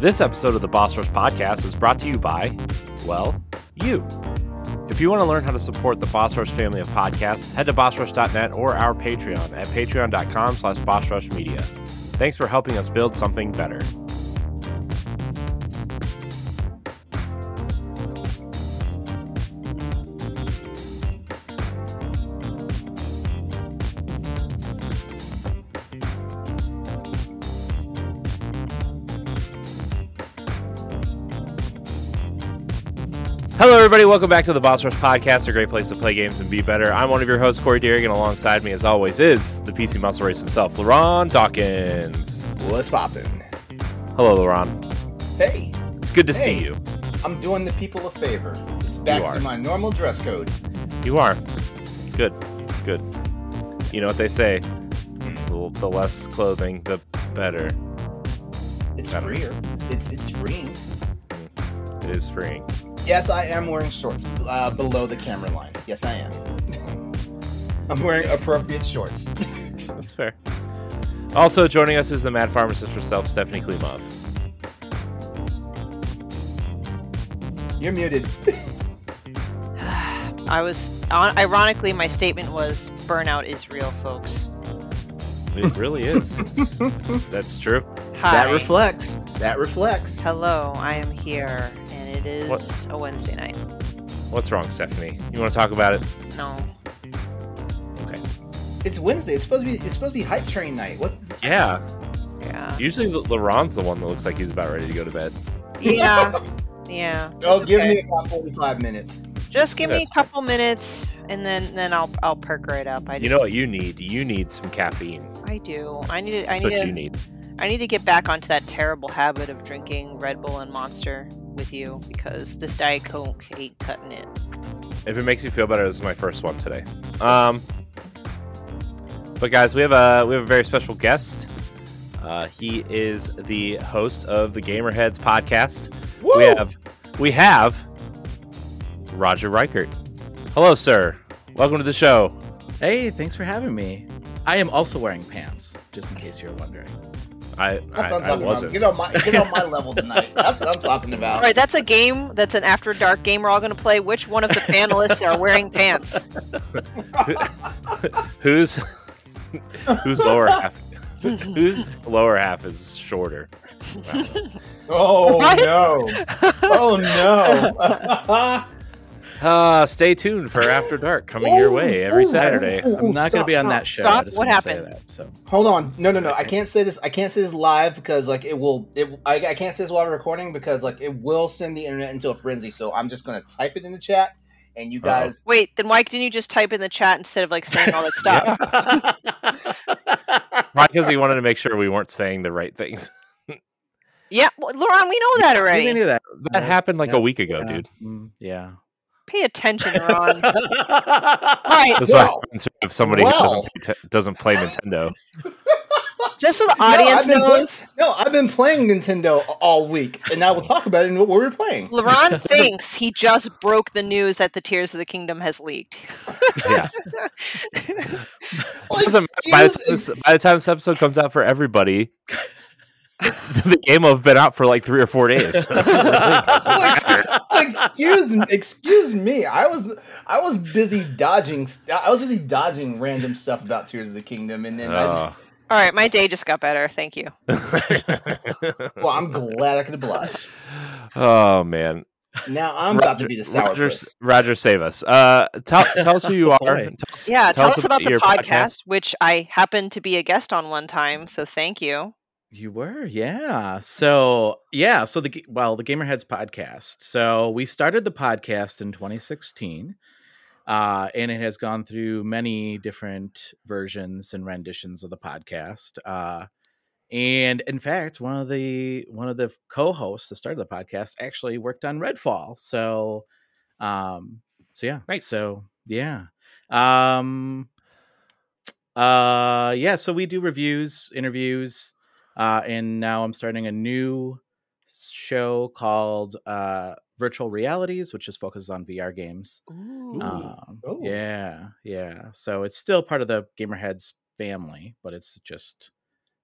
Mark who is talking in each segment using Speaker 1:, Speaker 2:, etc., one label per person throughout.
Speaker 1: This episode of the Boss Rush Podcast is brought to you by, well, you. If you want to learn how to support the Boss Rush family of podcasts, head to bossrush.net or our Patreon at patreon.com slash bossrushmedia. Thanks for helping us build something better. Everybody. Welcome back to the Boss Rush Podcast, a great place to play games and be better. I'm one of your hosts, Corey Deering, and alongside me, as always, is the PC Muscle Race himself, LeRon Dawkins.
Speaker 2: What's poppin'?
Speaker 1: Hello, LeRon.
Speaker 2: Hey,
Speaker 1: It's good to
Speaker 2: Hey.
Speaker 1: see you.
Speaker 2: I'm doing the people a favor. It's back to my normal dress code.
Speaker 1: You are. Good. Good. You know what they say the, the less clothing, the better.
Speaker 2: It's freer. It's it's freeing.
Speaker 1: It is freeing.
Speaker 2: Yes, I am wearing shorts uh, below the camera line. Yes, I am. I'm wearing appropriate shorts.
Speaker 1: That's fair. Also joining us is the mad pharmacist herself, Stephanie Klimov.
Speaker 2: You're muted.
Speaker 3: I was on, ironically my statement was burnout is real, folks.
Speaker 1: It really is. It's, it's, that's true.
Speaker 3: Hi.
Speaker 2: That reflects. That reflects.
Speaker 3: Hello, I am here, and it is a Wednesday night.
Speaker 1: What's wrong, Stephanie? You want to talk about it?
Speaker 3: No,
Speaker 1: Okay.
Speaker 2: It's Wednesday. It's supposed to be. It's supposed to be hype train night. What?
Speaker 1: Yeah.
Speaker 3: yeah,
Speaker 1: Usually Le- LeRon's the one that looks like he's about ready to go to bed.
Speaker 3: yeah, yeah.
Speaker 2: Oh,
Speaker 3: it's
Speaker 2: give
Speaker 3: okay.
Speaker 2: me about 45 minutes.
Speaker 3: Just give me a couple minutes, and then then I'll I'll perk right up. I just,
Speaker 1: You know what you need? You need some caffeine.
Speaker 3: I do. I need to, I need
Speaker 1: what
Speaker 3: to,
Speaker 1: you need.
Speaker 3: I need to get back onto that terrible habit of drinking Red Bull and Monster with you because this Diet Coke ain't cutting it.
Speaker 1: If it makes you feel better, this is my first one today. Um, but guys, we have a we have a very special guest. Uh, he is the host of the Gamerheads podcast.
Speaker 2: Woo!
Speaker 1: We have we have Roger Reichardt. Hello, sir. Welcome to the show.
Speaker 4: Hey, thanks for having me. I am also wearing pants, just in case you're wondering.
Speaker 1: I
Speaker 2: That's
Speaker 1: I,
Speaker 2: what I'm
Speaker 1: I
Speaker 2: talking
Speaker 1: wasn't.
Speaker 2: about. Get on my get on my level tonight. That's what I'm talking about.
Speaker 3: All right, that's a game. That's an after dark game we're all going to play. Which one of the panelists are wearing pants?
Speaker 1: whose whose lower half whose lower half is shorter?
Speaker 2: Oh
Speaker 3: What?
Speaker 2: no! Oh no!
Speaker 1: Uh, stay tuned for After Dark coming your way every Saturday.
Speaker 2: ooh, ooh,
Speaker 4: I'm not going to be on that show.
Speaker 3: Stop. What
Speaker 4: wanna
Speaker 3: happened?
Speaker 4: That, so
Speaker 2: Hold on. No, no, no. I can't say this. I can't say this live because like it will. It. I, I can't say this while we're recording because like it will send the internet into a frenzy. So I'm just gonna type it in the chat, and you guys.
Speaker 3: Wait, then why didn't you just type in the chat instead of like saying all that stuff?
Speaker 1: Probably because he wanted to make sure we weren't saying the right things.
Speaker 3: Yeah, well, LeRon, we know that already.
Speaker 4: We
Speaker 3: already.
Speaker 4: knew that.
Speaker 1: That happened like
Speaker 4: Yeah.
Speaker 1: a week ago,
Speaker 4: yeah.
Speaker 1: dude.
Speaker 4: Mm, yeah.
Speaker 3: Pay attention, Ron. All right,
Speaker 1: That's
Speaker 2: Wow.
Speaker 1: what happens if somebody
Speaker 2: Wow.
Speaker 1: doesn't, play doesn't play Nintendo.
Speaker 3: just so the
Speaker 2: No, I've
Speaker 3: audience
Speaker 2: play-
Speaker 3: knows,
Speaker 2: No, I've been playing Nintendo all week, and I will talk about it in what we were playing.
Speaker 3: LeBron thinks he just broke the news that the Tears of the Kingdom has leaked.
Speaker 1: Yeah.
Speaker 2: Well,
Speaker 1: It doesn't matter. by, the time this, by the time this episode comes out for everybody, the game will have been out for like three or four days.
Speaker 2: Excuse me, excuse me. I was I was busy dodging. I was busy dodging random stuff about Tears of the Kingdom, and then I just.
Speaker 1: Oh.
Speaker 3: All right, my day just got better. Thank you.
Speaker 2: Well, I'm glad I could oblige.
Speaker 1: oh man,
Speaker 2: Now I'm about to be the
Speaker 1: Roger,
Speaker 2: sourpuss.
Speaker 1: Roger, save us. Uh, tell, tell us who you are. Tell us,
Speaker 3: Yeah, tell, us about, the
Speaker 1: your
Speaker 3: podcast, which I happened to be a guest on one time. So thank you.
Speaker 4: You were, yeah. So, yeah. So the well, the Gamerheads podcast. So we started the podcast in 2016, uh, and it has gone through many different versions and renditions of the podcast. Uh, and in fact, one of the one of the co-hosts that started the podcast actually worked on Redfall. So, um, so yeah,
Speaker 1: Nice.
Speaker 4: So yeah, um, uh, yeah. So we do reviews, interviews. Uh, and now I'm starting a new show called uh, Virtual Realities, which is focused on VR games. Um,
Speaker 2: Ooh.
Speaker 4: yeah, yeah. So it's still part of the Gamerheads family, but it's just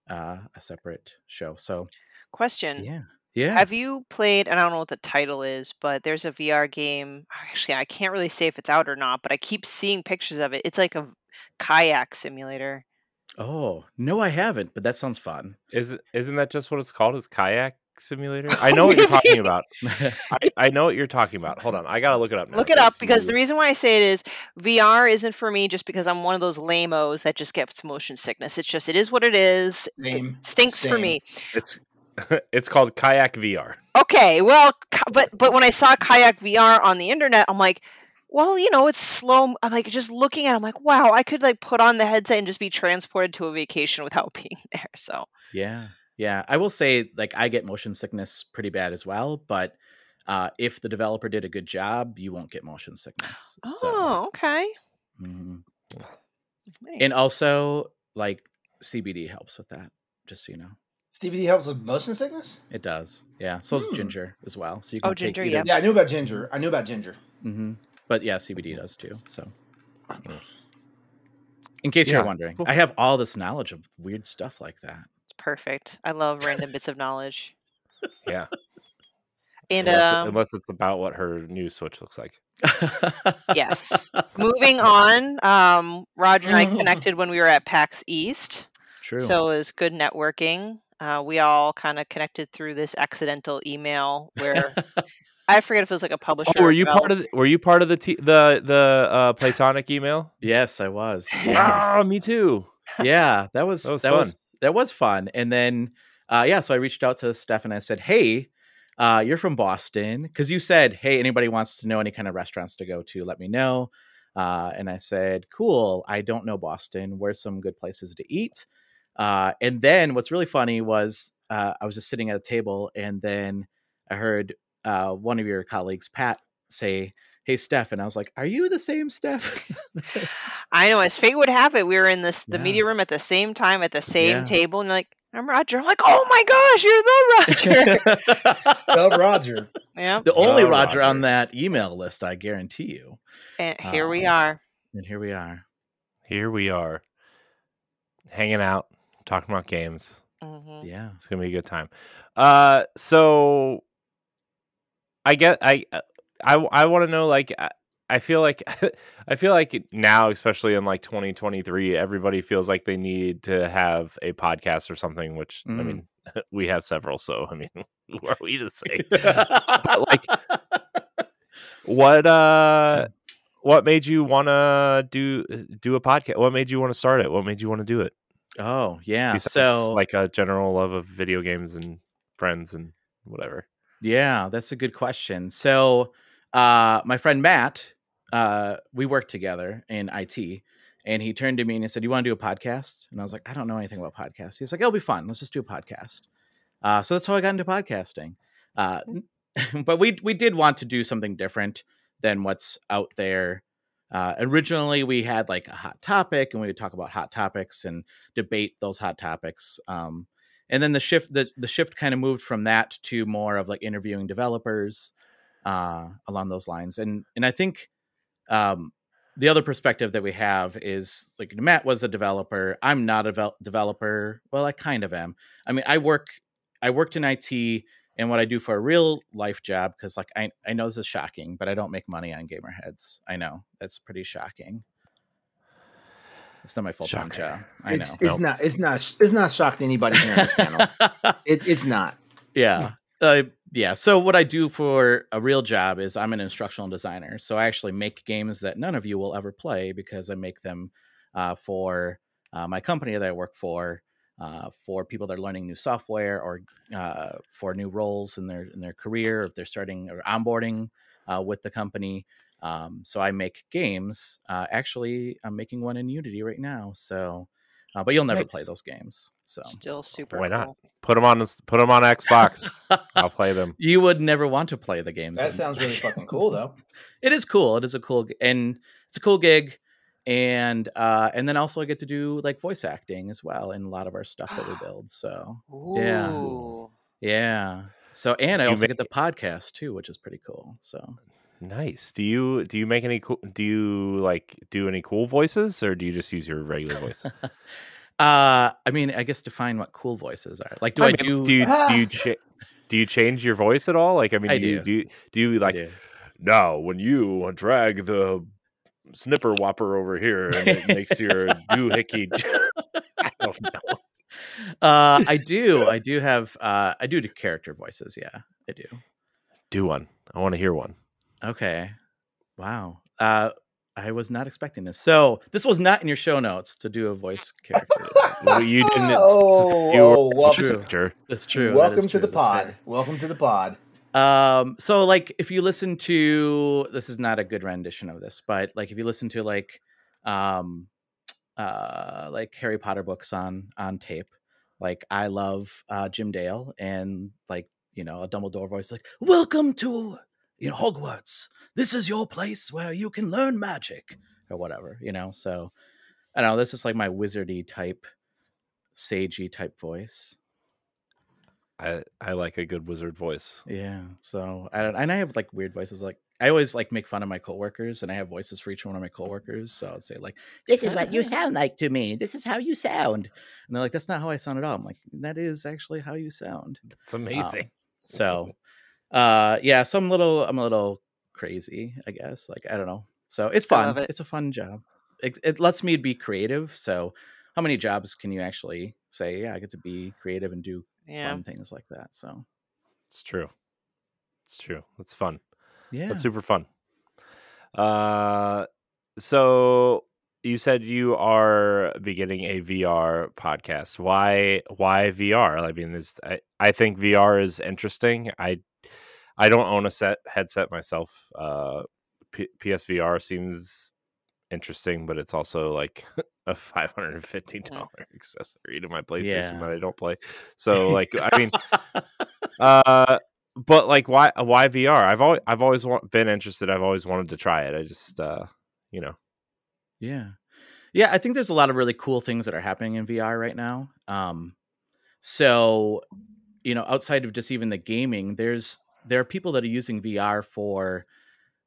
Speaker 4: uh, a separate show. So
Speaker 3: Question:
Speaker 4: yeah, Yeah.
Speaker 3: Have you played? And I don't know what the title is, but there's a VR game. Actually, I can't really say if it's out or not, but I keep seeing pictures of it. It's like a kayak simulator.
Speaker 4: Oh no, I haven't, but that sounds fun.
Speaker 1: Is it, isn't that just what it's called? Is kayak simulator? I know what you're talking about. I, I know what you're talking about. Hold on, I gotta look it up. Now
Speaker 3: Look it up
Speaker 1: 'cause
Speaker 3: because the reason why I say it is VR isn't for me just because I'm one of those lamos that just gets motion sickness. It's just it is what it is. It
Speaker 2: Same.
Speaker 3: stinks for me.
Speaker 1: it's it's called kayak VR.
Speaker 3: Okay, well, but but when I saw kayak VR on the internet, I'm like, well, you know, it's slow. I'm like just looking at. it, I'm like, wow, I could like put on the headset and just be transported to a vacation without being there. So
Speaker 4: Yeah. Yeah. I will say, like, I get motion sickness pretty bad as well, but uh, if the developer did a good job, you won't get motion sickness. So,
Speaker 3: oh, okay.
Speaker 4: mhm.
Speaker 3: Nice.
Speaker 4: And also, like, CBD helps with that, just so you know.
Speaker 2: CBD helps with motion sickness.
Speaker 4: It does. Yeah. So does
Speaker 2: Hmm.
Speaker 4: ginger as well. So you
Speaker 3: Oh,
Speaker 4: can take
Speaker 3: ginger,
Speaker 4: either-
Speaker 3: yeah.
Speaker 2: Yeah, I knew about ginger. I knew about ginger.
Speaker 4: hmm But yeah, CBD does too. So, in case you're
Speaker 1: Yeah,
Speaker 4: wondering,
Speaker 1: cool.
Speaker 4: I have all this knowledge of weird stuff like that.
Speaker 3: it's perfect. I love random bits of knowledge.
Speaker 1: Yeah,
Speaker 3: And
Speaker 1: unless,
Speaker 3: um,
Speaker 1: unless it's about what her new Switch looks like.
Speaker 3: yes, moving on. Um, Roger and I connected when we were at PAX East.
Speaker 4: True.
Speaker 3: So it was good networking. Uh, we all kind of connected through this accidental email where I forget if it was like a publisher.
Speaker 1: Oh, were
Speaker 3: or
Speaker 1: you part of the, were you part of the t- the the uh, Platonic email?
Speaker 4: yes, I was. Yeah.
Speaker 1: Ah, me too.
Speaker 4: yeah, that was
Speaker 1: That was
Speaker 4: that
Speaker 1: fun.
Speaker 4: was that was fun. And then uh yeah, so I reached out to Steph and I said, "Hey, uh you're from Boston cuz you said, "Hey, anybody wants to know any kind of restaurants to go to, let me know." Uh and I said, "Cool, I don't know Boston. Where's some good places to eat?" Uh and then what's really funny was uh I was just sitting at a table and then I heard uh one of your colleagues, Pat, say, "Hey, Steph." And I was like, "Are you the same Steph?"
Speaker 3: I know, as fate would have it, we were in this the
Speaker 4: Yeah.
Speaker 3: media room at the same time at the same
Speaker 4: Yeah.
Speaker 3: table, and like, I'm Roger. I'm like, oh my gosh, you're the Roger.
Speaker 2: Oh, Roger.
Speaker 3: yeah.
Speaker 4: the only
Speaker 1: Oh,
Speaker 4: Roger, on that email list, I guarantee you.
Speaker 3: And here we
Speaker 4: Uh,
Speaker 3: are.
Speaker 4: And here we are.
Speaker 1: Here we are, hanging out, talking about games.
Speaker 3: hmm
Speaker 4: Yeah.
Speaker 1: It's gonna be a good time. Uh, so I get I uh, I I want to know like I- I feel like I feel like now, especially in like 2023, everybody feels like they need to have a podcast or something. Which I
Speaker 4: Mm.
Speaker 1: mean, we have several, so I mean, who are we to say? but like, what uh, what made you want to do do a podcast? What made you want to start it? What made you want to do it?
Speaker 4: oh, yeah.
Speaker 1: Besides,
Speaker 4: so,
Speaker 1: like a general love of video games and friends and whatever.
Speaker 4: Yeah, that's a good question. So, uh, my friend Matt, uh, we worked together in IT, and he turned to me and he said, "You want to do a podcast?" And I was like, "I don't know anything about podcasts." He's like, "It'll be fun. Let's just do a podcast." Uh, so that's how I got into podcasting. Uh, but we we did want to do something different than what's out there. Uh, originally, we had like a hot topic, and we would talk about hot topics and debate those hot topics. Um, and then the shift the, the shift kind of moved from that to more of like interviewing developers uh, along those lines. And and I think um, the other perspective that we have is like Matt was a developer. I'm not a vel- developer. Well, I kind of am. I mean, I work I worked in IT and what I do for a real life job because like I, I know this is shocking, but I don't make money on Gamerheads. I know that's pretty shocking. It's not my full time
Speaker 1: Shocker.
Speaker 4: job. I
Speaker 2: It's,
Speaker 4: know.
Speaker 2: it's not. It's not. It's not shocked anybody here on this panel. It, it's not.
Speaker 4: yeah. Uh, yeah. So what I do for a real job is I'm an instructional designer. So I actually make games that none of you will ever play because I make them uh, for uh, my company that I work for, uh, for people that are learning new software or uh, for new roles in their in their career, if they're starting or onboarding uh, with the company. Um, so I make games. Uh, actually, I'm making one in Unity right now. So, uh, but you'll never play those games. So
Speaker 3: Still super
Speaker 1: Why not?
Speaker 3: cool.
Speaker 1: Put them on put them on Xbox. I'll play them.
Speaker 4: you would never want to play the games.
Speaker 2: That
Speaker 4: in-
Speaker 2: sounds really fucking cool, though.
Speaker 4: it is cool. It is a cool and it's a cool gig. And uh and then also I get to do like voice acting as well in a lot of our stuff that we build. So Yeah.
Speaker 3: Ooh.
Speaker 4: yeah. So and I
Speaker 1: You
Speaker 4: also
Speaker 1: make-
Speaker 4: get the podcast too, which is pretty cool. So
Speaker 1: Nice. Do you do you make any cool? Do you like do any cool voices, or do you just use your regular voice?
Speaker 4: uh I mean I guess define what cool voices are. Like do I,
Speaker 1: mean,
Speaker 4: do,
Speaker 1: do you do you cha- do you change your voice at all? Like, I mean,
Speaker 4: I
Speaker 1: do, you
Speaker 4: do.
Speaker 1: do you, do you like
Speaker 4: do.
Speaker 1: now when you drag the snipper whopper over here and it makes your doohickey? I don't know.
Speaker 4: Uh, I do. I do have. Uh, I do do character voices. Yeah, I do.
Speaker 1: Do one. I want to hear one.
Speaker 4: Okay. Wow. Uh, I was not expecting this. So this was not in your show notes to do a voice character.
Speaker 1: Well, you didn't.
Speaker 2: Oh,
Speaker 1: specify- you were
Speaker 2: oh, welcome-
Speaker 1: specific, sure.
Speaker 4: That's true. that
Speaker 2: Welcome
Speaker 4: is
Speaker 2: to
Speaker 4: true,
Speaker 2: the
Speaker 4: that's
Speaker 2: pod.
Speaker 4: fair.
Speaker 2: Welcome to the pod.
Speaker 4: Um, so like if you listen to this is not a good rendition of this, but like if you listen to like um uh like Harry Potter books on on tape, like I love uh Jim Dale and like, you know, a Dumbledore voice like, Welcome to you know Hogwarts. This is your place where you can learn magic or whatever, you know. So I don't know, this is like my wizardy type, sagey type voice.
Speaker 1: I I like a good wizard voice.
Speaker 4: Yeah. So I don't, and I have like weird voices. Like I always like make fun of my coworkers, and I have voices for each one of my coworkers. So I'll say like, "This is what you sound like to me. This is how you sound," and they're like, "That's not how I sound at all." I'm like, "That is actually how you sound."
Speaker 1: That's amazing.
Speaker 4: Um, so, uh, yeah. So I'm a little, I'm a little crazy, I guess. Like I don't know. So it's fun.
Speaker 3: it.
Speaker 4: It's a fun job. It, it lets me be creative. So how many jobs can you actually say? Yeah, I get to be creative and do
Speaker 3: Yeah.
Speaker 4: fun things like that. So
Speaker 1: It's true. It's true. It's fun.
Speaker 4: yeah.
Speaker 1: it's super fun. Uh, so you said you are beginning a VR podcast. Why? Why VR? I mean, this I, I think VR is interesting. I I don't own a set headset myself. Uh, P- PSVR seems interesting, but it's also like a five hundred and fifteen dollar accessory to my PlayStation
Speaker 4: Yeah.
Speaker 1: that I don't play. So, like, I mean, uh, but like, why why VR? I've always I've always wa- been interested. I've always wanted to try it. I just, uh, you know,
Speaker 4: Yeah. Yeah, I think there's a lot of really cool things that are happening in VR right now. Um so, you know, outside of just even the gaming, there's there are people that are using VR for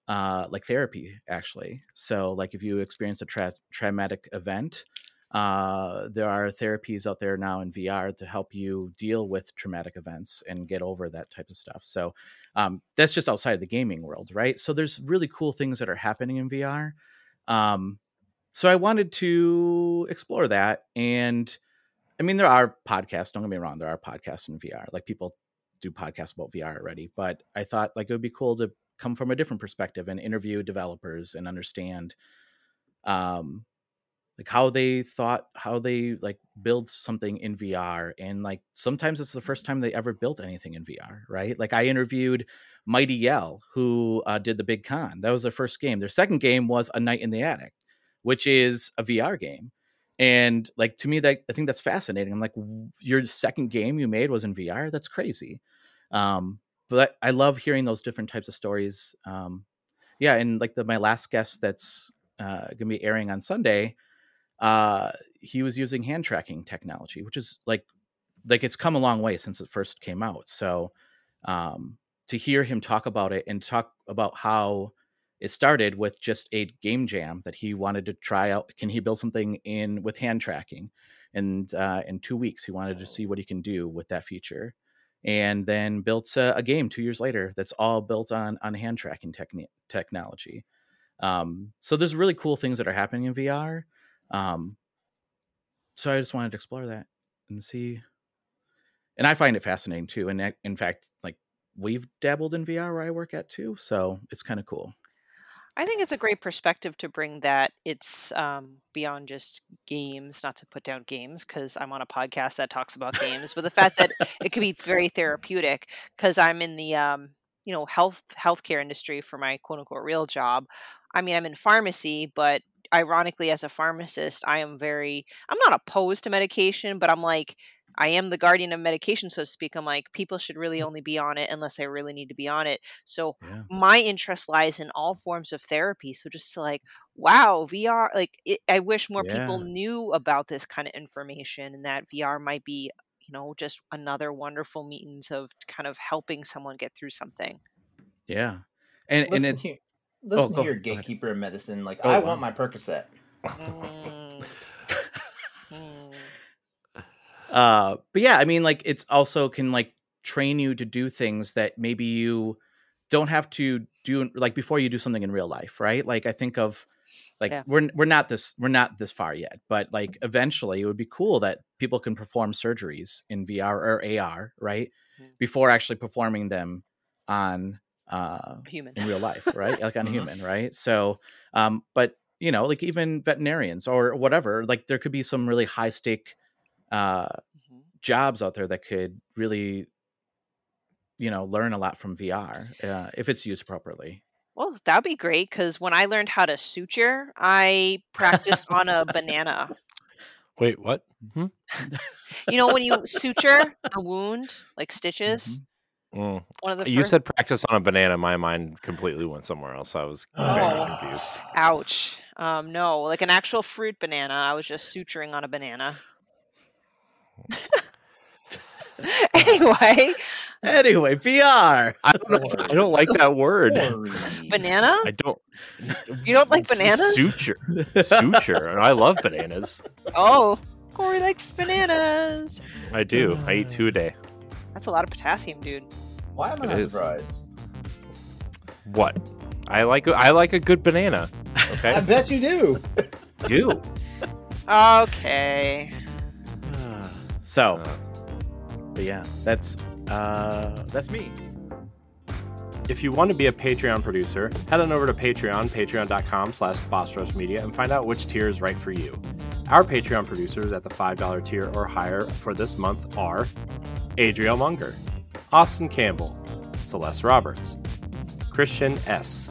Speaker 4: uh like therapy actually. So, like if you experience a tra- traumatic event, uh there are therapies out there now in VR to help you deal with traumatic events and get over that type of stuff. So, um that's just outside of the gaming world, right? So there's really cool things that are happening in VR. Um so I wanted to explore that. And I mean, there are podcasts, don't get me wrong, there are podcasts in VR. Like people do podcasts about VR already, but I thought like it would be cool to come from a different perspective and interview developers and understand um like how they thought how they like build something in VR and like sometimes it's the first time they ever built anything in VR, right? Like I interviewed Mighty Yell who uh, did the Big Con. That was their first game. Their second game was A Night in the Attic, which is a VR game. And like to me that I think that's fascinating. I'm like your second game you made was in VR? That's crazy. Um but I love hearing those different types of stories. Um yeah, and like the my last guest that's uh, to be airing on Sunday, uh, he was using hand tracking technology, which is like like it's come a long way since it first came out. So um, to hear him talk about it and talk about how it started with just a game jam that he wanted to try out. Can he build something in with hand tracking? And uh, in two weeks, he wanted to see what he can do with that feature, and then built a, a game two years later that's all built on on hand tracking techni- technology. Um, so there's really cool things that are happening in VR. Um, so I just wanted to explore that and see. And I find it fascinating too. And in fact, like we've dabbled in VR where I work at too, so it's kind of cool.
Speaker 3: I think it's a great perspective to bring that it's um, beyond just games, not to put down games because I'm on a podcast that talks about games, but the fact that it could be very therapeutic because I'm in the um, you know health healthcare industry for my quote unquote real job. I mean, I'm in pharmacy, but ironically, as a pharmacist, I am very I'm not opposed to medication, but I'm like I am the guardian of medication, so to speak. I'm like people should really only be on it unless they really need to be on it. So
Speaker 4: Yeah.
Speaker 3: my interest lies in all forms of therapy. So just to like, wow, VR, like it, I wish more people knew about this kind of information and that VR might be, you know, just another wonderful means of kind of helping someone get through something.
Speaker 4: Yeah. And and
Speaker 2: Listen
Speaker 4: it
Speaker 2: here, listen
Speaker 4: go-
Speaker 2: here,
Speaker 4: go ahead.
Speaker 2: gatekeeper of medicine. Like
Speaker 4: Oh,
Speaker 2: I
Speaker 4: wow.
Speaker 2: want my Percocet.
Speaker 3: Mm. Mm.
Speaker 4: Uh but yeah, I mean like it's also can like train you to do things that maybe you don't have to do like before you do something in real life, right? Like I think of like
Speaker 3: Yeah.
Speaker 4: we're we're not this we're not this far yet, but like eventually it would be cool that people can perform surgeries in VR or AR, right? Before actually performing them on uh
Speaker 3: Human.
Speaker 4: in real life, right? Like on
Speaker 1: Mhm.
Speaker 4: human, right? So, um, but you know, like even veterinarians or whatever, like there could be some really high stake uh,
Speaker 3: Mhm.
Speaker 4: jobs out there that could really, you know, learn a lot from VR uh, if it's used properly.
Speaker 3: Well, that'd be great because when I learned how to suture, I practiced on a banana.
Speaker 1: Wait, what? Hmm?
Speaker 3: You know, when you suture a wound, like stitches,
Speaker 1: Mm.
Speaker 3: one of the
Speaker 1: You
Speaker 3: first-
Speaker 1: said practice on a banana. My mind completely went somewhere else. I was very
Speaker 3: Oh.
Speaker 1: confused.
Speaker 3: ouch. Um, no, like an actual fruit banana. I was just suturing on a banana. anyway,
Speaker 4: Anyway, VR.
Speaker 1: I don't know. I don't like that word.
Speaker 3: banana?
Speaker 1: I don't.
Speaker 3: You don't like bananas?
Speaker 1: Suture. Suture. and I love bananas.
Speaker 3: Oh, Corey likes bananas.
Speaker 1: I do. I eat two a day.
Speaker 3: That's a lot of potassium, dude.
Speaker 2: Why am I not surprised?
Speaker 1: What? I like. a- I like a good banana. Okay.
Speaker 2: I bet you do.
Speaker 1: do.
Speaker 3: Okay.
Speaker 4: So,
Speaker 1: Uh,
Speaker 4: but yeah, that's uh, that's me.
Speaker 1: If you want to be a Patreon producer, head on over to Patreon, patreon.com slash Boss Media, and find out which tier is right for you. Our Patreon producers at the $5 tier or higher for this month are Adriel Munger, Austin Campbell, Celeste Roberts, Christian S.,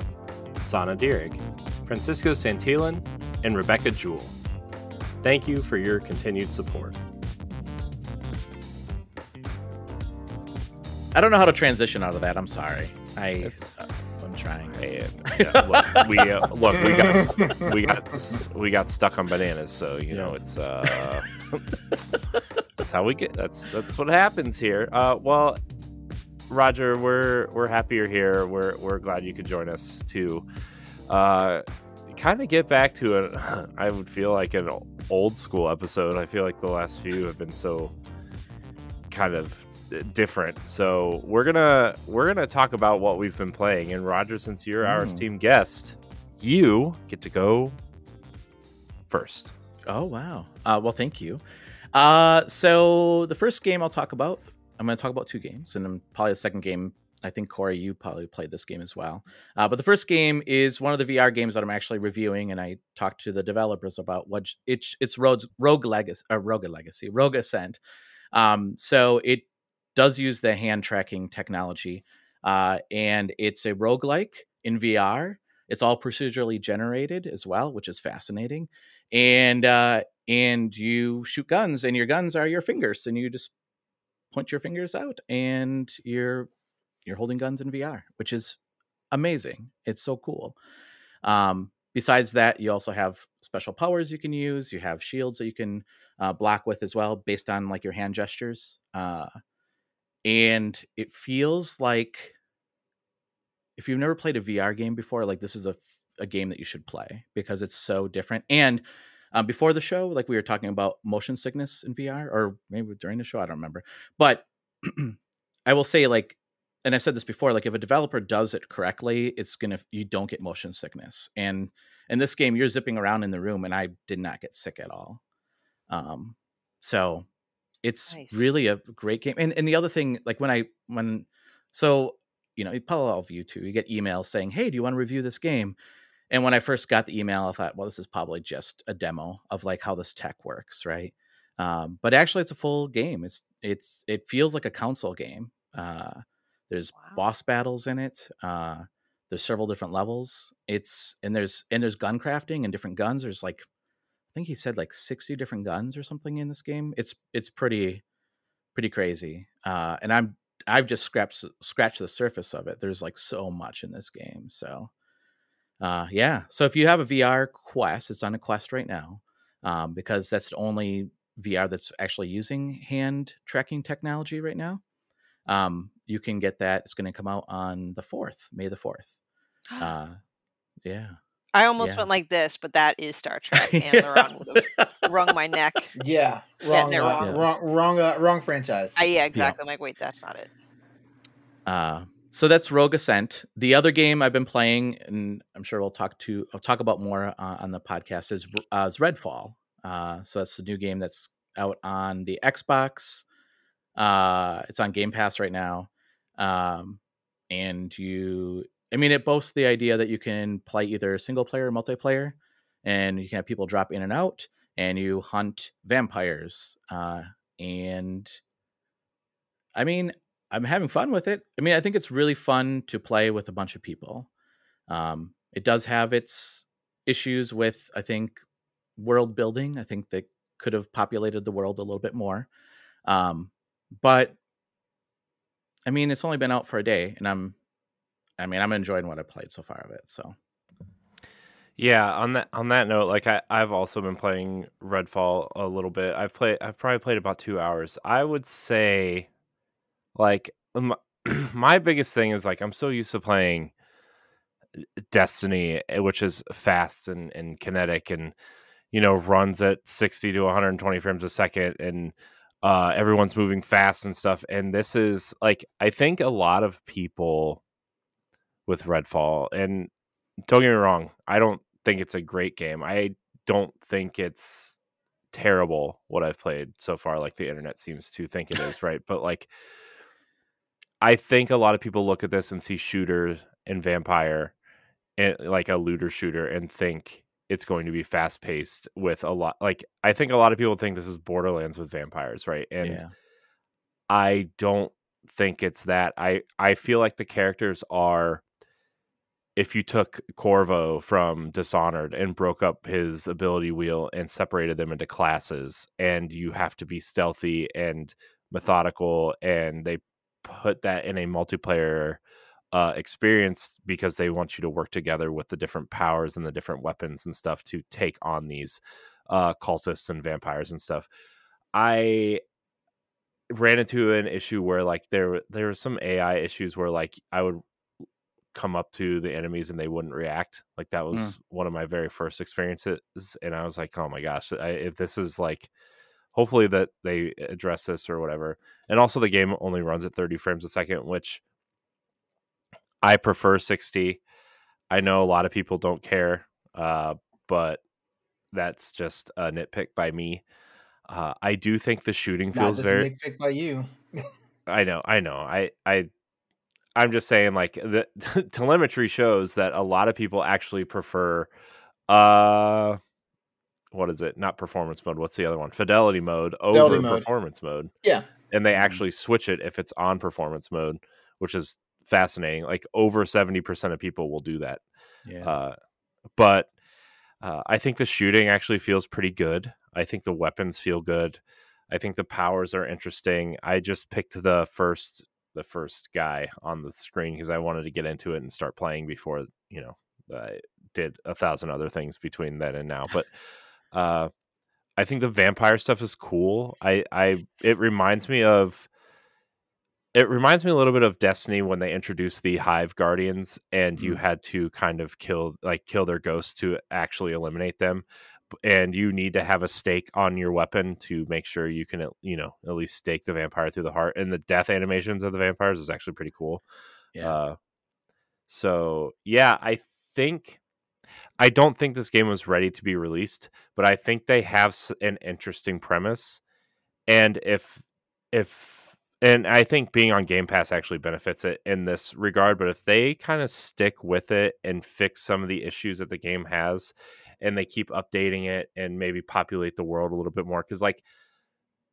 Speaker 1: Sana Dierig, Francisco Santillan, and Rebecca Jewell. Thank you for your continued support.
Speaker 4: I don't know how to transition out of that. I'm sorry. I uh, I'm trying.
Speaker 1: And, yeah, look, we uh, look, we got we got we got stuck on bananas, so you know it's uh that's how we get. That's that's what happens here. Uh, well, Roger, we're we're happy you're here. We're we're glad you could join us to uh kind of get back to it. I would feel like an old school episode. I feel like the last few have been so kind of different. So we're gonna we're gonna talk about what we've been playing. And Roger, since you're our
Speaker 4: Mm.
Speaker 1: esteemed guest, you get to go first.
Speaker 4: Oh wow. Uh, well, thank you. Uh, so the first game I'll talk about, I'm going to talk about two games, and then probably the second game. I think Corey, you probably played this game as well. Uh, but the first game is one of the VR games that I'm actually reviewing, and I talked to the developers about what it's it's Rogue, Rogue Legacy, or Rogue Legacy, Rogue Ascent. Um, so it does use the hand tracking technology, uh, and it's a roguelike in VR. It's all procedurally generated as well, which is fascinating and uh and you shoot guns and your guns are your fingers and you just point your fingers out and you're you're holding guns in VR which is amazing. It's so cool. Um besides that you also have special powers you can use. You have shields that you can uh, block with as well based on like your hand gestures uh and it feels like if you've never played a VR game before like this is a, a game that you should play because it's so different. And um, before the show, like we were talking about motion sickness in VR, or maybe during the show, I don't remember. But I will say, like, and I said this before, like if a developer does it correctly, it's gonna you don't get motion sickness. And in this game, you're zipping around in the room, and I did not get sick at all. Um, so it's
Speaker 3: Nice.
Speaker 4: really a great game. And and the other thing, like when I when so you know, you probably all of you too, you get emails saying, "Hey, do you want to review this game?" And when I first got the email, I thought, well, this is probably just a demo of like how this tech works, right? Um, but actually, it's a full game. It's it's it feels like a console game. Uh, there's
Speaker 3: Wow.
Speaker 4: boss battles in it. Uh, there's several different levels. It's and there's and there's gun crafting and different guns. There's like I think he said like 60 different guns or something in this game. It's it's pretty pretty crazy. Uh, and I'm I've just scratched scratched the surface of it. There's like so much in this game. So uh, yeah. So if you have a VR Quest, it's on a Quest right now um, because that's the only VR that's actually using hand tracking technology right now. Um, you can get that. It's going to come out on the fourth, May the fourth. Uh, yeah.
Speaker 3: I almost
Speaker 4: Yeah.
Speaker 3: went like this, but that is Star Trek, and LeRon would have wrung my neck.
Speaker 2: Yeah, wrong,
Speaker 3: they're
Speaker 2: uh,
Speaker 3: wrong.
Speaker 2: wrong, wrong, uh, wrong franchise.
Speaker 3: I, yeah, exactly. I'm like, wait, that's not it.
Speaker 4: Uh, so that's Rogue Ascent. The other game I've been playing, and I'm sure we'll talk to I'll talk about more uh, on the podcast is uh, is Redfall. Uh, so that's the new game that's out on the Xbox. Uh, it's on Game Pass right now, um, and you. I mean, it boasts the idea that you can play either single player or multiplayer, and you can have people drop in and out, and you hunt vampires. Uh, and I mean, I'm having fun with it. I mean, I think it's really fun to play with a bunch of people. Um, it does have its issues with, I think, world building. I think they could have populated the world a little bit more. Um, but I mean, it's only been out for a day, and I'm, I mean, I'm enjoying what I played so far of it. So
Speaker 1: Yeah, on that on that note, like I I've also been playing Redfall a little bit. I've played I've probably played about 2 hours. I would say like my, my biggest thing is like I'm so used to playing Destiny, eh, which is fast and and kinetic and you know runs at 60 to 120 frames a second and uh everyone's moving fast and stuff and this is like I think a lot of people with Redfall and don't get me wrong, I don't think it's a great game. I don't think it's terrible what I've played so far, like the internet seems to think it is, right? But like I think a lot of people look at this and see shooter and vampire and like a looter shooter and think it's going to be fast paced with a lot like I think a lot of people think this is Borderlands with vampires, right? And
Speaker 4: yeah,
Speaker 1: I don't think it's that. I I feel like the characters are if you took Corvo from Dishonored and broke up his ability wheel and separated them into classes and you have to be stealthy and methodical and they put that in a multiplayer uh, experience because they want you to work together with the different powers and the different weapons and stuff to take on these uh, cultists and vampires and stuff. I ran into an issue where like there there were some AI issues where like I would come up to the enemies and they wouldn't react. Like that was one of my very first experiences, and I was like, oh my gosh, I, if this is like, hopefully that they address this or whatever. And also the game only runs at 30 frames a second, which I prefer 60. I know a lot of people don't care, uh, but that's just a nitpick by me. Uh, I do think the shooting feels very.
Speaker 2: pic by you.
Speaker 1: I know, I know. I I I'm just saying like the telemetry shows that a lot of people actually prefer uh what is it? Not performance mode. What's the other one? Fidelity mode over
Speaker 2: Fidelity mode.
Speaker 1: performance mode.
Speaker 2: Yeah.
Speaker 1: And they
Speaker 4: Mhm.
Speaker 1: actually switch it if it's on performance mode, which is fascinating. Like over 70% of people will do that.
Speaker 4: yeah.
Speaker 1: Uh, but uh, I think the shooting actually feels pretty good. I think the weapons feel good. I think the powers are interesting. I just picked the first the first guy on the screen because I wanted to get into it and start playing before you know I did a thousand other things between then and now. But uh, I think the vampire stuff is cool. I I it reminds me of it reminds me a little bit of Destiny when they introduced the Hive Guardians and you
Speaker 4: Mhm.
Speaker 1: had to kind of kill like kill their ghosts to actually eliminate them and you need to have a stake on your weapon to make sure you can you know at least stake the vampire through the heart and the death animations of the vampires is actually pretty cool.
Speaker 4: yeah.
Speaker 1: Uh so yeah, I think I don't think this game was ready to be released, but I think they have an interesting premise. And if if and I think being on Game Pass actually benefits it in this regard, but if they kind of stick with it and fix some of the issues that the game has and they keep updating it and maybe populate the world a little bit more cuz like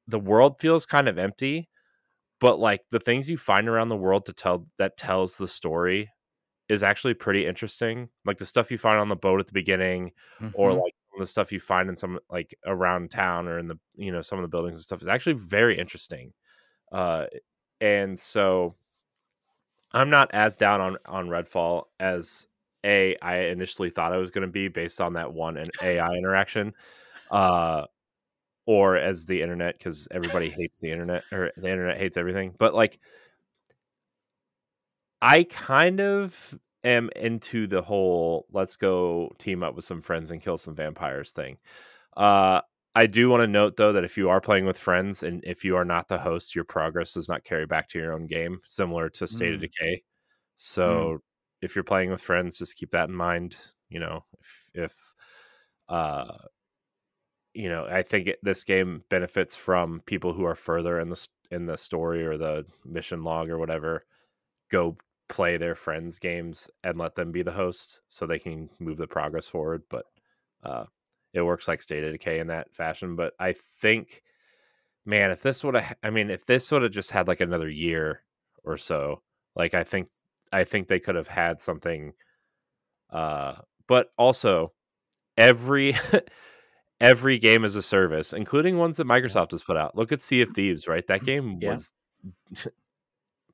Speaker 1: the world feels kind of empty, but like the things you find around the world to tell that tells the story is actually pretty interesting. Like the stuff you find on the boat at the beginning, or
Speaker 4: Mhm.
Speaker 1: like the stuff you find in some like around town or in the you know some of the buildings and stuff is actually very interesting. Uh, and so I'm not as down on on Redfall as a I initially thought I was going to be based on that one an AI interaction, uh, or as the internet because everybody hates the internet or the internet hates everything. But like I kind of am into the whole let's go team up with some friends and kill some vampires thing. Uh, I do want to note though that if you are playing with friends and if you are not the host, your progress does not carry back to your own game, similar to State of
Speaker 4: Mm.
Speaker 1: Decay. So if you're playing with friends, just keep that in mind. You know, if if uh you know, I think it, this game benefits from people who are further in the in the story or the mission log or whatever. Go play their friends' games and let them be the host, so they can move the progress forward. But uh, it works like State of Decay in that fashion. But I think, man, if this would have, I mean, if this would have just had like another year or so, like I think, I think they could have had something. Uh, but also, every every game as a service, including ones that Microsoft has put out. Look at Sea of Thieves, right? That game
Speaker 4: Yeah.
Speaker 1: was,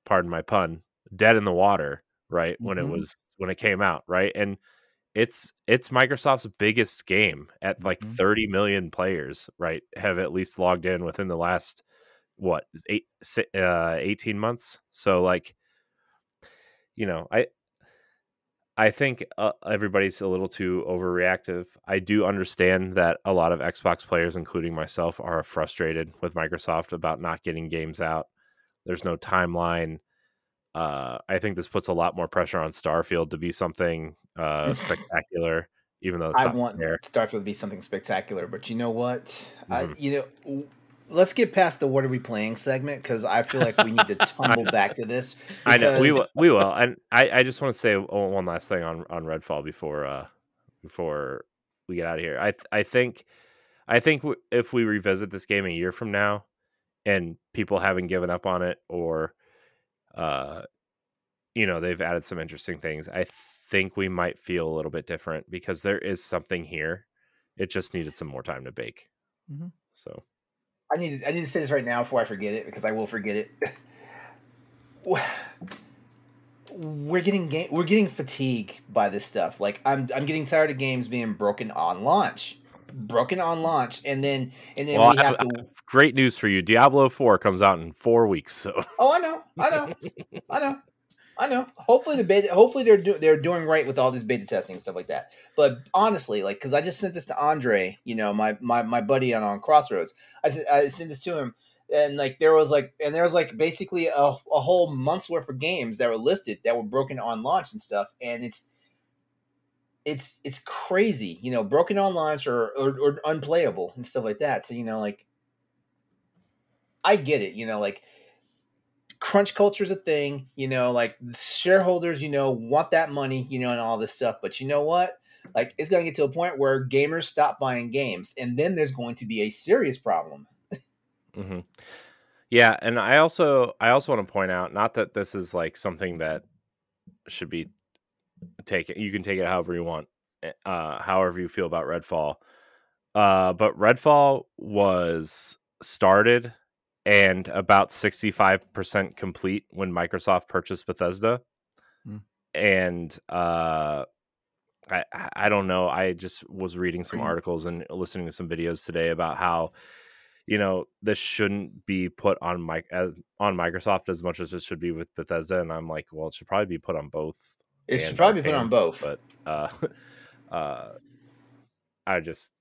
Speaker 1: pardon my pun, dead in the water, right? When
Speaker 4: Mhm.
Speaker 1: it was when it came out, right? And it's it's Microsoft's biggest game at like
Speaker 4: Mhm.
Speaker 1: 30 million players, right? Have at least logged in within the last what eight uh 18 months. So like you know, I I think uh, everybody's a little too overreactive. I do understand that a lot of Xbox players, including myself, are frustrated with Microsoft about not getting games out. There's no timeline. Uh, I think this puts a lot more pressure on Starfield to be something uh, spectacular, even though it's
Speaker 2: I want
Speaker 1: fair.
Speaker 2: Starfield to be something spectacular, but you know what? I,
Speaker 1: Mhm.
Speaker 2: you know, let's get past the "What are we playing?" segment because I feel like we need to tumble back to this.
Speaker 1: I know we will. We will. And I, I just want to say one last thing on on Redfall before uh before we get out of here. I I think I think w- if we revisit this game a year from now, and people haven't given up on it, or uh, you know, they've added some interesting things. I think we might feel a little bit different because there is something here. It just needed some more time to bake.
Speaker 4: Mhm.
Speaker 1: So
Speaker 2: I need to, I need to say this right now before I forget it because I will forget it. we're getting game, we're getting fatigued by this stuff. Like I'm I'm getting tired of games being broken on launch, broken on launch, and then and then
Speaker 1: well,
Speaker 2: we have to.
Speaker 1: great news for you. Diablo Four comes out in four weeks. So
Speaker 2: Oh, I know, I know, I know, I know. Hopefully the beta, hopefully they're do, they're doing right with all this beta testing and stuff like that. But honestly, like because I just sent this to Andre, you know, my my my buddy on on Crossroads. I sent I sent this to him, and like there was like and there was like basically a, a whole month's worth of games that were listed that were broken on launch and stuff, and it's it's it's crazy, you know, broken on launch or, or or unplayable and stuff like that. So you know, like I get it, you know, like crunch culture is a thing, you know, like shareholders, you know, want that money, you know, and all this stuff. But you know what? Like it's going to get to a point where gamers stop buying games, and then there's going to be a serious problem.
Speaker 1: hmm Yeah, and I also I also want to point out not that this is like something that should be taken. You can take it however you want, eh, uh, however you feel about Redfall. Uh, but Redfall was started and about sixty five percent complete when Microsoft purchased Bethesda,
Speaker 4: Hmm.
Speaker 1: and uh, I I don't know. I just was reading some articles and listening to some videos today about how you know this shouldn't be put on mic as on Microsoft as much as it should be with Bethesda, and I'm like, well, it should probably be put on both.
Speaker 2: It should probably be put on both.
Speaker 1: but uh, uh, I just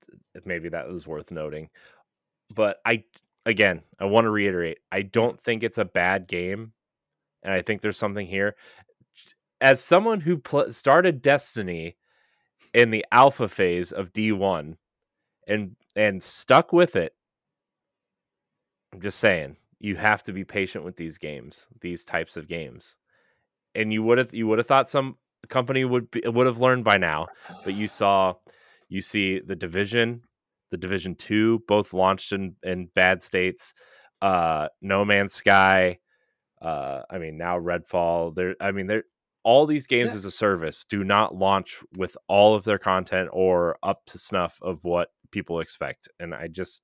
Speaker 1: maybe that was worth noting. But I again, I want to reiterate, I don't think it's a bad game, and I think there's something here. As someone who pl- started Destiny in the alpha phase of D1 and and stuck with it, I'm just saying, you have to be patient with these games, these types of games. And you would have you would have thought some company would be, would have learned by now, but you saw you see the division, the division 2 both launched in in bad states. Uh No Man's Sky, uh I mean now Redfall, there I mean there all these games
Speaker 2: Yeah.
Speaker 1: as a service do not launch with all of their content or up to snuff of what people expect. And I just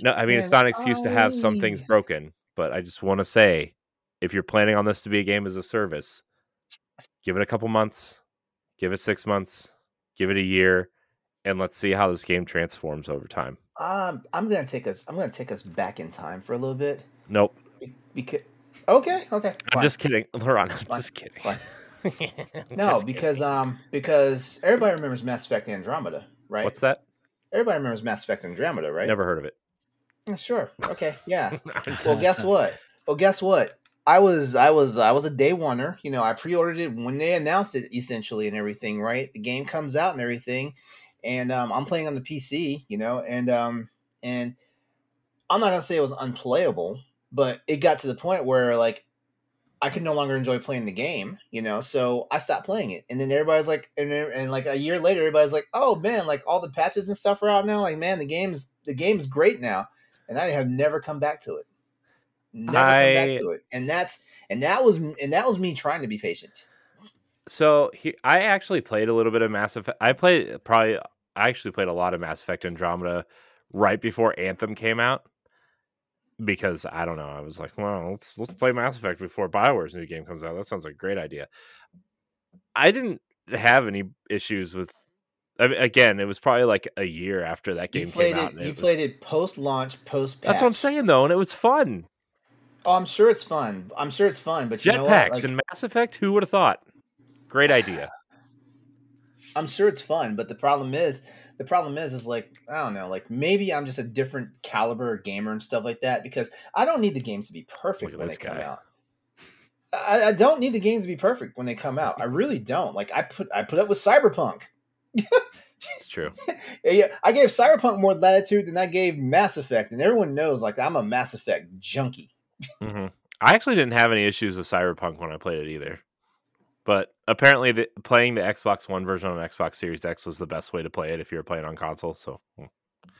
Speaker 1: no, I mean it's not an excuse to have some things broken, but I just want to say if you're planning on this to be a game as a service, give it a couple months, give it 6 months, give it a year and let's see how this game transforms over time.
Speaker 2: Um, I'm gonna take us. I'm gonna take us back in time for a little bit.
Speaker 1: Nope.
Speaker 2: Because okay, okay.
Speaker 1: I'm just kidding. LeRon, I'm
Speaker 2: Fine,
Speaker 1: just kidding.
Speaker 2: fine. No,
Speaker 1: Just
Speaker 2: because
Speaker 1: kidding.
Speaker 2: um because everybody remembers Mass Effect Andromeda, right?
Speaker 1: what's that?
Speaker 2: Everybody remembers Mass Effect Andromeda, right?
Speaker 1: Never heard of it.
Speaker 2: Sure. Okay. Yeah. Well, guess what? Well, guess what? I was I was I was a day oneer. You know, I pre-ordered it when they announced it, essentially, and everything. Right, the game comes out and everything, and um, I'm playing on the PC. You know, and um, and I'm not gonna say it was unplayable, but it got to the point where like I could no longer enjoy playing the game. You know, so I stopped playing it, and then everybody's like, and, and like a year later, everybody's like, oh man, like all the patches and stuff are out now. Like man, the game's the game's great now, and I have never come back to it. Never come
Speaker 1: I-
Speaker 2: back to it, and that's and that was and that was me trying to be patient.
Speaker 1: So he, I actually played a little bit of Mass Effect. I played probably. I actually played a lot of Mass Effect Andromeda right before Anthem came out because I don't know. I was like, well, let's let's play Mass Effect before Bioware's new game comes out. That sounds like a great idea. I didn't have any issues with. I mean, again, it was probably like a year after that
Speaker 2: You
Speaker 1: game
Speaker 2: played
Speaker 1: came out.
Speaker 2: it.
Speaker 1: and
Speaker 2: You
Speaker 1: was-
Speaker 2: played it post launch, post.
Speaker 1: That's what I'm saying though, and it was fun.
Speaker 2: Oh, I'm sure it's fun. I'm sure it's fun, but you know what?
Speaker 1: Jetpacks
Speaker 2: Like,
Speaker 1: and Mass Effect. Who would have thought? Great idea.
Speaker 2: I'm sure it's fun, but the problem is, the problem is, is like I don't know, like maybe I'm just a different caliber gamer and stuff like that because I don't need the games to be perfect
Speaker 1: at
Speaker 2: when they
Speaker 1: this
Speaker 2: come
Speaker 1: guy.
Speaker 2: out. I, I don't need the games to be perfect when they come out. I really don't. Like I put I put up with Cyberpunk.
Speaker 1: It's true.
Speaker 2: Yeah, I gave Cyberpunk more latitude than I gave Mass Effect, and everyone knows like I'm a Mass Effect junkie.
Speaker 1: Hmm I actually didn't have any issues with Cyberpunk when I played it either. But apparently, the, playing the Xbox One version on Xbox Series X was the best way to play it if you were playing on console. So, hmm,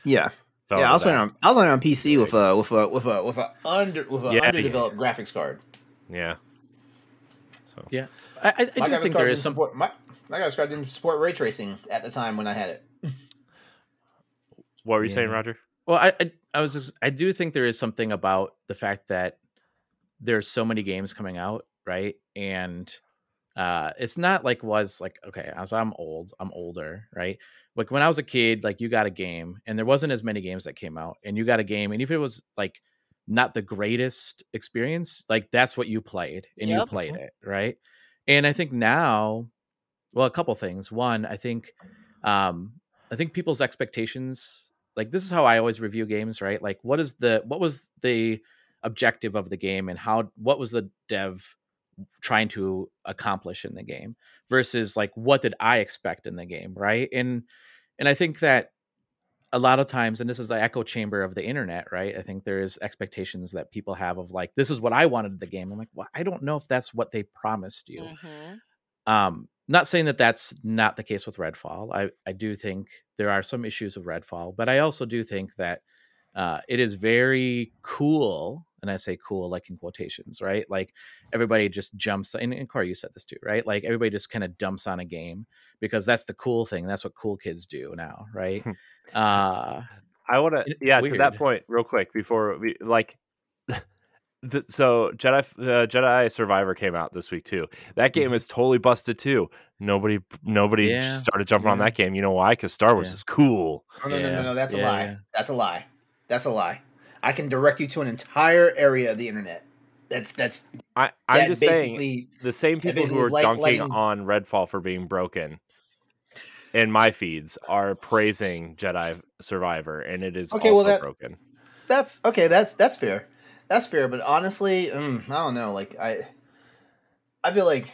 Speaker 2: Yeah,
Speaker 1: fell
Speaker 2: yeah. I was
Speaker 1: that.
Speaker 2: playing on I was playing on PC with a with a with a with a under with a
Speaker 1: Yeah,
Speaker 2: underdeveloped graphics card.
Speaker 1: Yeah. So
Speaker 4: Yeah, I, I, I do think
Speaker 2: card
Speaker 4: there
Speaker 2: didn't
Speaker 4: is some.
Speaker 2: support my my graphics card didn't support ray tracing at the time when I had it.
Speaker 1: what were you saying, Roger?
Speaker 4: Well, I, I I was just, I do think there is something about the fact that there's so many games coming out, right? And uh it's not like was like okay, as I'm old, I'm older, right? Like when I was a kid, like you got a game and there wasn't as many games that came out and you got a game and if it was like not the greatest experience, like that's what you played and you played it, right? And I think now well, a couple things. One, I think um I think people's expectations like this is how I always review games, right? Like what is the what was the objective of the game and how what was the dev trying to accomplish in the game versus like what did I expect in the game, right? And and I think that a lot of times and this is the echo chamber of the internet, right? I think there is expectations that people have of like this is what I wanted the game. I'm like, well, I don't know if that's what they promised you
Speaker 3: Mhm.
Speaker 4: um not saying that that's not the case with redfall i i do think there are some issues with redfall but i also do think that uh it is very cool and i say cool like in quotations right? Like everybody just jumps and, and Corey, you said this too right? Like everybody just kind of dumps on a game because that's the cool thing that's what cool kids do now right? Uh
Speaker 1: I want to, yeah, to that point, real quick before we like. The, so Jedi uh, Jedi Survivor came out this week too. That game
Speaker 4: Mhm.
Speaker 1: is totally busted too. Nobody nobody
Speaker 4: Yeah,
Speaker 1: started jumping on that game. You know why? Because Star Wars
Speaker 4: Yeah.
Speaker 1: is cool.
Speaker 2: No, no, no, no, no. That's a lie.
Speaker 4: yeah.
Speaker 2: That's a lie. That's a lie. I can direct you to an entire area of the internet. That's that's
Speaker 1: I I'm
Speaker 2: that
Speaker 1: just saying the same people who are
Speaker 2: is like
Speaker 1: dunking
Speaker 2: letting-
Speaker 1: on Redfall for being broken in my feeds are praising Jedi Survivor, and it is
Speaker 2: Okay, well,
Speaker 1: also
Speaker 2: that-
Speaker 1: broken.
Speaker 2: that's okay. That's that's fair. That's fair. But honestly, mm, I don't know. Like I, I feel like,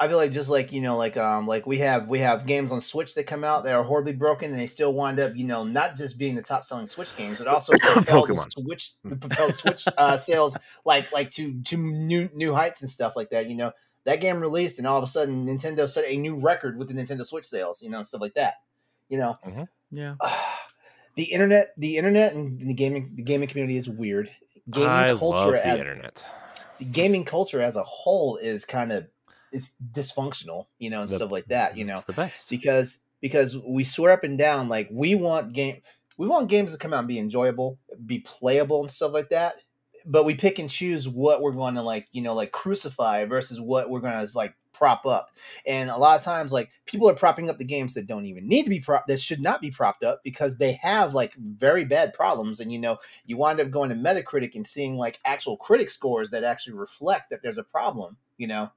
Speaker 2: I feel like just like you know, like um, like we have we have games on Switch that come out that are horribly broken, and they still wind up, you know, not just being the top selling Switch games, but also propel the
Speaker 1: Pokemon.
Speaker 2: Switch propel the Switch uh, sales like like to to new new heights and stuff like that. You know, that game released, and all of a sudden, Nintendo set a new record with the Nintendo Switch sales. You know, stuff like that. You know,
Speaker 4: yeah
Speaker 2: the internet the internet and the gaming the gaming community is weird gaming
Speaker 1: I love
Speaker 2: culture
Speaker 1: the
Speaker 2: as
Speaker 1: internet.
Speaker 2: the gaming culture as a whole is kind of it's dysfunctional you know and
Speaker 1: The-
Speaker 2: stuff like that you know
Speaker 1: It's the best.
Speaker 2: because because we swear up and down like we want game we want games to come out and be enjoyable be playable and stuff like that but we pick and choose what we're going to like you know like crucify versus what we're going to like prop up. And a lot of times like people are propping up the games that don't even need to be prop that should not be propped up because they have like very bad problems. And you know you wind up going to metacritic and seeing like actual critic scores that actually reflect that there's a problem you know?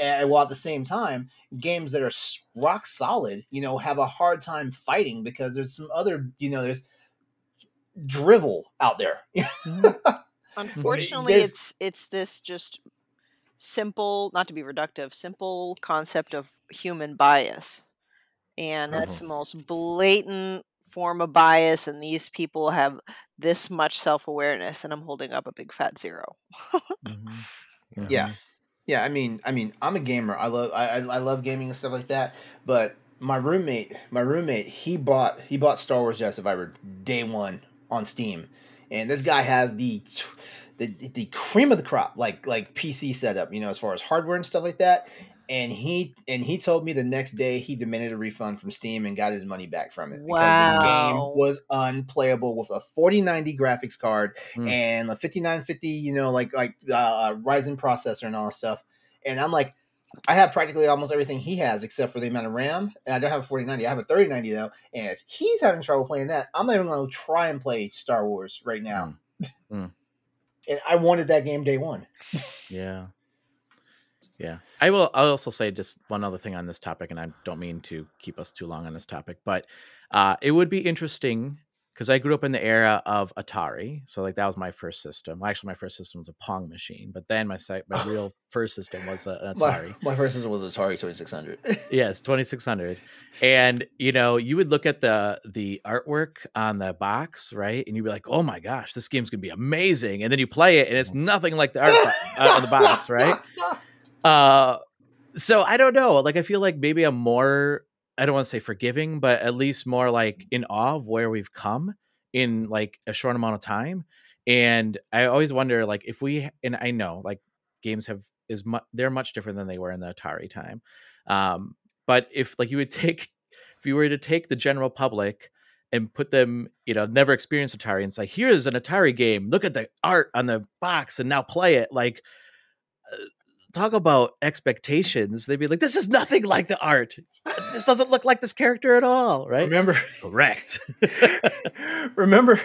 Speaker 2: And while at the same time, games that are rock solid, you know, have a hard time fighting because there's some other, you know, there's drivel out there. Mm-hmm.
Speaker 3: Unfortunately,
Speaker 2: There's-
Speaker 3: it's it's this just simple, not to be reductive, simple concept of human bias, and that's the most blatant form of bias. And these people have this much self awareness, and I'm holding up a big fat zero.
Speaker 4: Mm-hmm.
Speaker 2: Yeah. Yeah, I mean, I mean, I'm a gamer. I love, I, I I love gaming and stuff like that. But my roommate, my roommate, he bought, he bought Star Wars Jedi Survivor day one on Steam, and this guy has the, the the cream of the crop, like like PC setup, you know, as far as hardware and stuff like that. And he and he told me the next day he demanded a refund from Steam and got his money back from it because the game
Speaker 3: Wow.
Speaker 2: was unplayable with a 4090 graphics card
Speaker 4: Hmm.
Speaker 2: and a 5950, you know, like like uh, Ryzen processor and all that stuff. And I'm like, I have practically almost everything he has except for the amount of RAM, and I don't have a 4090. I have a 3090 though. And if he's having trouble playing that, I'm not even going to try and play Star Wars right now.
Speaker 4: Hmm.
Speaker 2: And I wanted that game day one.
Speaker 4: Yeah. Yeah. I will I'll also say just one other thing on this topic, and I don't mean to keep us too long on this topic, but uh, it would be interesting because I grew up in the era of Atari. So like that was my first system. Well, actually my first system was a Pong machine, but then my site my real first system was a, an Atari.
Speaker 2: My, my first system was Atari 2600.
Speaker 4: Yes, 2600. And you know, you would look at the the artwork on the box, right? And you'd be like, "Oh my gosh, this game's going to be amazing." And then you play it and it's nothing like the art bo- uh, on the box, right? Uh so I don't know. Like I feel like maybe I'm more I don't want to say forgiving, but at least more like in awe of where we've come in like a short amount of time. And I always wonder like if we and I know like games have is mu- they're much different than they were in the Atari time. Um but if like you would take if you were to take the general public and put them, you know, never experienced Atari and say, here's an Atari game. Look at the art on the box and now play it. Like, talk about expectations. They'd be like, this is nothing like the art. This doesn't look like this character at all, right?
Speaker 2: Remember,
Speaker 4: Correct.
Speaker 2: remember,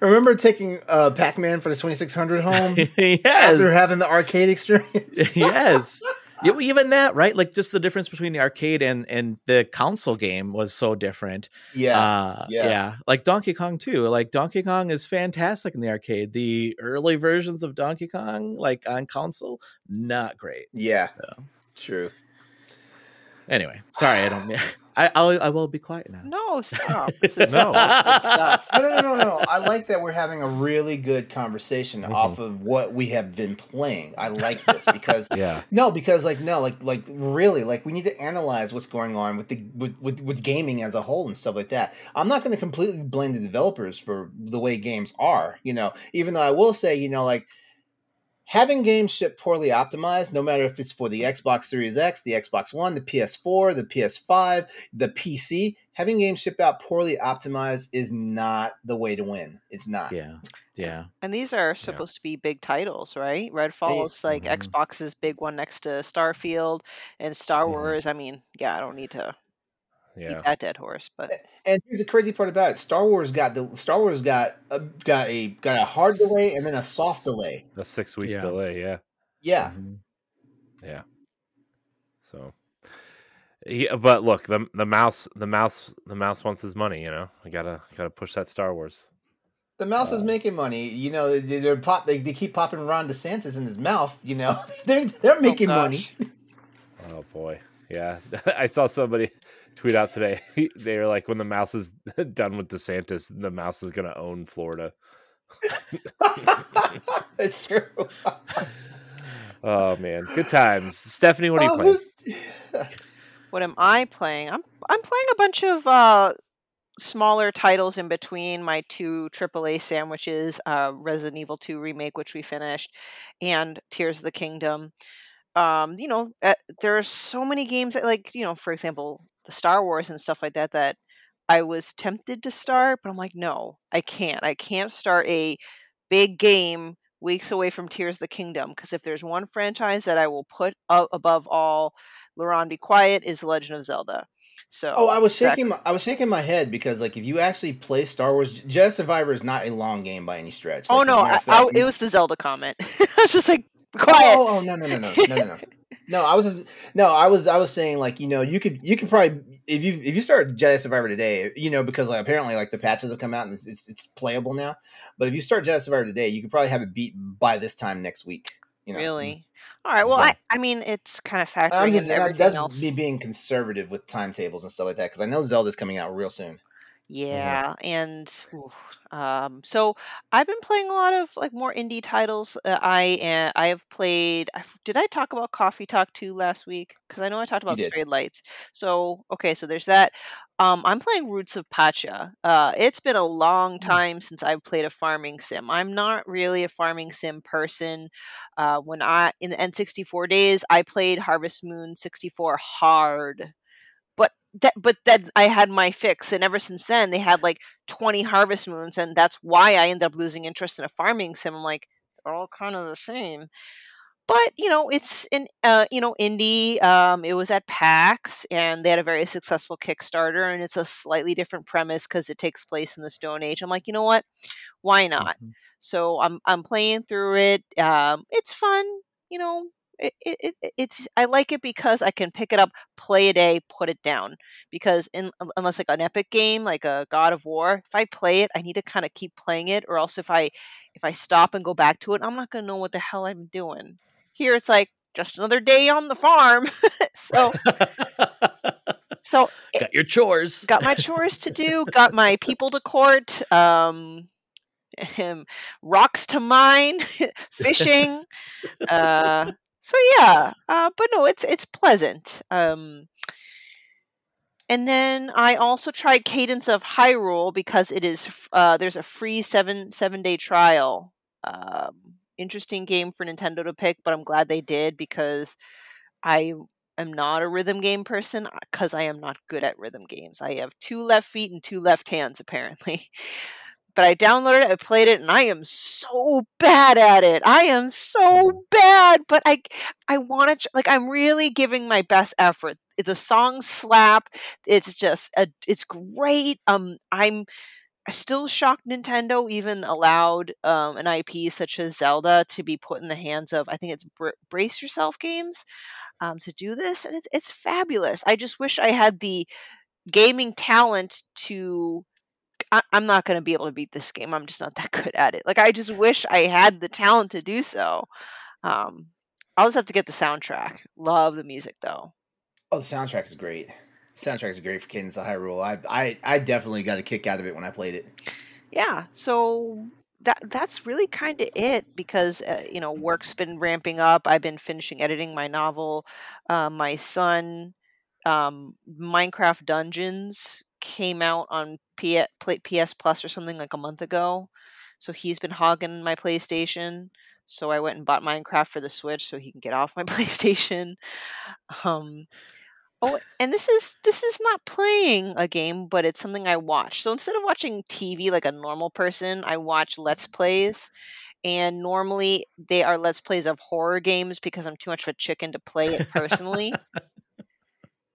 Speaker 2: remember taking uh, Pac-Man for the 2600 home
Speaker 4: yes.
Speaker 2: after having the arcade experience.
Speaker 4: yes. Yeah, well, even that, right? Like just the difference between the arcade and and the console game was so different.
Speaker 2: yeah,
Speaker 4: uh,
Speaker 2: yeah.
Speaker 4: yeah, like Donkey Kong too. Like Donkey Kong is fantastic in the arcade. The early versions of Donkey Kong, like on console, not great.
Speaker 2: yeah,
Speaker 4: So
Speaker 2: true.
Speaker 4: Anyway, sorry, I don't. I I'll, I will be quiet now.
Speaker 3: No, stop. This is
Speaker 1: No.
Speaker 3: good stuff.
Speaker 2: no, no, no, no, no. I like that we're having a really good conversation
Speaker 1: Mhm.
Speaker 2: off of what we have been playing. I like this because
Speaker 1: Yeah.
Speaker 2: no, because like no, like like really, like we need to analyze what's going on with the with with, with gaming as a whole and stuff like that. I'm not going to completely blame the developers for the way games are, you know. Even though I will say, you know, like having games ship poorly optimized, no matter if it's for the Xbox Series X, the Xbox One, the PS4, the PS5, the PC, having games ship out poorly optimized is not the way to win. It's not.
Speaker 4: Yeah, yeah,
Speaker 3: And these are supposed to be big titles, right? Redfall is like
Speaker 1: Mhm.
Speaker 3: Xbox's big one next to Starfield and Star
Speaker 1: Mhm.
Speaker 3: Wars. I mean, yeah, I don't need to
Speaker 1: Yeah.
Speaker 3: beat that dead horse, but
Speaker 2: And here's the crazy part about it: Star Wars got the Star Wars got a, got a got a hard delay and then a soft delay.
Speaker 1: A six weeks
Speaker 4: Yeah.
Speaker 1: delay. Yeah.
Speaker 2: Yeah,
Speaker 4: Mhm.
Speaker 1: Yeah. So. Yeah, but look, the the mouse, the mouse, the mouse wants his money. You know, we gotta gotta push that Star Wars.
Speaker 2: the mouse is
Speaker 1: Uh,
Speaker 2: making money. You know, they, they're pop. They, they keep popping Ron DeSantis in his mouth. You know, they're they're making money.
Speaker 1: Oh boy, yeah. I saw somebody tweet out today. They were like, when the mouse is done with DeSantis, the mouse is gonna own Florida.
Speaker 2: it's true.
Speaker 1: Oh man, good times. Stephanie, what are you
Speaker 2: Oh,
Speaker 1: playing?
Speaker 3: what am I playing? I'm I'm playing a bunch of uh smaller titles in between my two AAA sandwiches, uh Resident Evil 2 remake which we finished and Tears of the Kingdom. Um, you know, uh, there are so many games that like, you know, for example, the Star Wars and stuff like that that I was tempted to start, but I'm like, no, I can't. I can't start a big game weeks away from Tears of the Kingdom because if there's one franchise that I will put up above all, LeRon, be quiet, is Legend of Zelda. Oh, so,
Speaker 2: Oh, I was
Speaker 3: that-
Speaker 2: shaking. My, I was shaking my head because, like, if you actually play Star Wars, Jedi Survivor is not a long game by any stretch.
Speaker 3: Oh
Speaker 2: Like, a
Speaker 3: no, I,
Speaker 2: of
Speaker 3: I, it was the Zelda comment. I was just like, oh, quiet.
Speaker 2: Oh, oh, no, no, no, no, no, no, no. I was just, no, I was I was saying like you know you could you could probably if you if you start Jedi Survivor today, you know because like apparently like the patches have come out and it's it's, it's playable now. But if you start Jedi Survivor today, you could probably have it beat by this time next week. You know?
Speaker 3: Really? All right. Well. I, I mean, it's kind of factoring
Speaker 2: just and
Speaker 3: everything
Speaker 2: that's
Speaker 3: else.
Speaker 2: me being conservative with timetables and stuff like that because I know Zelda's coming out real soon.
Speaker 3: Yeah, and um, so I've been playing a lot of like more indie titles. Uh, I uh, I have played. I Did I talk about Coffee Talk 2 last week? Because I know I talked
Speaker 2: You
Speaker 3: about
Speaker 2: did.
Speaker 3: Straight Lights. So okay, so there's that. Um, I'm playing Roots of Pacha. Uh, it's been a long time since I've played a farming sim. I'm not really a farming sim person. Uh, when I in the N64 days, I played Harvest Moon 64 hard that but that I had my fix, and ever since then they had like 20 harvest moons, and that's why I ended up losing interest in a farming sim. I'm like, they're all kind of the same. But you know, it's in uh, you know indie. Um, it was at PAX, and they had a very successful Kickstarter, and it's a slightly different premise because it takes place in the Stone Age. I'm like, you know what? Why not?
Speaker 4: Mhm.
Speaker 3: So I'm I'm playing through it. Um, it's fun. You know, it, it, it it's I like it because I can pick it up, play a day, put it down. Because in unless like an epic game like a God of War, if I play it, I need to kind of keep playing it, or else if I if I stop and go back to it, I'm not gonna know what the hell I'm doing. Here it's like just another day on the farm. so so
Speaker 4: Got your chores.
Speaker 3: got my chores to do, got my people to court, um, um, rocks to mine, fishing. Uh, so yeah, uh, but no, it's it's pleasant. Um, and then I also tried Cadence of Hyrule because it is uh, there's a free seven seven day trial. Um, interesting game for Nintendo to pick, but I'm glad they did because I am not a rhythm game person because I am not good at rhythm games. I have two left feet and two left hands apparently. But I downloaded it, I played it, and I am so bad at it. I am so bad, but I I want to like I'm really giving my best effort. The songs slap. It's just a, it's great. Um, I'm still shocked Nintendo even allowed um, an IP such as Zelda to be put in the hands of I think it's Br- Brace Yourself Games um, to do this, and it's it's fabulous. I just wish I had the gaming talent to. I, I'm not going to be able to beat this game. I'm just not that good at it. Like I just wish I had the talent to do so. Um, I'll just have to get the soundtrack. Love the music though.
Speaker 2: Oh, the soundtrack is great. The soundtrack is great for Cadence of Hyrule. I I I definitely got a kick out of it when I played it.
Speaker 3: yeah so that that's really kind of it because uh, you know work's been ramping up i've been finishing editing my novel uh, my son um, minecraft dungeons came out on P- ps plus or something like a month ago so he's been hogging my playstation so i went and bought minecraft for the switch so he can get off my playstation um, Oh, and this is this is not playing a game, but it's something I watch. So instead of watching TV like a normal person, I watch Let's Plays. And normally they are Let's Plays of horror games because I'm too much of a chicken to play it personally.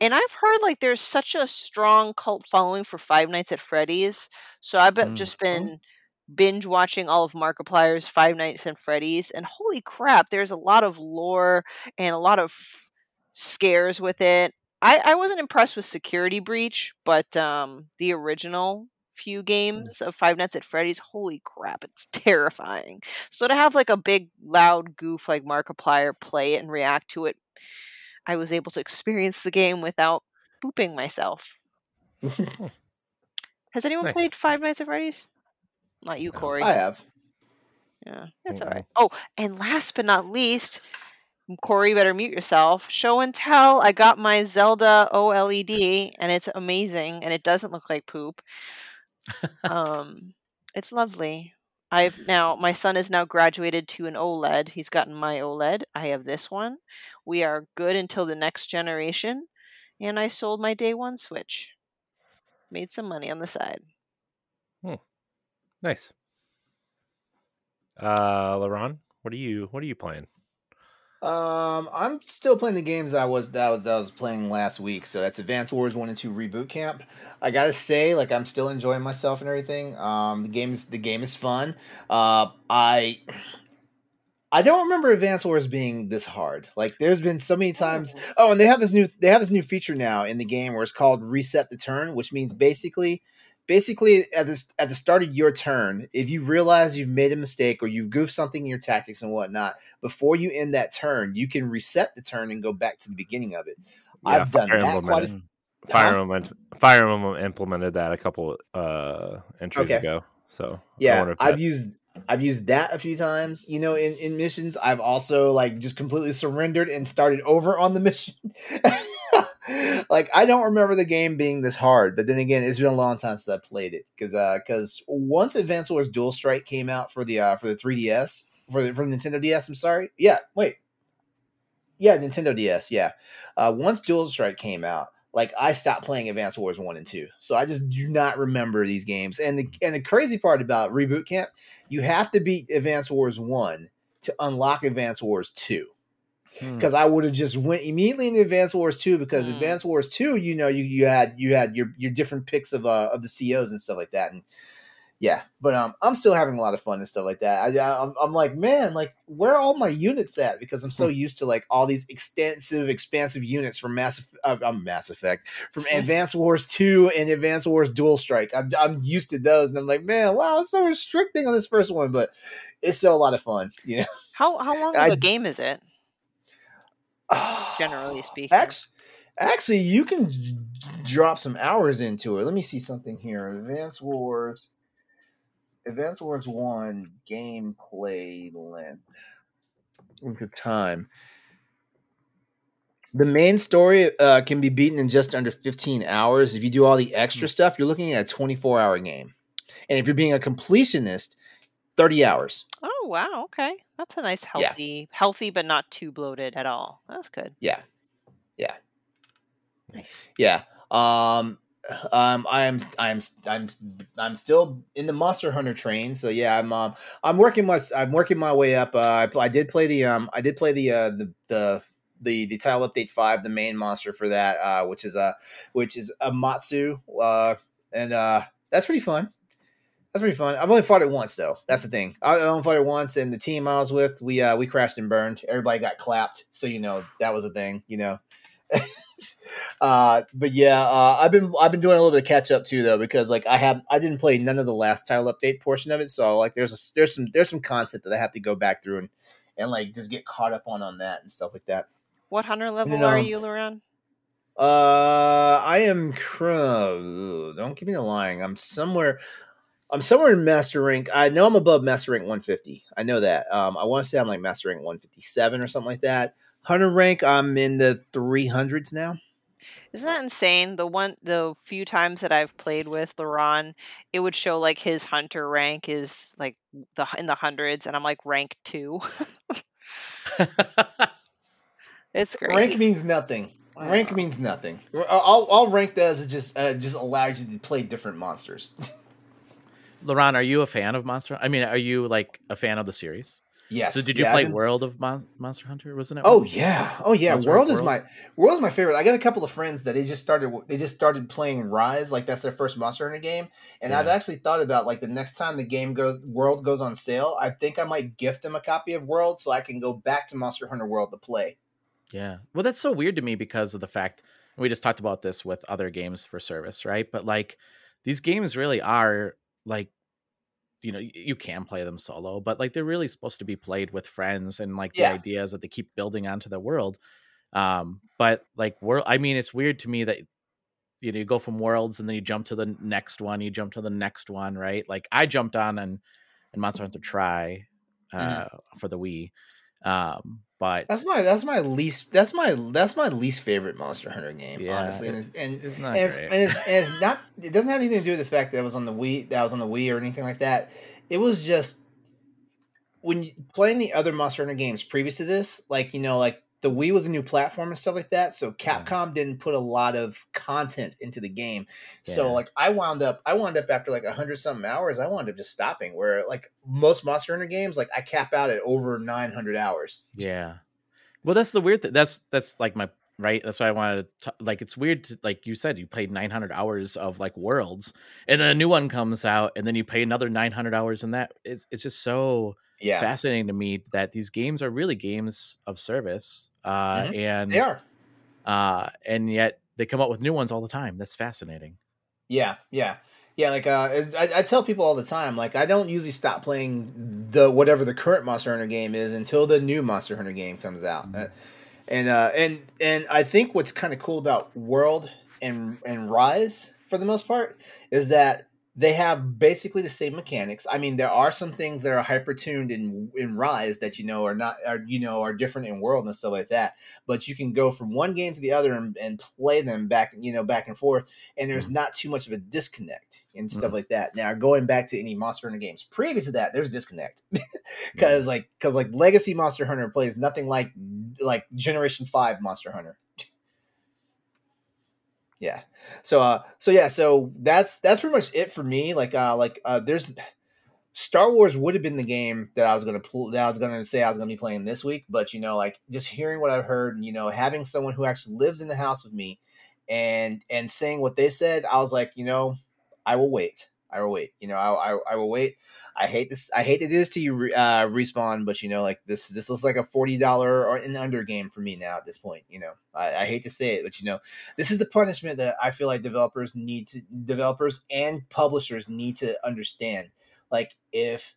Speaker 3: And I've heard like there's such a strong cult following for Five Nights at Freddy's. So I've been,
Speaker 4: Mm.
Speaker 3: just been binge watching all of Markiplier's Five Nights at Freddy's, and holy crap, there's a lot of lore and a lot of f- scares with it. I, I wasn't impressed with Security Breach, but um, the original few games of Five Nights at Freddy's, holy crap, it's terrifying. So to have like a big loud goof like Markiplier play it and react to it, I was able to experience the game without booping myself. Has anyone
Speaker 1: Nice.
Speaker 3: played Five Nights at Freddy's? Not you, Corey.
Speaker 2: I have.
Speaker 3: Yeah, that's all right. Oh, and last but not least, Corey, better mute yourself. Show and tell. I got my Zelda OLED, and it's amazing, and it doesn't look like poop. um, it's lovely. I've now my son is now graduated to an OLED. He's gotten my OLED. I have this one. We are good until the next generation, and I sold my day one Switch. Made some money on the side. Hmm.
Speaker 1: Nice. Uh, LeRon, what are you what are you playing?
Speaker 2: Um, I'm still playing the games that I was that I was that I was playing last week. So that's Advance Wars One and Two Reboot Camp. I gotta say, like I'm still enjoying myself and everything. Um, the game is the game is fun. Uh, I I don't remember Advance Wars being this hard. Like there's been so many times. Oh, and they have this new they have this new feature now in the game where it's called reset the turn, which means basically basically at this at the start of your turn, if you realize you've made a mistake or you've goofed something in your tactics and whatnot, before you end that turn, you can reset the turn and go back to the beginning of it. I've done that quite a
Speaker 1: Fire Emblem, Fire Emblem implemented that a couple uh entries
Speaker 2: Okay.
Speaker 1: ago. So
Speaker 2: Yeah, I've
Speaker 1: that-
Speaker 2: used I've used that a few times. You know, in, in missions, I've also like just completely surrendered and started over on the mission. like I don't remember the game being this hard, but then again, it's been a long time since I played it because because once Advance Wars Dual Strike came out for the uh, for the 3DS for the Nintendo DS, I'm sorry, yeah, wait, yeah, Nintendo DS, yeah. Uh, once Dual Strike came out, like I stopped playing Advance Wars one and two, so I just do not remember these games. And the and the crazy part about Reboot Camp, you have to beat Advance Wars one to unlock Advance Wars two.
Speaker 4: Hmm.
Speaker 2: Because I would have just went immediately into Advance Wars two because
Speaker 3: Hmm.
Speaker 2: Advance Wars two, you know, you you had you had your your different picks of uh of the COs and stuff like that, and yeah, but um, I'm still having a lot of fun and stuff like that. I, I I'm, I'm like, man, like where are all my units at? Because I'm so used to like all these extensive, expansive units from Mass, uh, um, Mass Effect, from Advance Wars Two and Advance Wars Dual Strike. I'm, I'm used to those, and I'm like, man, wow, it's so restricting on this first one, but it's still a lot of fun, you know.
Speaker 3: How how long
Speaker 2: I-
Speaker 3: of a game is it? Generally speaking.
Speaker 2: Act- Actually, you can drop some hours into it. Let me see something here. Advance Wars, Advance Wars One gameplay length. Look at time. The main story uh, can be beaten in just under 15 hours. If you do all the extra stuff, you're looking at a 24 hour game. And if you're being a completionist, 30 hours.
Speaker 3: Oh wow, okay. That's a nice
Speaker 2: Yeah.
Speaker 3: healthy healthy but not too bloated at all. That's good.
Speaker 2: Yeah. Yeah.
Speaker 3: Nice.
Speaker 2: Yeah. Um um I am I'm I'm I'm still in the Monster Hunter train. So yeah, I'm um I'm working my I'm working my way up. Uh I, I did play the um I did play the uh the the the, the title update 5 the main monster for that uh which is uh which is Amatsu uh and uh that's pretty fun. That's pretty fun. I've only fought it once though. That's the thing. I only fought it once, and the team I was with, we uh we crashed and burned. Everybody got clapped, so you know that was a thing. You know. uh, but yeah, uh, I've been I've been doing a little bit of catch up too though because like I have I didn't play none of the last title update portion of it, so like there's a there's some there's some content that I have to go back through and and like just get caught up on on that and stuff like that.
Speaker 3: What hunter level
Speaker 2: know,
Speaker 3: are you, LeRon?
Speaker 2: Uh, I am. cr- Don't give me the lying. I'm somewhere. I'm somewhere in master rank. I know I'm above master rank 150. I know that. Um, I want to say I'm like master rank 157 or something like that. Hunter rank, I'm in the 300s now.
Speaker 3: Isn't that insane? The one the few times that I've played with LeRon, it would show like his hunter rank is like the in the hundreds, and I'm like rank two. it's great.
Speaker 2: Rank means nothing. Rank means nothing. All, all rank does is just uh, just allows you to play different monsters.
Speaker 4: LeRon, are you a fan of Monster? I mean, are you like a fan of the series?
Speaker 2: yes.
Speaker 4: So did you
Speaker 2: Yeah,
Speaker 4: play
Speaker 2: been-
Speaker 4: World of Mon- Monster Hunter? Wasn't it?
Speaker 2: Oh yeah, oh yeah.
Speaker 4: Monster
Speaker 2: World
Speaker 4: Hunter
Speaker 2: is my World is my favorite. I got a couple of friends that they just started. They just started playing Rise, like that's their first Monster Hunter game. And I've actually thought about like the next time the game goes World goes on sale, I think I might gift them a copy of World so I can go back to Monster Hunter World to play.
Speaker 4: Yeah. Well, that's so weird to me because of the fact we just talked about this with other games for service, right? But like these games really are like you know, you can play them solo, but like they're really supposed to be played with friends and like
Speaker 2: Yeah.
Speaker 4: the ideas that they keep building onto the world. Um, but like world I mean, it's weird to me that you know, you go from worlds and then you jump to the next one, you jump to the next one, right? Like I jumped on and and Monster Hunter Tri uh
Speaker 2: Mhm.
Speaker 4: for the Wii. Um,
Speaker 2: That's my that's my least that's my that's my least favorite Monster Hunter game,
Speaker 4: Yeah,
Speaker 2: honestly.
Speaker 4: it-
Speaker 2: And, and
Speaker 4: it's not
Speaker 2: and it's, and it's, and it's not it doesn't have anything to do with the fact that it was on the Wii that was on the Wii or anything like that. It was just when you playing the other Monster Hunter games previous to this, like you know, like the Wii was a new platform and stuff like that, so
Speaker 4: Yeah.
Speaker 2: Capcom didn't put a lot of content into the game. So like I wound up I wound up after like a hundred something hours, I wound up just stopping. Where like most Monster Hunter games, like I cap out at over nine hundred hours.
Speaker 4: Yeah. Well, that's the weird thing. That's that's like my right. That's why I wanted to t- like. It's weird. To, like you said, you played 900 hours of like worlds, and then a new one comes out, and then you pay another 900 hours in that. It's it's just so
Speaker 2: Yeah,
Speaker 4: fascinating to me that these games are really games of service, uh,
Speaker 2: Mhm.
Speaker 4: and
Speaker 2: they are.
Speaker 4: uh, and yet they come up with new ones all the time. That's fascinating.
Speaker 2: Yeah, yeah, yeah. Like uh, I, I tell people all the time, like I don't usually stop playing the whatever the current Monster Hunter game is until the new Monster Hunter game comes out. Uh, and uh, and and I think what's kind of cool about World and and Rise for the most part is that they have basically the same mechanics. I mean, there are some things that are hyper tuned in in Rise that you know are not are you know are different in World and stuff like that. But you can go from one game to the other and, and play them back you know back and forth, and there's mm-hmm. not too much of a disconnect and stuff mm-hmm. like that. Now, going back to any Monster Hunter games previous to that, there's a disconnect because like because like Legacy Monster Hunter plays nothing like like Generation Five Monster Hunter. Yeah. So uh so yeah, so that's that's pretty much it for me. Like uh like uh there's Star Wars would have been the game that I was gonna pull that I was gonna say I was gonna be playing this week, but you know, like just hearing what I've heard, you know, having someone who actually lives in the house with me and and saying what they said, I was like, you know, I will wait. I will wait. You know, I, I, I will wait. I hate this. I hate to do this to you, uh, respawn, but you know, like this this looks like a forty dollar or an under game for me now at this point. You know, I, I hate to say it, but you know, this is the punishment that I feel like developers need to developers and publishers need to understand. Like if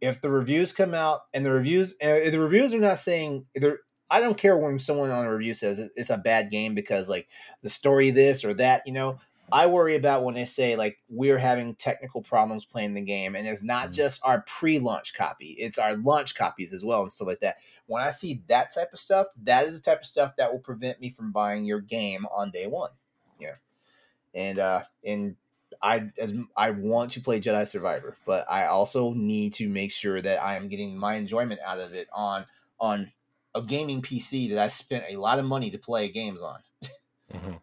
Speaker 2: if the reviews come out and the reviews and the reviews are not saying they're I don't care when someone on a review says it's a bad game because like the story this or that, you know. I worry about when they say like we're having technical problems playing the game, and it's not
Speaker 4: Mm.
Speaker 2: just our pre-launch copy; it's our launch copies as well and stuff like that. When I see that type of stuff, that is the type of stuff that will prevent me from buying your game on day one. Yeah, and uh, and I as I want to play Jedi Survivor, but I also need to make sure that I am getting my enjoyment out of it on on a gaming PC that I spent a lot of money to play games on.
Speaker 1: Mhm.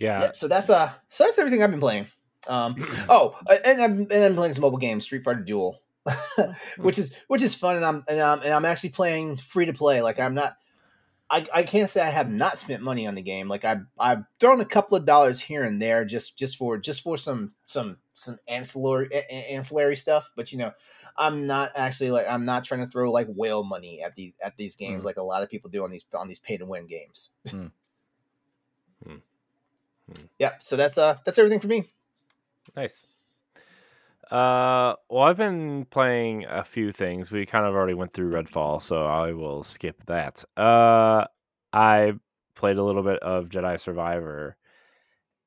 Speaker 1: Yeah.
Speaker 2: Yep. So that's uh so that's everything I've been playing. Um oh uh, and I'm and I'm playing some mobile games, Street Fighter Duel. which is which is fun and I'm and I'm and I'm actually playing free to play. Like I'm not I, I can't say I have not spent money on the game. Like I've I've thrown a couple of dollars here and there just just for just for some some some ancillary a- ancillary stuff. But you know, I'm not actually like I'm not trying to throw like whale money at these at these games
Speaker 4: Mm.
Speaker 2: like a lot of people do on these on these pay to win games.
Speaker 4: Mm.
Speaker 2: Yeah, so that's uh that's everything for me.
Speaker 1: Nice. Uh, well, I've been playing a few things. We kind of already went through Redfall, so I will skip that. Uh, I played a little bit of Jedi Survivor,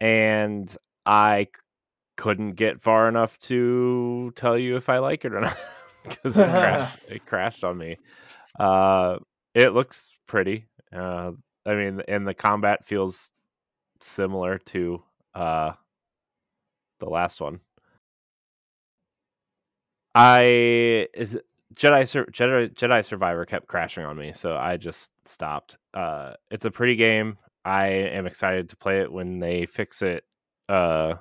Speaker 1: and i couldn't get far enough to tell you if I like it or not because it, crashed, it crashed on me. Uh, it looks pretty. Uh, I mean, and the combat feels similar to uh the last one. I Jedi Jedi Jedi Survivor kept crashing on me, so I just stopped. Uh, it's a pretty game. I am excited to play it when they fix it. Uh,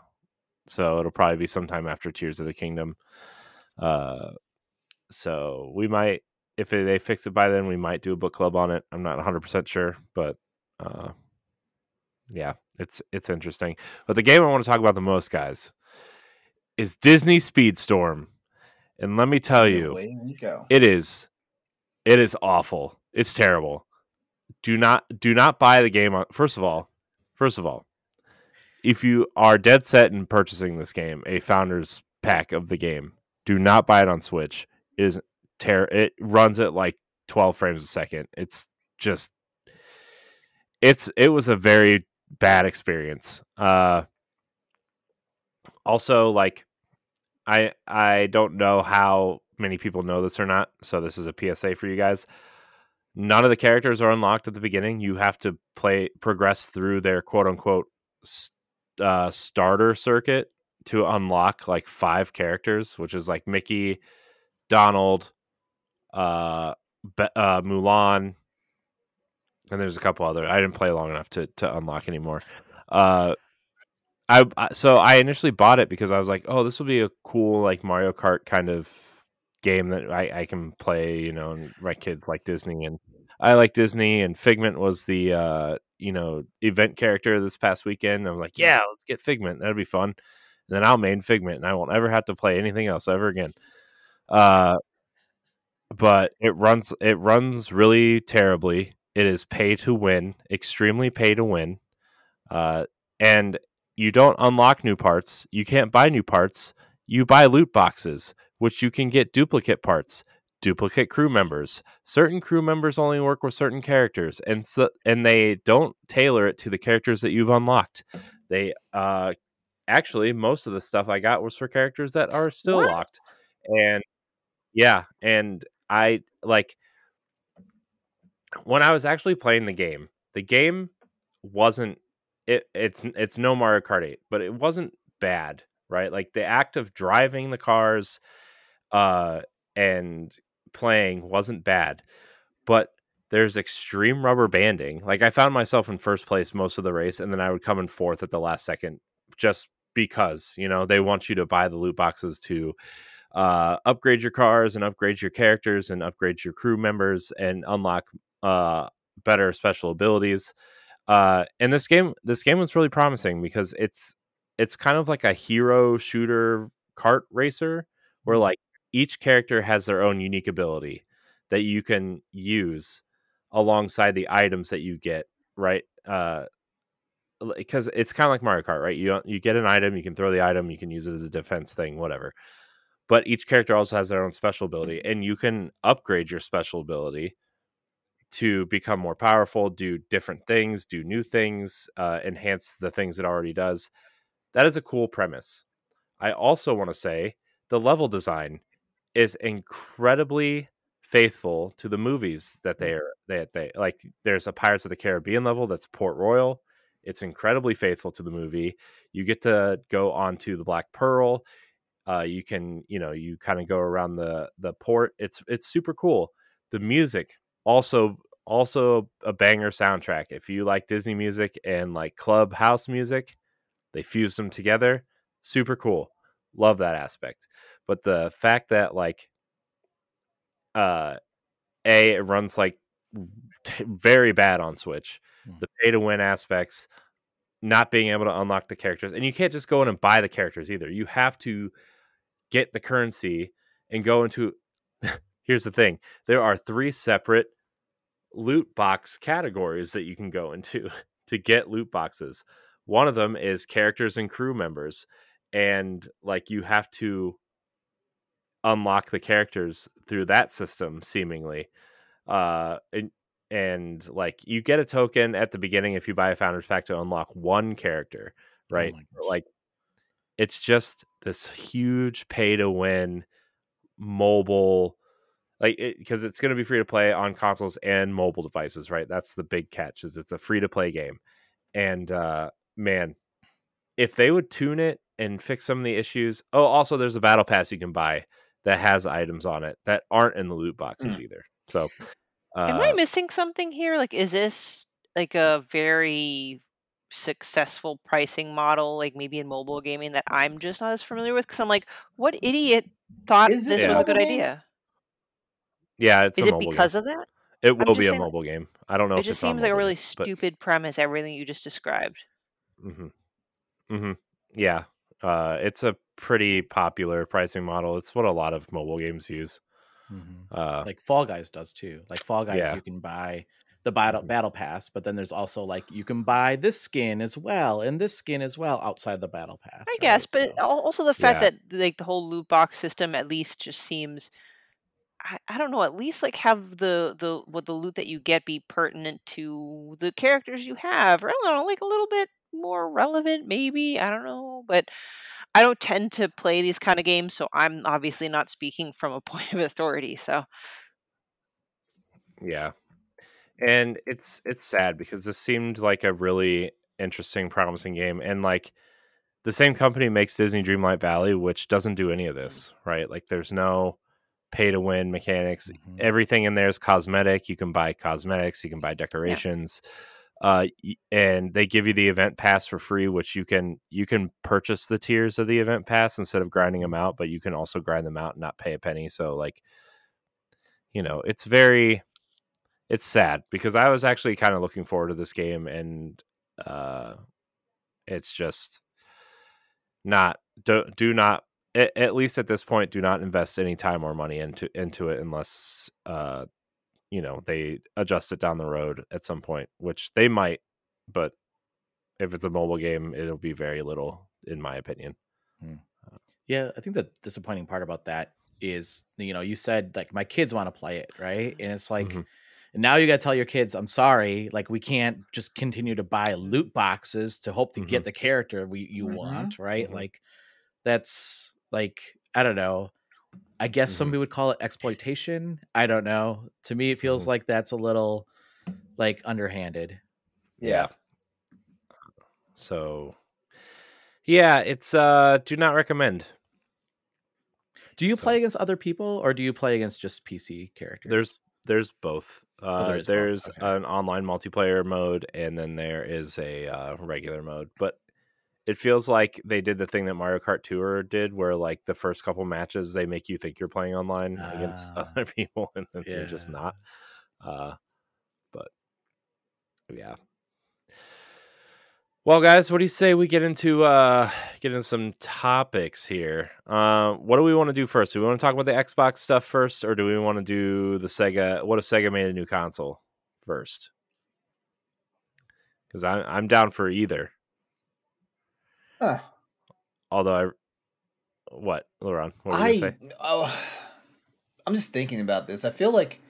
Speaker 1: so it'll probably be sometime after Tears of the Kingdom. Uh, so we might, if they fix it by then, we might do a book club on it. I'm not 100 percent sure, but uh, yeah, it's it's interesting. But the game I want to talk about the most, guys, is Disney Speedstorm. And let me tell you,
Speaker 2: Away we go.
Speaker 1: it is it is awful. It's terrible. Do not do not buy the game on first of all, first of all, if you are dead set in purchasing this game, a founder's pack of the game, do not buy it on Switch. It is ter- it runs at like 12 frames a second. It's just it's it was a very bad experience. Uh also like I I don't know how many people know this or not, so this is a PSA for you guys. None of the characters are unlocked at the beginning. You have to play progress through their quote unquote uh, starter circuit to unlock like five characters, which is like Mickey, Donald, uh, uh, Mulan, and there's a couple other. I didn't play long enough to to unlock anymore. Uh, I so I initially bought it because I was like, oh, this will be a cool like Mario Kart kind of game that I, I can play, you know, and my kids like Disney and I like Disney and Figment was the uh, you know, event character this past weekend. I'm like, yeah, let's get Figment. That'll be fun. And then I'll main Figment and I won't ever have to play anything else ever again. Uh but it runs it runs really terribly. It is pay to win, extremely pay to win, uh, and you don't unlock new parts. You can't buy new parts. You buy loot boxes, which you can get duplicate parts, duplicate crew members. Certain crew members only work with certain characters, and so and they don't tailor it to the characters that you've unlocked. They uh, actually most of the stuff I got was for characters that are still
Speaker 3: What?
Speaker 1: locked, and yeah, and I like when I was actually playing the game. The game wasn't it. It's it's no Mario Kart 8, but it wasn't bad, right? Like the act of driving the cars, uh, and playing wasn't bad, but there's extreme rubber banding. Like I found myself in first place most of the race, and then I would come in fourth at the last second, just because you know they want you to buy the loot boxes to uh, upgrade your cars and upgrade your characters and upgrade your crew members and unlock uh, better special abilities. Uh, and this game, this game was really promising because it's it's kind of like a hero shooter kart racer where like each character has their own unique ability that you can use alongside the items that you get right? Uh because it's kind of like mario kart right? You you get an item you can throw the item you can use it as a defense thing whatever. But each character also has their own special ability and you can upgrade your special ability to become more powerful do different things do new things uh, enhance the things it already does. That is a cool premise. I also want to say the level design is incredibly faithful to the movies that they are that they like there's a pirates of the caribbean level that's port royal. It's incredibly faithful to the movie. You get to go onto the black pearl. Uh, you can you know you kind of go around the the port. It's it's super cool. The music also also a banger soundtrack if you like disney music and like club house music they fuse them together super cool love that aspect but the fact that like uh a it runs like t- very bad on switch
Speaker 4: Hmm.
Speaker 1: the pay to win aspects not being able to unlock the characters and you can't just go in and buy the characters either you have to get the currency and go into here's the thing there are three separate loot box categories that you can go into to get loot boxes one of them is characters and crew members and like you have to unlock the characters through that system seemingly uh and, and like you get a token at the beginning if you buy a founders pack to unlock one character right
Speaker 4: my gosh.
Speaker 1: like it's just this huge pay to win mobile like because it's going to be free to play on consoles and mobile devices right that's the big catch is it's a free to play game and uh man if they would tune it and fix some of the issues oh also there's a battle pass you can buy that has items on it that aren't in the loot boxes either so uh,
Speaker 3: Am I missing something here? Like, is this like a very successful pricing model, like maybe in mobile gaming that I'm just not as familiar with? Because I'm like, what idiot thought
Speaker 2: Is
Speaker 3: this
Speaker 2: this
Speaker 3: was a
Speaker 1: a
Speaker 3: good idea?
Speaker 1: Yeah it's
Speaker 3: Is
Speaker 1: a
Speaker 3: it
Speaker 1: mobile
Speaker 3: because
Speaker 1: game.
Speaker 3: of that?
Speaker 1: it will be a
Speaker 3: saying, like,
Speaker 1: mobile game i don't know
Speaker 3: It
Speaker 1: if
Speaker 3: just
Speaker 1: it's on
Speaker 3: seems like a
Speaker 1: mobile
Speaker 3: really
Speaker 1: yet, but-
Speaker 3: stupid premise. Everything you just described.
Speaker 1: hmm hmm Yeah, uh, it's a pretty popular pricing model. It's what a lot of mobile games use.
Speaker 4: Mhm.
Speaker 1: Uh,
Speaker 4: like Fall Guys does too. Like Fall Guys,
Speaker 1: Yeah.
Speaker 4: you can buy the battle
Speaker 1: Mhm.
Speaker 4: battle pass, but then there's also like you can buy this skin as well and this skin as well outside the battle pass.
Speaker 3: I guess, but
Speaker 4: So-
Speaker 3: also the fact
Speaker 1: Yeah.
Speaker 3: that like the whole loot box system at least just seems I, I don't know, at least like have the the what the loot that you get be pertinent to the characters you have. Or I don't know, like a little bit more relevant maybe. I don't know, but I don't tend to play these kind of games, so I'm obviously not speaking from a point of authority. So
Speaker 1: yeah, and it's it's sad because this seemed like a really interesting, promising game, and like the same company makes Disney Dreamlight Valley, which doesn't do any of mm. this, right? Like, there's no pay to win mechanics.
Speaker 4: Mhm.
Speaker 1: Everything in there is cosmetic. You can buy cosmetics. You can buy decorations. Uh, and they give you the event pass for free, which you can you can purchase the tiers of the event pass instead of grinding them out, but you can also grind them out and not pay a penny. So like, you know, it's very it's sad because I was actually kind of looking forward to this game and uh it's just not do, do not at, at least at this point, do not invest any time or money into into it unless uh, you know they adjust it down the road at some point, which they might. But if it's a mobile game, it'll be very little, in my opinion.
Speaker 4: Yeah, I think the disappointing part about that is, you know, you said like my kids want to play it, right? And it's like
Speaker 1: Mhm.
Speaker 4: now you got to tell your kids, I'm sorry, like we can't just continue to buy loot boxes to hope to get the character we you
Speaker 2: Mhm.
Speaker 4: want, right?
Speaker 1: Mhm.
Speaker 4: Like that's like I don't know. I guess
Speaker 1: Mhm.
Speaker 4: some people would call it exploitation. I don't know. To me, it feels
Speaker 1: Mhm.
Speaker 4: like that's a little like underhanded.
Speaker 2: Yeah.
Speaker 1: So, yeah, it's uh, do not recommend.
Speaker 4: Do you
Speaker 1: So-
Speaker 4: play against other people or do you play against just PC characters?
Speaker 1: There's there's both. Uh,
Speaker 4: there is both,
Speaker 1: there's
Speaker 4: okay.
Speaker 1: an online multiplayer mode, and then there is a uh, regular mode. But it feels like they did the thing that Mario Kart Tour did, where like the first couple matches they make you think you're playing online against
Speaker 4: Ah.
Speaker 1: other people, and then you're just not. Uh, but yeah. Well, guys, what do you say we get into uh get into some topics here? Uh, what do we want to do first? Do we want to talk about the Xbox stuff first, or do we want to do the Sega? What if Sega made a new console first? Because I'm I'm down for either.
Speaker 2: Huh.
Speaker 1: Although I, what, LeRon? What
Speaker 2: I oh, I'm just thinking about this. I feel like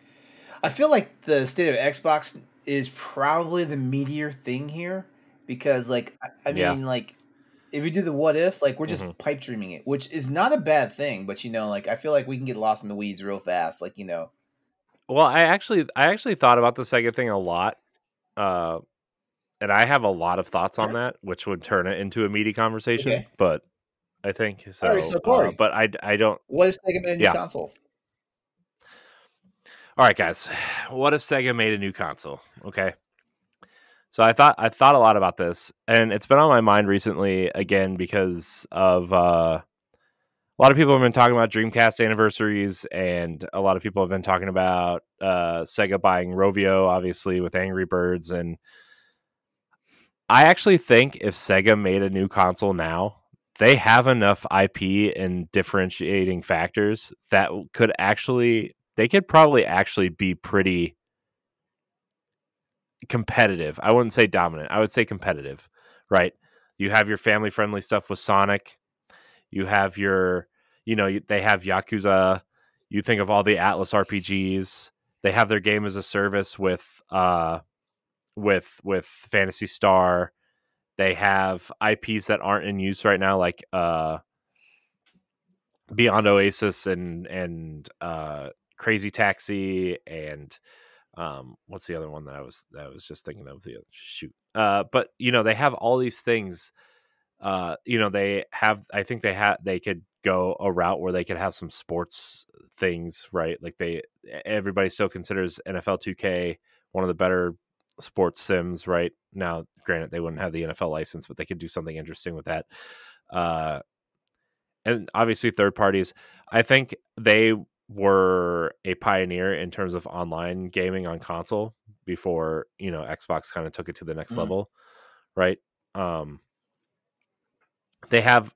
Speaker 2: I feel like the state of Xbox is probably the meteor thing here because, like, I, I mean, like, if we do the what if, like, we're just
Speaker 1: Mhm.
Speaker 2: pipe dreaming it, which is not a bad thing. But you know, like, I feel like we can get lost in the weeds real fast. Like, you know,
Speaker 1: Well, I actually I actually thought about the Sega thing a lot. Uh and I have a lot of thoughts on that, which would turn it into a meaty conversation.
Speaker 2: Okay.
Speaker 1: But I think so.
Speaker 2: Alright, so
Speaker 1: uh, but I I don't
Speaker 2: what if Sega made a new
Speaker 1: Yeah.
Speaker 2: console?
Speaker 1: All right, guys. What if Sega made a new console? Okay. So I thought I thought a lot about this, and it's been on my mind recently again because of uh, a lot of people have been talking about Dreamcast anniversaries, and a lot of people have been talking about uh, Sega buying Rovio, obviously with Angry Birds, and I actually think if Sega made a new console now, they have enough IP and differentiating factors that could actually they could probably actually be pretty competitive. I wouldn't say dominant. I would say competitive, right? You have your family friendly stuff with Sonic. You have your, you know, they have Yakuza. You think of all the Atlus RPGs. They have their game as a service with uh with with Phantasy Star. They have IPs that aren't in use right now like uh Beyond Oasis and and uh Crazy Taxi and um what's the other one that I was that I was just thinking of the shoot uh but you know they have all these things uh you know they have I think they have they could go a route where they could have some sports things right like they everybody still considers NFL 2K one of the better sports sims right now granted they wouldn't have the NFL license but they could do something interesting with that uh and obviously third parties I think they were a pioneer in terms of online gaming on console before you know Xbox kind of took it to the next
Speaker 2: Mhm.
Speaker 1: level, right? Um, they have,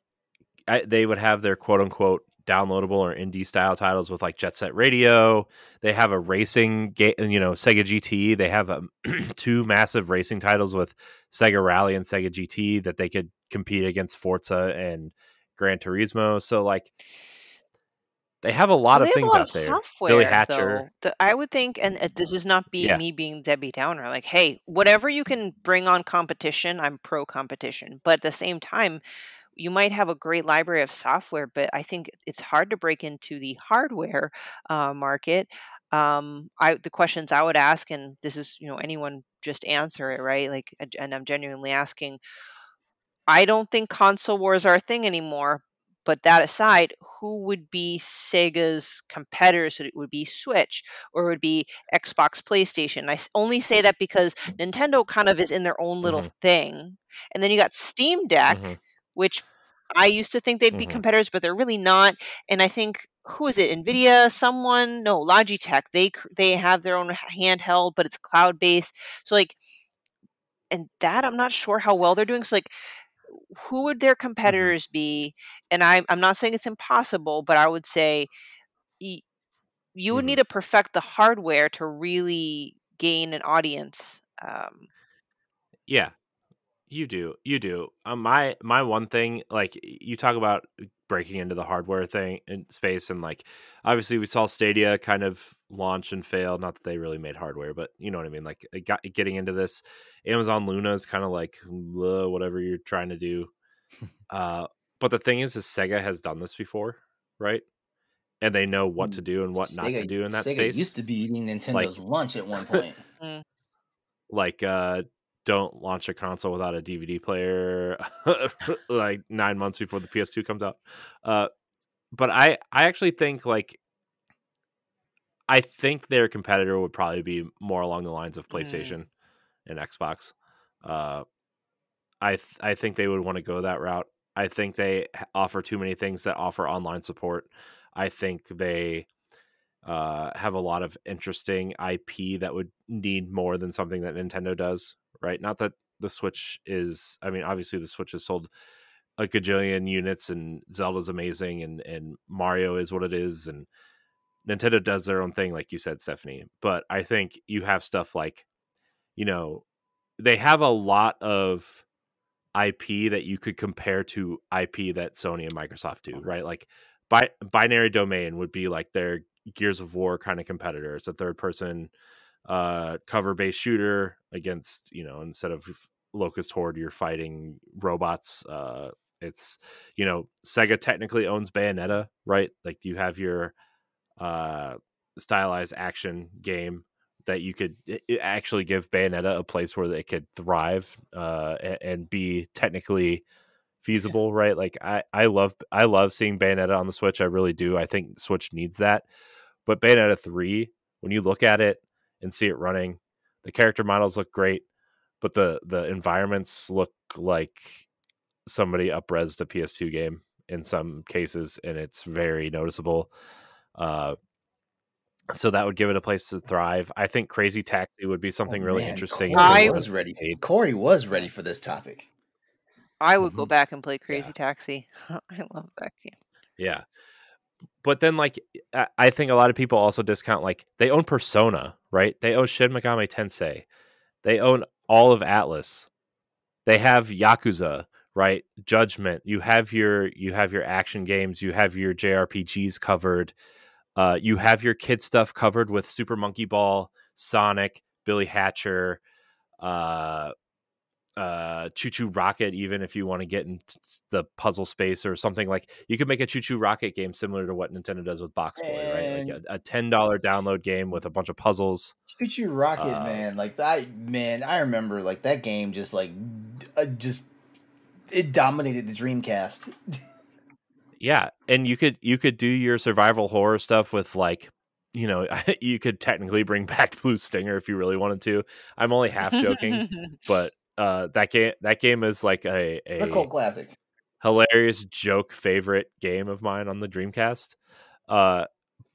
Speaker 1: I, they would have their quote unquote downloadable or indie style titles with like Jet Set Radio. They have a racing game, you know, Sega GT. They have um two massive racing titles with Sega Rally and Sega GT that they could compete against Forza and Gran Turismo. So like. They have a lot
Speaker 3: Well,
Speaker 1: of things
Speaker 3: lot
Speaker 1: out
Speaker 3: of
Speaker 1: there.
Speaker 3: software,
Speaker 1: Billy Hatcher.
Speaker 3: though. I would think, and uh, this is not be
Speaker 1: Yeah.
Speaker 3: me being Debbie Downer. Like, hey, whatever you can bring on competition, I'm pro competition. But at the same time, you might have a great library of software, but I think it's hard to break into the hardware uh, market. Um, I the questions I would ask, and this is you know anyone just answer it right. Like, and- I'm genuinely asking. I don't think console wars are a thing anymore. But that aside, who would be Sega's competitors? It would be Switch or it would be Xbox, PlayStation. I only say that because Nintendo kind of is in their own little
Speaker 1: Mhm.
Speaker 3: thing. And then you got Steam Deck,
Speaker 1: Mhm.
Speaker 3: Which I used to think they'd be
Speaker 1: Mhm.
Speaker 3: competitors, but they're really not. And I think who is it? Nvidia, someone? No, Logitech. They they have their own handheld, but it's cloud based. So like, and that I'm not sure how well they're doing. So like, who would their competitors be? And I'm I'm not saying it's impossible, but I would say y- you would
Speaker 1: Mhm.
Speaker 3: need to perfect the hardware to really gain an audience. Um,
Speaker 1: Yeah, you do. You do. Um, my my one thing, like you talk about breaking into the hardware thing in space, and like obviously we saw Stadia kind of launch and fail. Not that they really made hardware, but you know what I mean. Like got, getting into this, Amazon Luna is kind of like "Uh, whatever you're trying to do. uh, but the thing is, is Sega has done this before, right? And they know what to do and what not to do in that
Speaker 5: Sega
Speaker 1: space.
Speaker 5: used to be eating Nintendo's lunch at one point.
Speaker 1: like uh don't launch a console without a DVD player like 9 months before the PS2 comes out. Uh but I I actually think like I think their competitor would probably be more along the lines of
Speaker 3: Mm.
Speaker 1: PlayStation and Xbox. Uh I th- I think they would want to go that route. I think they offer too many things that offer online support. I think they uh, have a lot of interesting IP that would need more than something that Nintendo does, right? Not that the Switch is, I mean, obviously the Switch has sold a gajillion units and Zelda's amazing and, and Mario is what it is. And Nintendo does their own thing, like you said, Stephanie. But I think you have stuff like, you know, they have a lot of IP that you could compare to IP that Sony and Microsoft do, right? Like bi- binary domain would be like their Gears of War kind of competitor. It's a third person uh cover based shooter against, you know, instead of Locust Horde, you're fighting robots. Uh it's you know, Sega technically owns Bayonetta, right? Like you have your uh stylized action game that you could actually give Bayonetta a place where they could thrive uh, a- and be technically feasible, right? Like I, I love I love seeing Bayonetta on the Switch. I really do. I think Switch needs that. But Bayonetta three, when you look at it and see it running, the character models look great, but the the environments look like somebody upresed a PS2 game in some cases, and it's very noticeable. Uh, so that would give it a place to thrive. I think Crazy Taxi would be something
Speaker 5: Oh,
Speaker 1: really
Speaker 5: man,
Speaker 1: interesting.
Speaker 3: I-
Speaker 5: was ready.
Speaker 1: Made.
Speaker 5: Corey was ready for this topic.
Speaker 3: I would go
Speaker 1: Mhm.
Speaker 3: back and play Crazy Taxi. I love that game.
Speaker 1: Yeah. But then, like, I- think a lot of people also discount, like, they own Persona, right? They own Shin Megami Tensei. They own all of Atlus. They have Yakuza, right? Judgment. You have your you have your action games. You have your JRPGs covered. Uh, you have your kid stuff covered with Super Monkey Ball, Sonic, Billy Hatcher, uh, uh, ChuChu Rocket. Even if you want to get into the puzzle space or something like, you could make a ChuChu Rocket game similar to what Nintendo does with Box Boy, right? Like a, a ten dollar download game with a bunch of puzzles.
Speaker 5: ChuChu Rocket,
Speaker 1: Uh,
Speaker 5: man! Like that, man. I remember like that game. Just like, uh, just it dominated the Dreamcast.
Speaker 1: Yeah, and you could you could do your survival horror stuff with like you know you could technically bring back Blue Stinger if you really wanted to. I'm only half joking, but uh, that game that game is like a
Speaker 5: A cult classic.
Speaker 1: hilarious joke favorite game of mine on the Dreamcast. Uh,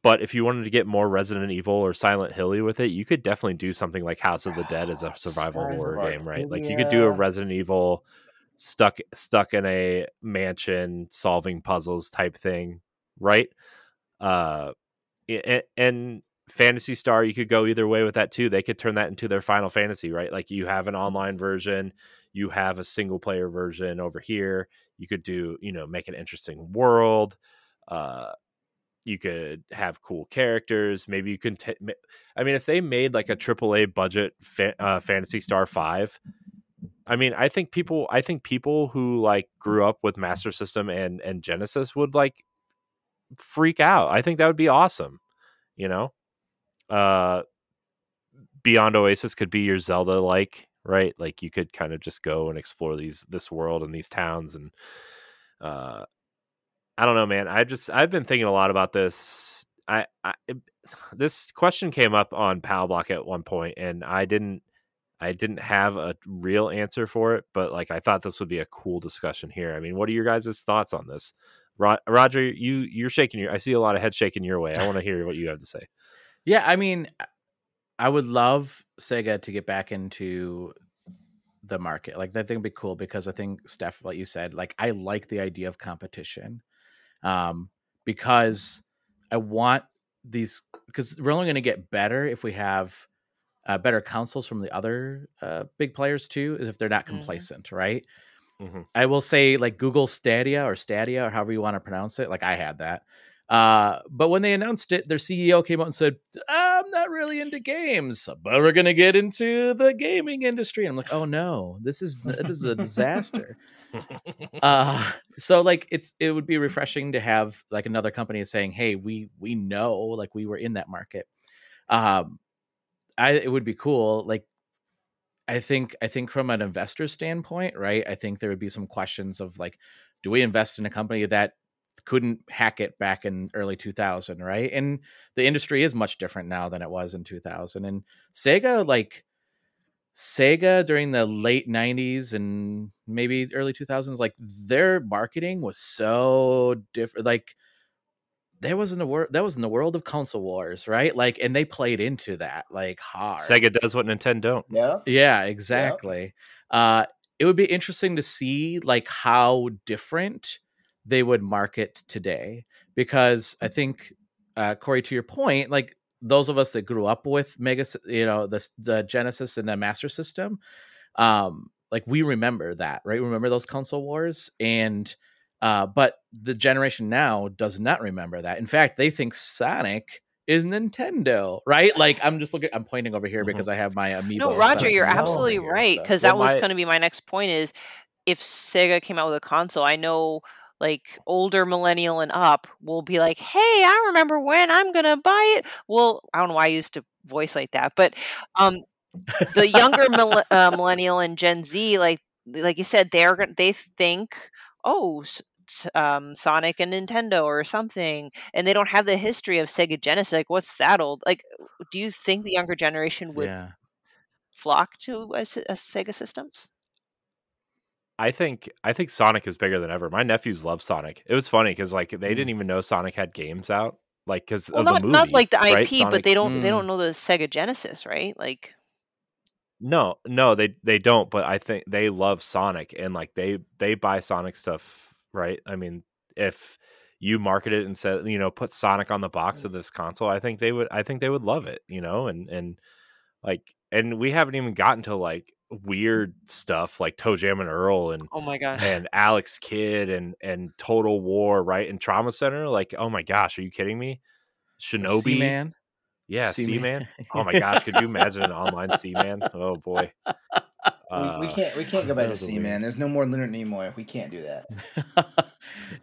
Speaker 1: but if you wanted to get more Resident Evil or Silent Hilly with it, you could definitely do something like House of the Dead as a survival
Speaker 5: of
Speaker 1: horror game, right? Like you could do a Resident Evil stuck stuck in a mansion solving puzzles type thing, right? Uh, and, and Phantasy Star, you could go either way with that too. They could turn that into their Final Fantasy, right? Like you have an online version, you have a single player version over here. You could do, you know, make an interesting world. Uh, you could have cool characters. Maybe you can. T- I mean, if they made like a AAA budget fa- uh, Phantasy Star Five, I mean, I think people. I think people who like grew up with Master System and and Genesis would like freak out. I think that would be awesome. You know, uh, Beyond Oasis could be your Zelda like, right? Like you could kind of just go and explore these this world and these towns and uh I don't know, man. I just I've been thinking a lot about this. I, I this question came up on Pal Block at one point, and I didn't I didn't have a real answer for it, but like I thought this would be a cool discussion here. I mean, what are your guys' thoughts on this? Roger, you you're shaking your. I see a lot of head shaking your way. I want to hear what you have to say.
Speaker 4: Yeah, I mean, I would love Sega to get back into the market. Like that thing would be cool because I think Steph, what you said, like I like the idea of competition, um, because I want these because we're only going to get better if we have uh, better consoles from the other uh, big players too. Is if they're not
Speaker 3: Mhm.
Speaker 4: complacent, right?
Speaker 1: Mhm.
Speaker 4: I will say like Google Stadia or Stadia or however you want to pronounce it. Like I had that. Uh, but when they announced it, their CEO came out and said, "I'm not really into games, but we're gonna get into the gaming industry." And I'm like, "Oh no, this is this is a disaster." uh, so like it's it would be refreshing to have like another company saying, "Hey, we we know like we were in that market." Um, I it would be cool. Like I think I think from an investor standpoint, right? I think there would be some questions of like, do we invest in a company that couldn't hack it back in early 2000, right? And the industry is much different now than it was in 2000. And Sega, like Sega during the late 90s and maybe early 2000s, like their marketing was so different. Like there was in the world that was in the world of console wars, right? Like, and they played into that like hard.
Speaker 1: Sega does what Nintendo don't.
Speaker 5: Yeah.
Speaker 4: Yeah, exactly. Uh, it would be interesting to see like how different they would market today, because I think uh, Corey, to your point, like those of us that grew up with Mega, you know, the the Genesis and the Master System, um, like we remember that, right? Remember those console wars, and uh, but the generation now does not remember that. In fact, they think Sonic is Nintendo, right? Like I'm just looking, I'm pointing over here
Speaker 1: Mhm.
Speaker 4: because I have my amiibo.
Speaker 3: No, Roger, you're absolutely
Speaker 4: here,
Speaker 3: right
Speaker 4: so-
Speaker 3: because
Speaker 1: Well,
Speaker 3: that was
Speaker 1: my-
Speaker 3: going to be my next point. Is if Sega came out with a console, I know like older millennial and up will be like, "Hey, I remember when I'm gonna buy it." Well, I don't know why I used to voice like that, but um, the younger mille- uh, millennial and Gen Z, like like you said, they're they think, "Oh." Um, Sonic and Nintendo or something, and they don't have the history of Sega Genesis. Like, what's that old? Like, do you think the younger generation would
Speaker 4: yeah.
Speaker 3: flock to a, a Sega system?
Speaker 1: I think I think Sonic is bigger than ever. My nephews love Sonic. It was funny because like they
Speaker 4: Mm.
Speaker 1: didn't even know Sonic had games out, like because
Speaker 3: Well,
Speaker 1: of
Speaker 3: not
Speaker 1: the movie.
Speaker 3: not like the IP,
Speaker 1: right?
Speaker 3: but they don't they
Speaker 4: Mm.
Speaker 3: don't know the Sega Genesis, right? Like,
Speaker 1: No, no, they they don't. But I think they love Sonic and like they they buy Sonic stuff, right? I mean, if you market it and said you know put Sonic on the box of this console, I think they would. I think they would love it, you know, and and like and we haven't even gotten to like weird stuff like ToeJam and Earl and
Speaker 3: oh my gosh,
Speaker 1: and Alex Kidd and and Total War, right? And Trauma Center. Like, oh my gosh, are you kidding me? Shinobi,
Speaker 4: man.
Speaker 1: yeah, Seaman. Oh my gosh, could you imagine an online Seaman? Oh boy. Uh,
Speaker 5: we, we can't we can't go back
Speaker 4: that
Speaker 5: to
Speaker 4: was a
Speaker 5: Seaman. There's no more Leonard Nimoy. We can't do that.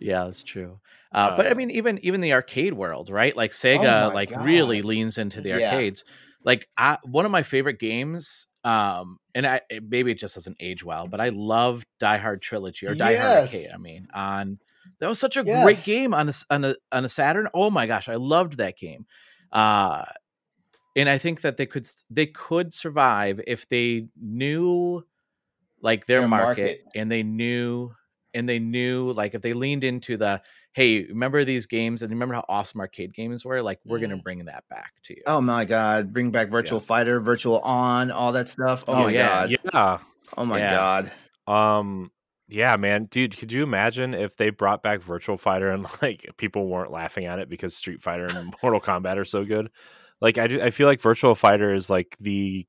Speaker 4: yeah, that's true. Uh, but I
Speaker 1: Uh,
Speaker 4: mean, even even the arcade world, right? Like Sega,
Speaker 5: my
Speaker 4: like really leans into the
Speaker 5: Yeah.
Speaker 4: arcades. Like I, one of my favorite games, um, and I it- maybe it just doesn't age well, but I love Die Hard Trilogy or Die Hard Arcade. I mean, on that was such a great game on a on a on a Saturn. Oh my gosh, I loved that game. Uh, and I think that they could they could survive if they knew like their,
Speaker 5: Their
Speaker 4: market,
Speaker 5: market.
Speaker 4: and they knew and they knew like if they leaned into the hey remember these games and remember how awesome arcade games were like we're gonna
Speaker 3: Mm.
Speaker 4: bring that back to you
Speaker 5: Oh my god! Bring back Virtual Fighter, Virtual On, all that stuff. Oh,
Speaker 4: Oh,
Speaker 5: my
Speaker 4: yeah.
Speaker 5: god!
Speaker 1: yeah.
Speaker 5: Oh my
Speaker 4: Yeah.
Speaker 5: god!
Speaker 1: Um yeah, man. Dude, could you imagine if they brought back Virtual Fighter and like people weren't laughing at it because Street Fighter and Mortal Kombat are so good? Like I, do- I feel like Virtual Fighter is like the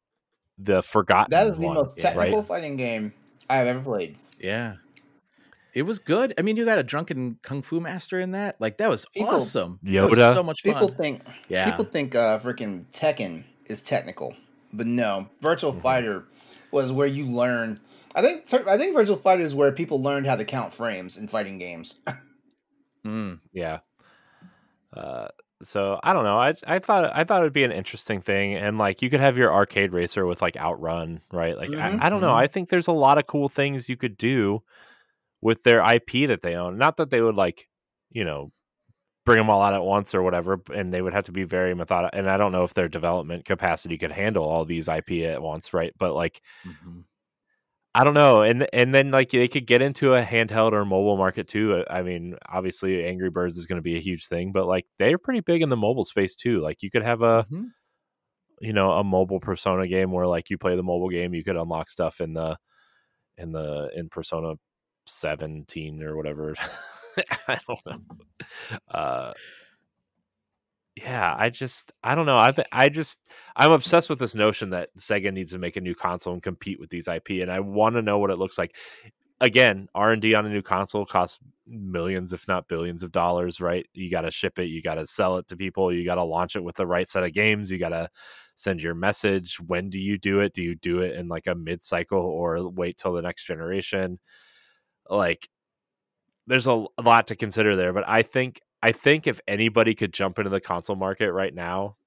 Speaker 1: the forgotten
Speaker 5: That is the
Speaker 1: one,
Speaker 5: most technical
Speaker 1: right?
Speaker 5: fighting game I have ever played.
Speaker 4: yeah it was good i mean you got a drunken kung fu master in that like that was
Speaker 5: People-
Speaker 4: awesome That was
Speaker 1: Yoda.
Speaker 4: so much fun
Speaker 5: People think
Speaker 4: yeah
Speaker 5: people think uh freaking Tekken is technical, but no. Virtual
Speaker 1: Mhm.
Speaker 5: Fighter was where you learn. I think I think Virtual Fighter is where people learned how to count frames in fighting games.
Speaker 4: Mm.
Speaker 1: Yeah. Uh, so I don't know. I I thought I thought it'd be an interesting thing, and like you could have your arcade racer with like Outrun, right? Like
Speaker 5: Mhm.
Speaker 1: I, I don't know.
Speaker 4: Mhm.
Speaker 1: I think there's a lot of cool things you could do with their IP that they own. Not that they would like, you know, bring them all out at once or whatever, and they would have to be very methodical. And I don't know if their development capacity could handle all these IP at once, right? But like
Speaker 4: Mhm.
Speaker 1: I don't know, and and then like they could get into a handheld or mobile market too. Uh, I mean, obviously, Angry Birds is going to be a huge thing, but like they're pretty big in the mobile space too. Like you could have a
Speaker 4: Mhm.
Speaker 1: you know a mobile Persona game where like you play the mobile game, you could unlock stuff in the in the in Persona 17 or whatever. I don't know. Uh, yeah, I just I don't know. I I just I'm obsessed with this notion that Sega needs to make a new console and compete with these IP, and I want to know what it looks like. Again, R and D on a new console costs millions, if not billions, of dollars. Right? You got to ship it, you got to sell it to people, you got to launch it with the right set of games, you got to send your message. When do you do it? Do you do it in like a mid cycle or wait till the next generation? Like, there's a, a lot to consider there, but I think I think if anybody could jump into the console market right now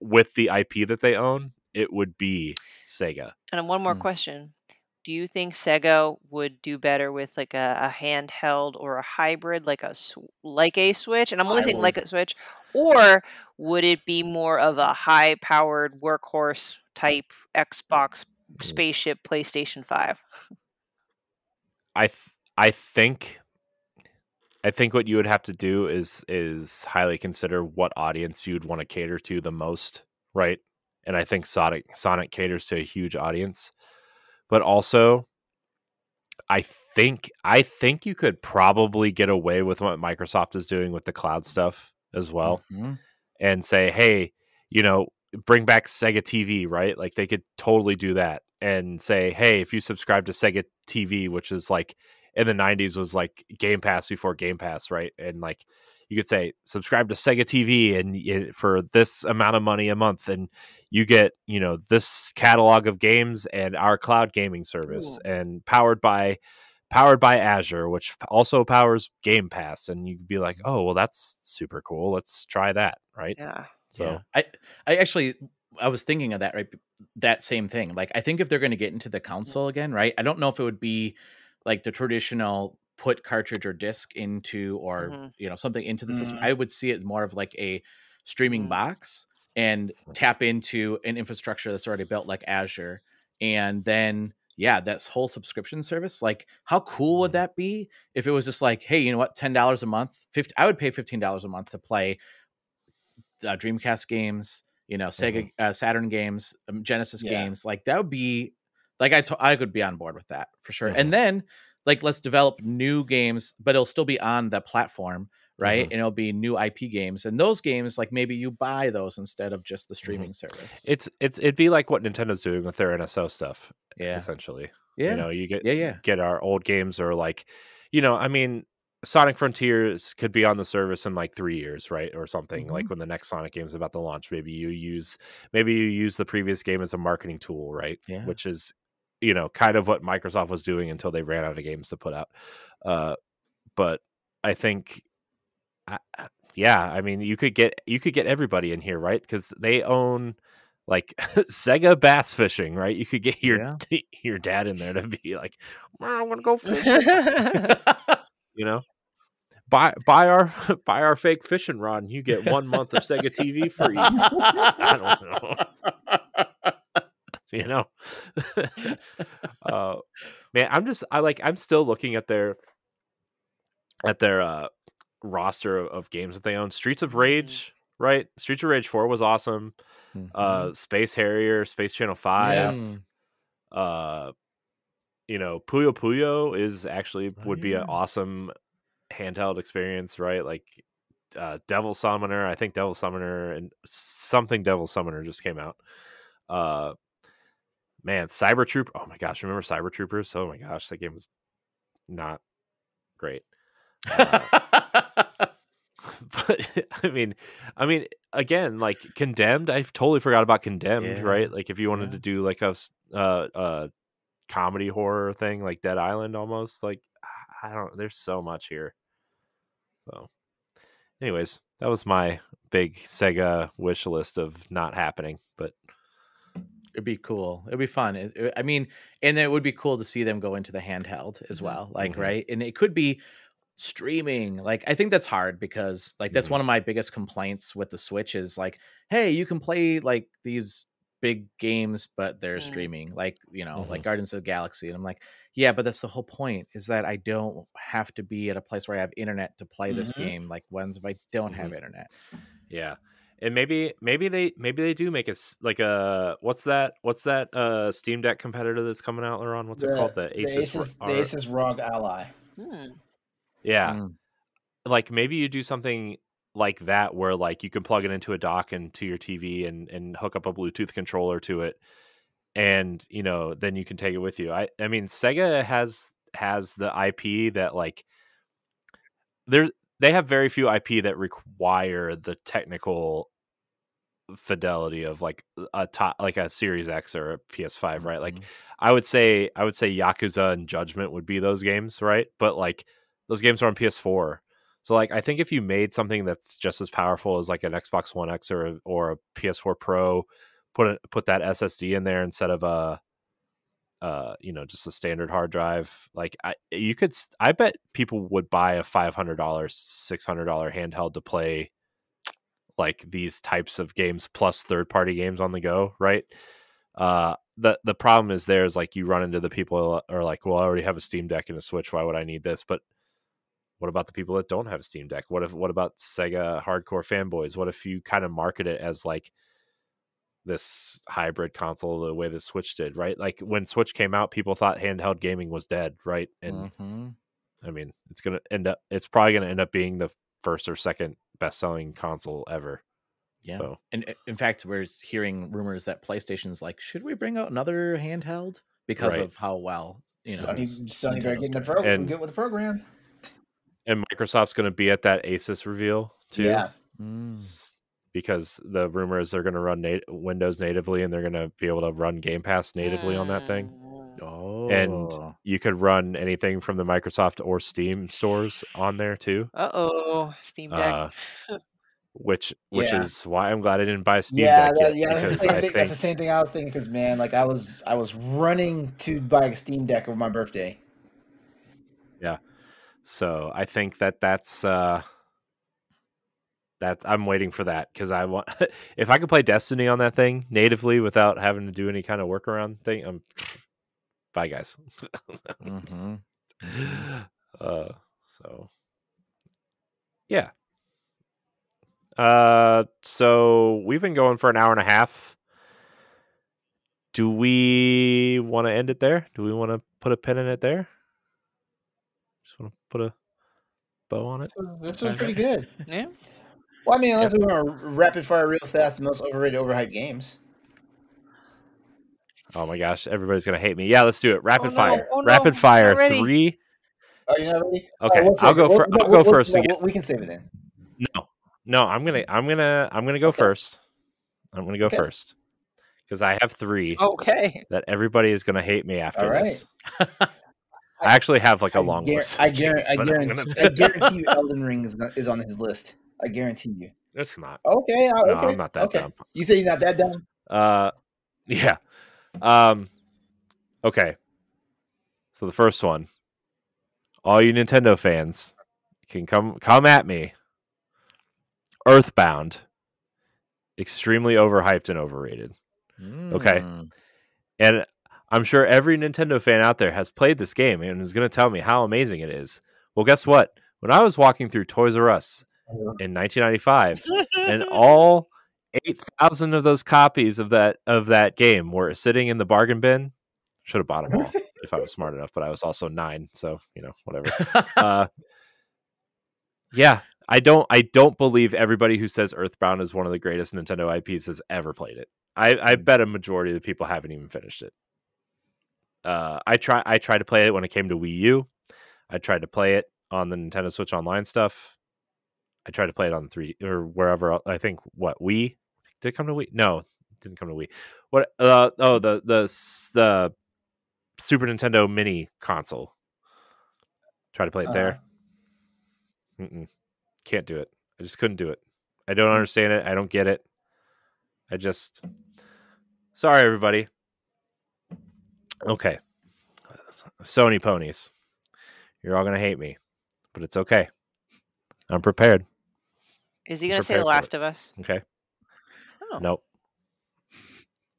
Speaker 1: with the IP that they own, it would be Sega.
Speaker 3: And one more
Speaker 4: Hmm.
Speaker 3: question. Do you think Sega would do better with like a, a handheld or a hybrid, like a like a Switch? And I'm only
Speaker 2: I
Speaker 3: saying
Speaker 2: would-
Speaker 3: like a Switch, or would it be more of a high-powered workhorse type Xbox
Speaker 1: Mm.
Speaker 3: spaceship PlayStation Five?
Speaker 1: I th- I think I think what you would have to do is is highly consider what audience you'd want to cater to the most, right? And I think Sonic Sonic caters to a huge audience. But also I think I think you could probably get away with what Microsoft is doing with the cloud stuff as well
Speaker 4: Mhm.
Speaker 1: and say, hey, you know, bring back Sega TV, right? Like they could totally do that and say, hey, if you subscribe to Sega TV, which is like in the 90s was like Game Pass before Game Pass, right? And like you could say, subscribe to Sega TV and y- eh, for this amount of money a month, and you get, you know, this catalog of games and our cloud gaming service and powered by powered by Azure, which also powers Game Pass. And you'd be like, oh, well, that's super cool. Let's try that, right?
Speaker 3: Yeah.
Speaker 1: So
Speaker 4: Yeah. I I actually I was thinking of that right that same thing. Like I think if they're going to get into the console again, right? I don't know if it would be like the traditional put cartridge or disc into or
Speaker 3: Mhm.
Speaker 4: you know something into the system.
Speaker 2: Mhm.
Speaker 4: I would see it more of like a streaming
Speaker 3: Mhm.
Speaker 4: box and tap into an infrastructure that's already built like Azure and then yeah, that's whole subscription service. Like, how cool would
Speaker 1: Mhm.
Speaker 4: that be if it was just like, hey, you know what, ten dollars a month, 50, I would pay fifteen dollars a month to play uh, Dreamcast games, you know, Sega, uh, Saturn games, um, Genesis
Speaker 2: Yeah.
Speaker 4: games. Like that would be like I to- I could be on board with that for sure.
Speaker 1: Mhm.
Speaker 4: And then like let's develop new games, but it'll still be on the platform, right?
Speaker 1: Mhm.
Speaker 4: And it'll be new IP games, and those games like maybe you buy those instead of just the streaming service.
Speaker 1: it's it's it'd be like what Nintendo's doing with their NSO stuff,
Speaker 4: yeah,
Speaker 1: essentially.
Speaker 4: yeah,
Speaker 1: You know, you get
Speaker 4: yeah, yeah.
Speaker 1: get our old games or like, you know, I mean, Sonic Frontiers could be on the service in like three years, right, or something.
Speaker 4: Mm-hmm.
Speaker 1: Like when the next Sonic game is about to launch, maybe you use maybe you use the previous game as a marketing tool, right?
Speaker 4: Yeah.
Speaker 1: Which is, you know, kind of what Microsoft was doing until they ran out of games to put out. Uh, but I think, I, yeah, I mean, you could get you could get everybody in here, right? Because they own like Sega bass fishing, right? You could get your
Speaker 4: Yeah.
Speaker 1: your dad in there to be like, "Well, I want to go fishing, you know. Buy buy our buy our fake fishing rod, and you get one month of Sega TV free. I don't know, you know. uh, man, I'm just I like I'm still looking at their at their uh roster of, of games that they own. Streets of Rage, right? Streets of Rage Four was awesome.
Speaker 4: Mhm.
Speaker 1: Uh, Space Harrier, Space Channel Five.
Speaker 4: Mm.
Speaker 1: Uh, you know, Puyo Puyo is actually
Speaker 4: Oh,
Speaker 1: would be an awesome handheld experience, right? Like uh, Devil Summoner. I think Devil Summoner and something Devil Summoner just came out. Uh, man, Cyber Troop. Oh my gosh, remember Cyber Troopers? Oh my gosh, that game was not great. but I mean, I mean, again, like Condemned. I totally forgot about Condemned.
Speaker 4: Yeah,
Speaker 1: Right? Like if you wanted
Speaker 4: yeah.
Speaker 1: to do like a uh, uh, comedy horror thing, like Dead Island, almost. Like I don't. There's so much here. So, anyways, that was my big Sega wish list of not happening. But
Speaker 4: It'd be cool. It'd be fun. It- it- I mean, and then it would be cool to see them go into the handheld as
Speaker 3: Mhm.
Speaker 4: well. Like,
Speaker 1: Mhm.
Speaker 4: right? And it could be streaming. Like, I think that's hard because, like, that's
Speaker 1: Mhm.
Speaker 4: one of my biggest complaints with the Switch is like, hey, you can play like these big games, but they're
Speaker 3: Mm.
Speaker 4: streaming. Like, you know, like
Speaker 1: Mhm.
Speaker 4: Guardians of the Galaxy. And I'm like, yeah, but that's the whole point is that I don't have to be at a place where I have internet to play this
Speaker 2: Mhm.
Speaker 4: game. Like, ones if I don't have internet.
Speaker 1: yeah, and maybe maybe they maybe they do make us like a what's that what's that uh Steam Deck competitor that's coming out, LeRon? What's it called? The
Speaker 5: the
Speaker 1: Asus.
Speaker 5: Asus,
Speaker 1: R-
Speaker 5: the Asus ROG Ally.
Speaker 3: Hmm.
Speaker 1: Yeah,
Speaker 4: Mm.
Speaker 1: like maybe you do something like that where like you can plug it into a dock and to your TV and and hook up a Bluetooth controller to it, and you know then you can take it with you. I I mean Sega has has the IP that like there they have very few IP that require the technical fidelity of like a top like a Series X or a PS5, right? Like
Speaker 4: Mhm.
Speaker 1: I would say I would say Yakuza and Judgment would be those games, right? But like those games are on PS4. So like I think if you made something that's just as powerful as like an Xbox One X or a- or a PS4 Pro, put it put that SSD in there instead of a uh you know just a standard hard drive like i you could i bet people would buy a $500 $600 handheld to play like these types of games plus third party games on the go right? Uh the the problem is there's like you run into the people are like well i already have a steam deck and a switch. Why would i need this? But what about the people that don't have a steam deck what if what about sega hardcore fanboys what if you kind of market it as like this hybrid console the way the switch did right like when switch came out people thought handheld gaming was dead right and
Speaker 4: Mhm.
Speaker 1: i mean it's gonna end up it's probably gonna end up being the first or second best selling console ever
Speaker 4: yeah.
Speaker 1: so
Speaker 4: And in fact, we're hearing rumors that PlayStation's like, should we bring out another handheld because
Speaker 1: Right.
Speaker 4: of how well you know
Speaker 5: Sony,
Speaker 4: s-
Speaker 5: Sony better get in the
Speaker 4: doing.
Speaker 5: program.
Speaker 1: And-
Speaker 5: get with the program.
Speaker 1: And microsoft's gonna be at that asus reveal too
Speaker 5: Yeah.
Speaker 4: Mm.
Speaker 1: because the rumor is they're going to run nat- Windows natively and they're going to be able to run Game Pass natively on that thing.
Speaker 3: Mm.
Speaker 4: Oh,
Speaker 1: And you could run anything from the Microsoft or Steam stores on there too,
Speaker 3: Uh-oh, Steam Deck.
Speaker 1: uh, which which
Speaker 5: Yeah.
Speaker 1: is why I'm glad I didn't buy a Steam
Speaker 5: yeah,
Speaker 1: Deck
Speaker 5: that,
Speaker 1: yet
Speaker 5: yeah, that's the,
Speaker 1: because
Speaker 5: same
Speaker 1: I
Speaker 5: thing,
Speaker 1: think
Speaker 5: that's the same thing I was thinking. Because man, like I was, I was running to buy a Steam Deck over my birthday.
Speaker 1: So. I think that that's uh, that I'm waiting for that because I want if I could play Destiny on that thing natively without having to do any kind of workaround thing. I'm bye guys.
Speaker 4: Mhm.
Speaker 1: uh so yeah uh so we've been going for an hour and a half do we want to end it there do we want to put a pin in it there just want to put a bow on it
Speaker 5: This was, this was pretty good.
Speaker 3: Yeah.
Speaker 5: Well, I mean, unless we want to rapid fire real fast, the most overrated, overhyped games.
Speaker 1: oh my gosh everybody's gonna hate me yeah let's do it oh, rapid
Speaker 3: no,
Speaker 1: fire
Speaker 3: oh no,
Speaker 1: rapid
Speaker 3: not
Speaker 1: fire
Speaker 3: ready.
Speaker 1: three
Speaker 5: Are you not ready?
Speaker 1: Okay,
Speaker 5: we'll
Speaker 1: I'll go
Speaker 5: for, We'll-
Speaker 1: I'll
Speaker 5: we'll-
Speaker 1: go
Speaker 5: we'll-
Speaker 1: first
Speaker 5: no,
Speaker 1: again.
Speaker 5: we'll- we can save it then.
Speaker 1: no no i'm gonna i'm gonna i'm gonna go
Speaker 5: Okay.
Speaker 1: first i'm gonna go
Speaker 5: Okay.
Speaker 1: first because i have three
Speaker 3: Okay.
Speaker 1: that everybody is going to hate me after
Speaker 5: All right.
Speaker 1: this. I actually have like a long
Speaker 5: guar-
Speaker 1: list.
Speaker 5: I,
Speaker 1: games,
Speaker 5: guarantee, I, guarantee,
Speaker 1: gonna-
Speaker 5: I guarantee you, Elden Ring is, is on his list. I guarantee you.
Speaker 1: it's not.
Speaker 5: Okay, uh,
Speaker 1: No,
Speaker 5: okay.
Speaker 1: I'm not that
Speaker 5: okay.
Speaker 1: dumb.
Speaker 5: You say you're not that dumb?
Speaker 1: Uh, yeah. Um, okay. So the first one, all you Nintendo fans can come come at me. Earthbound, extremely overhyped and overrated. Okay.
Speaker 4: Mm.
Speaker 1: And I'm sure every Nintendo fan out there has played this game and is going to tell me how amazing it is. Well, guess what? When I was walking through Toys R Us in 1995, and all 8,000 of those copies of that of that game were sitting in the bargain bin, should have bought them all if I was smart enough. But I was also nine, so you know whatever. Uh, yeah, I don't I don't believe everybody who says Earthbound is one of the greatest Nintendo IPs has ever played it. I, I bet a majority of the people haven't even finished it. Uh, I try I tried to play it when it came to Wii U. I tried to play it on the Nintendo Switch Online stuff. I tried to play it on three or wherever. I think what Wii did it come to Wii? No, it didn't come to Wii. What? Uh, oh, the the the Super Nintendo Mini console. Try to play it there. Mm-mm. Can't do it. I just couldn't do it. I don't understand it. I don't get it. I just. Sorry, everybody. Okay. Sony ponies. You're all going to hate me, but it's okay. I'm prepared.
Speaker 3: Is he going to say The Last of Us?
Speaker 1: Okay.
Speaker 3: Oh.
Speaker 1: Nope.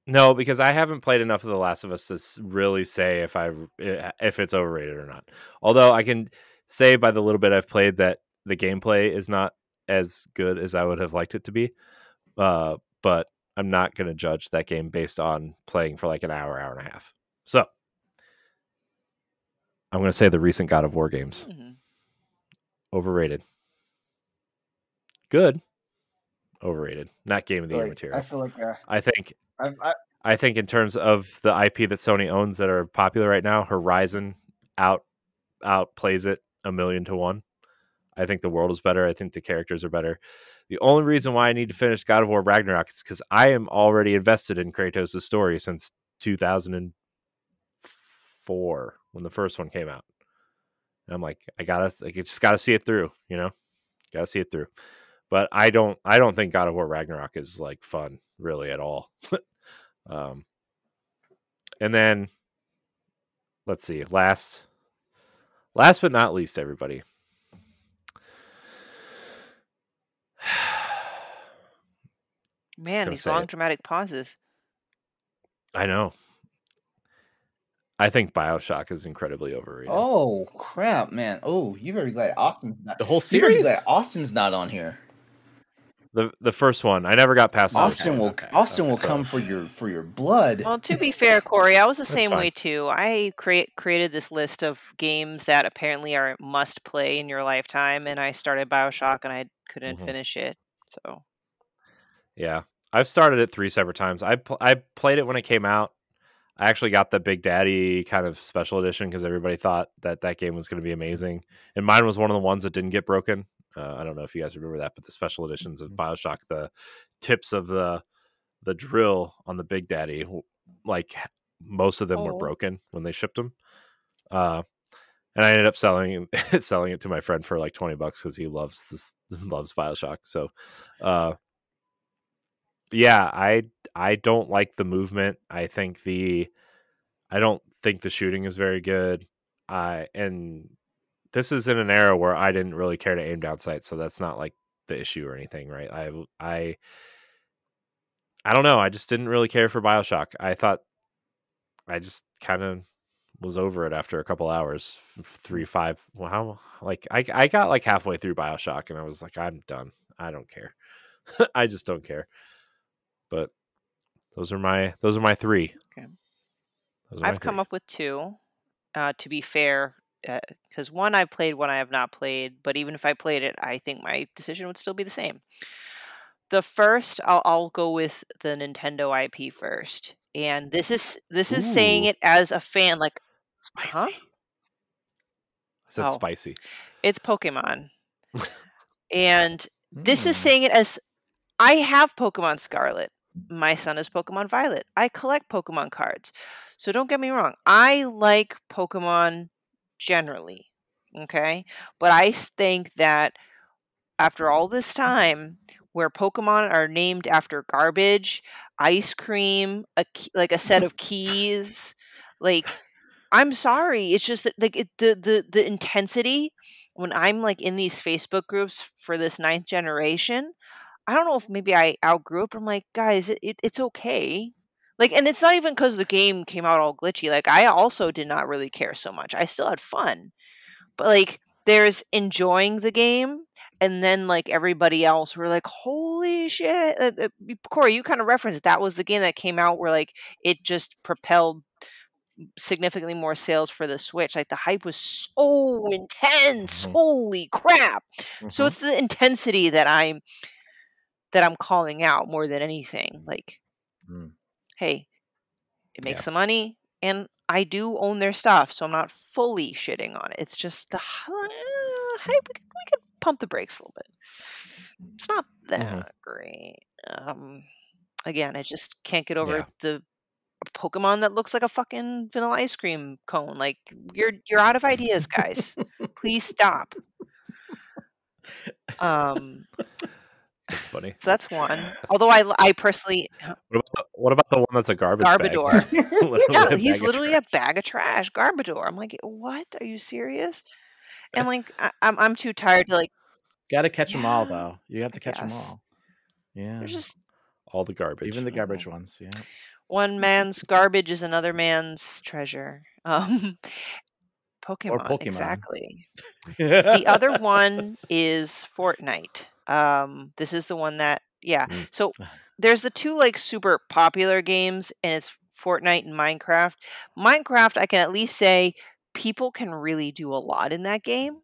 Speaker 1: No, because I haven't played enough of The Last of Us to really say if I if it's overrated or not. Although I can say by the little bit I've played that the gameplay is not as good as I would have liked it to be. uh, but I'm not going to judge that game based on playing for like an hour, hour and a half. So I'm going to say the recent God of War games
Speaker 3: Mhm.
Speaker 1: overrated. Good, overrated. Not game of the year
Speaker 5: Like,
Speaker 1: material.
Speaker 5: I feel like uh,
Speaker 1: I think
Speaker 5: I've, I,
Speaker 1: I think in terms of the IP that Sony owns that are popular right now, Horizon out outplays it a million to one. I think the world is better. I think the characters are better. The only reason why I need to finish God of War Ragnarok is because I am already invested in Kratos' story since 2004 when the first one came out. And I'm like, I gotta, I just gotta see it through, you know, gotta see it through. But I don't, I don't think God of War Ragnarok is like fun really at all. Um, and then let's see, last, last but not least, everybody.
Speaker 3: Man, these long
Speaker 1: it.
Speaker 3: dramatic pauses.
Speaker 1: I know. I think Bioshock is incredibly overrated.
Speaker 5: oh crap, man! Oh, you better be glad Austin's not.
Speaker 4: The whole
Speaker 5: You be
Speaker 4: series.
Speaker 5: glad Austin's not on here.
Speaker 1: The the first one, I never got past.
Speaker 5: Austin
Speaker 1: one.
Speaker 5: will
Speaker 4: okay,
Speaker 5: Austin
Speaker 1: okay,
Speaker 5: will
Speaker 1: so-
Speaker 5: come for your for your blood.
Speaker 3: Well, to be fair, Corey, I was the
Speaker 1: That's
Speaker 3: same way too. I create created this list of games that apparently are must play in your lifetime, and I started Bioshock and I couldn't
Speaker 1: Mhm.
Speaker 3: finish it. So
Speaker 1: Yeah, I've started it three separate times. I pl- I played it when it came out. I actually got the Big Daddy kind of special edition because everybody thought that that game was going to be amazing, and mine was one of the ones that didn't get broken. Uh, I don't know if you guys remember that, but the special editions of Bioshock, the tips of the the drill on the Big Daddy, like most of them were
Speaker 3: Oh.
Speaker 1: broken when they shipped them. Uh, and I ended up selling selling it to my friend for like twenty bucks because he loves this loves Bioshock. So, uh, yeah, I I don't like the movement. I think the I don't think the shooting is very good. I and this is in an era where I didn't really care to aim down sight, so that's not like the issue or anything, right? I I I don't know. I just didn't really care for Bioshock. I thought I just kind of was over it after a couple hours, three, five. Well, how like I I got like halfway through Bioshock and I was like, I'm done. I don't care. I just don't care. But those are my those are my three.
Speaker 3: Okay.
Speaker 1: Those are my
Speaker 3: I've come
Speaker 1: three.
Speaker 3: up with two. Uh, to be fair, because one I've played, one I have not played. But even if I played it, I think my decision would still be the same. The first, I'll, I'll go with the Nintendo IP first, and this is this is saying it as a fan. Like
Speaker 1: Spicy.
Speaker 3: Huh?
Speaker 1: I said
Speaker 3: Oh.
Speaker 1: spicy.
Speaker 3: it's Pokemon, and this is
Speaker 4: Mm.
Speaker 3: saying it as I have Pokemon Scarlet. My son is Pokemon Violet. I collect Pokemon cards. So don't get me wrong. I like Pokemon generally. Okay. But I think that after all this time, where Pokemon are named after garbage, ice cream, a key, like a set of keys, like I'm sorry. It's just that like it, the the the intensity when I'm like in these Facebook groups for this ninth generation. I don't know if maybe I outgrew it, but I'm like, guys, it, it, it's okay. Like, and it's not even because the game came out all glitchy. Like, I also did not really care so much. I still had fun, but like, there's enjoying the game, and then like everybody else were like, holy shit! Uh, uh, Corey, you kind of referenced that was the game that came out where like it just propelled significantly more sales for the Switch. Like the hype was so intense.
Speaker 1: Mhm.
Speaker 3: Holy crap! So
Speaker 1: Mhm.
Speaker 3: it's the intensity that I'm that I'm calling out more than anything. Like,
Speaker 4: Mm.
Speaker 3: hey, it makes
Speaker 1: Yeah.
Speaker 3: some money, and I do own their stuff, so I'm not fully shitting on it. It's just the uh, hype. We could, we could pump the brakes a little bit. It's not that
Speaker 1: Mhm.
Speaker 3: great. Um, again, I just can't get over
Speaker 1: Yeah.
Speaker 3: the Pokemon that looks like a fucking vanilla ice cream cone. Like you're you're out of ideas, guys. Please stop. Um,
Speaker 1: That's funny.
Speaker 3: so that's one. Although I, I personally,
Speaker 1: What about the, what about the one that's a garbage bag?
Speaker 3: Garbodor.
Speaker 1: Literally
Speaker 3: yeah,
Speaker 1: a
Speaker 3: he's
Speaker 1: bag of
Speaker 3: literally
Speaker 1: trash.
Speaker 3: a bag of trash, Garbodor. I'm like, what? Are you serious? And like, I, I'm I'm too tired to like.
Speaker 4: Got to catch them all,
Speaker 3: Yeah,
Speaker 4: though. You have
Speaker 3: I
Speaker 4: to catch them
Speaker 3: guess.
Speaker 4: all. Yeah.
Speaker 3: There's just
Speaker 1: all the garbage.
Speaker 4: Even the garbage ones. Yeah.
Speaker 3: one man's garbage is another man's treasure. Um, Pokemon,
Speaker 4: Pokemon.
Speaker 3: exactly. The other one is Fortnite. Um, this is the one that Yeah.
Speaker 1: Mm.
Speaker 3: So there's the two like super popular games, and it's Fortnite and Minecraft. Minecraft, I can at least say people can really do a lot in that game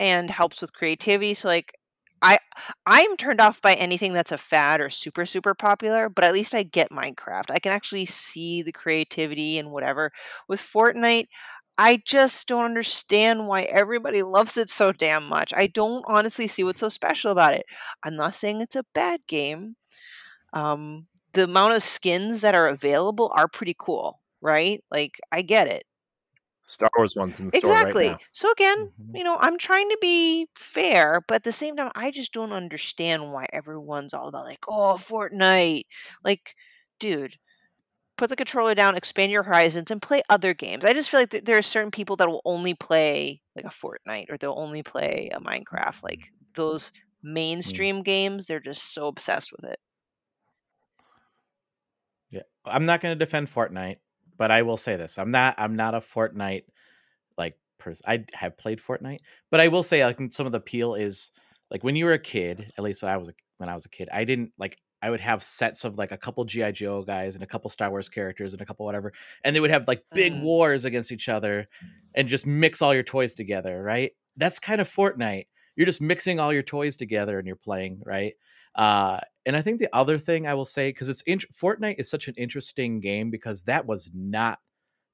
Speaker 3: and helps with creativity. So like I I'm turned off by anything that's a fad or super super popular, but at least I get Minecraft. I can actually see the creativity and whatever. With Fortnite, I just don't understand why everybody loves it so damn much. I don't honestly see what's so special about it. I'm not saying it's a bad game. Um, the amount of skins that are available are pretty cool, right? Like I get it.
Speaker 1: Star Wars one's in the
Speaker 3: Exactly.
Speaker 1: store right
Speaker 3: So again,
Speaker 4: Mhm.
Speaker 3: you know, I'm trying to be fair, but at the same time, I just don't understand why everyone's all about like, oh, Fortnite. Like, dude, put the controller down, expand your horizons, and play other games. I just feel like th- there are certain people that will only play like a Fortnite or they'll only play a Minecraft. Mm-hmm. Like those mm-hmm. mainstream games, they're just so obsessed with it.
Speaker 4: Yeah, I'm not going to defend Fortnite, but I will say this: I'm not. I'm not a Fortnite like person. I have played Fortnite, but I will say like some of the appeal is like when you were a kid. At least I was a, when I was a kid, I didn't like. I would have sets of like a couple GI Joe guys and a couple Star Wars characters and a couple whatever, and they would have like big
Speaker 3: Mm.
Speaker 4: wars against each other, and just mix all your toys together. Right? That's kind of Fortnite. You're just mixing all your toys together and you're playing, right? Uh, and I think the other thing I will say, because it's int- Fortnite is such an interesting game because that was not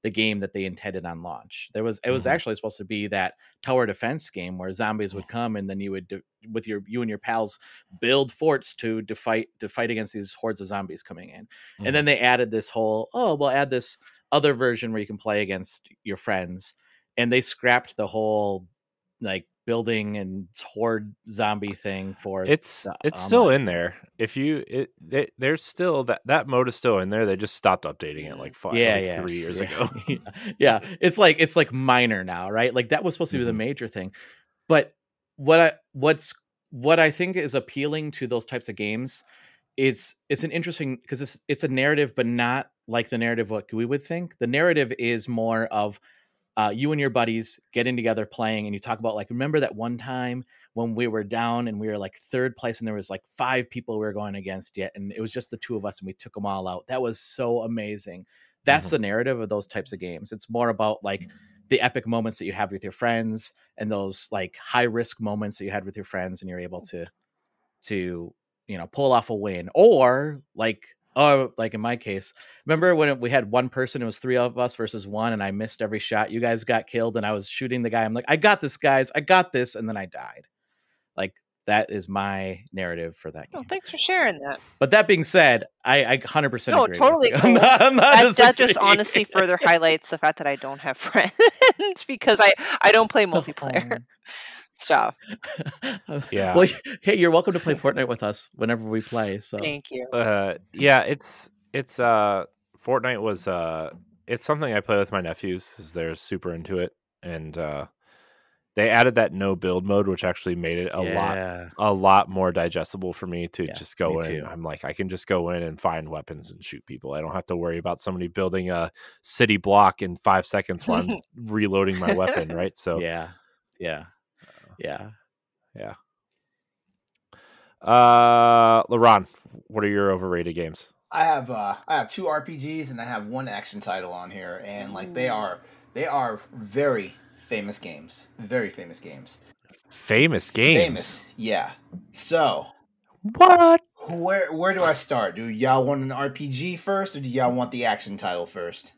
Speaker 4: the game that they intended on launch. There was it was
Speaker 1: Mhm.
Speaker 4: actually supposed to be that tower defense game where zombies would come and then you would de- with your you and your pals build forts to to fight to fight against these hordes of zombies coming in.
Speaker 1: Mhm.
Speaker 4: And then they added this whole oh we'll add this other version where you can play against your friends, and they scrapped the whole like building and horde zombie thing for
Speaker 1: It's
Speaker 4: the
Speaker 1: it's still in there. If you it, it there's still that that mode is still in there. They just stopped updating it like five,
Speaker 4: yeah,
Speaker 1: like
Speaker 4: yeah,
Speaker 1: three years
Speaker 4: yeah.
Speaker 1: ago.
Speaker 4: yeah, yeah it's like it's like minor now, right? Like that was supposed to be the
Speaker 1: Mhm.
Speaker 4: major thing. But what I what's what I think is appealing to those types of games is it's an interesting because it's it's a narrative, but not like the narrative what we would think. The narrative is more of uh, you and your buddies getting together playing, and you talk about like remember that one time when we were down and we were like third place, and there was like five people we were going against yet, and it was just the two of us, and we took them all out. That was so amazing. That's
Speaker 1: Mhm.
Speaker 4: the narrative of those types of games. It's more about like the epic moments that you have with your friends and those like high risk moments that you had with your friends, and you're able to to you know pull off a win or like oh like in my case remember when we had one person it was three of us versus one and i missed every shot you guys got killed and i was shooting the guy i'm like i got this guys i got this and then i died. Like that is my narrative for that game.
Speaker 3: Oh, thanks for sharing that.
Speaker 4: but that being said i i 100%
Speaker 3: No, totally
Speaker 4: you. I'm not- I'm not
Speaker 3: That, that just honestly further highlights the fact that I don't have friends because I I don't play multiplayer stuff.
Speaker 1: Yeah.
Speaker 4: well hey you're welcome to play fortnite with us whenever we play so
Speaker 3: Thank you.
Speaker 1: uh yeah it's it's uh fortnite was uh it's something i play with my nephews as they're super into it and uh they added that no build mode which actually made it a lot a lot more digestible for me to
Speaker 4: Yeah,
Speaker 1: just go in
Speaker 4: too.
Speaker 1: i'm like i can just go in and find weapons and shoot people i don't have to worry about somebody building a city block in five seconds while i'm reloading my weapon right so
Speaker 4: yeah yeah yeah yeah.
Speaker 1: uh LeRon what are your overrated games
Speaker 2: I have uh I have two RPGs and I have one action title on here and like they are they are very famous games. Very famous games.
Speaker 1: famous games
Speaker 2: Famous. Yeah. So,
Speaker 1: what
Speaker 2: where where do I start? Do y'all want an RPG first or do y'all want the action title first?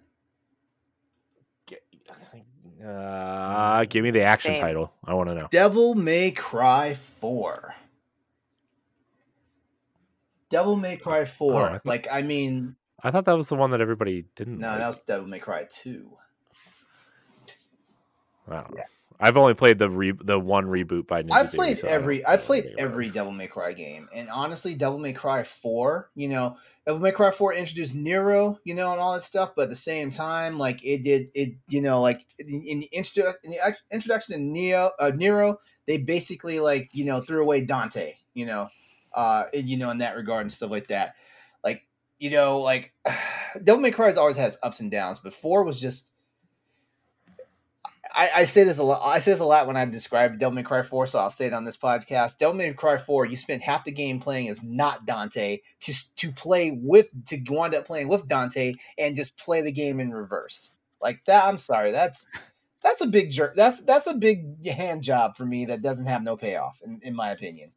Speaker 1: Uh give me the action
Speaker 3: Same.
Speaker 1: title i want to know
Speaker 2: Devil May Cry 4. Devil May Cry 4.
Speaker 1: Oh, I thought-
Speaker 2: like I mean,
Speaker 1: i thought that was the one that everybody didn't
Speaker 2: no,
Speaker 1: like.
Speaker 2: that was Devil May Cry 2.
Speaker 1: Wow.
Speaker 2: Yeah.
Speaker 1: I've only played the re- the one reboot by Ninja
Speaker 2: I've
Speaker 1: Theory,
Speaker 2: played
Speaker 1: so
Speaker 2: every I've played every. Devil May Cry game, and honestly, Devil May Cry Four, you know, Devil May Cry Four introduced Nero, you know, and all that stuff, but at the same time, like it did it, you know, like in, in the intro in the introduction to Neo uh, Nero, they basically like you know threw away Dante, you know, uh, and, you know, in that regard and stuff like that, like you know, like Devil May Cry always has ups and downs, but four was just I, I say this a lot. I say this a lot when I describe Devil May Cry 4, so I'll say it on this podcast. Devil May Cry 4, you spent half the game playing as not Dante to to play with to wind up playing with Dante and just play the game in reverse. Like that, I'm sorry. That's that's a big jerk. That's that's a big hand job for me that doesn't have no payoff, in, in my opinion.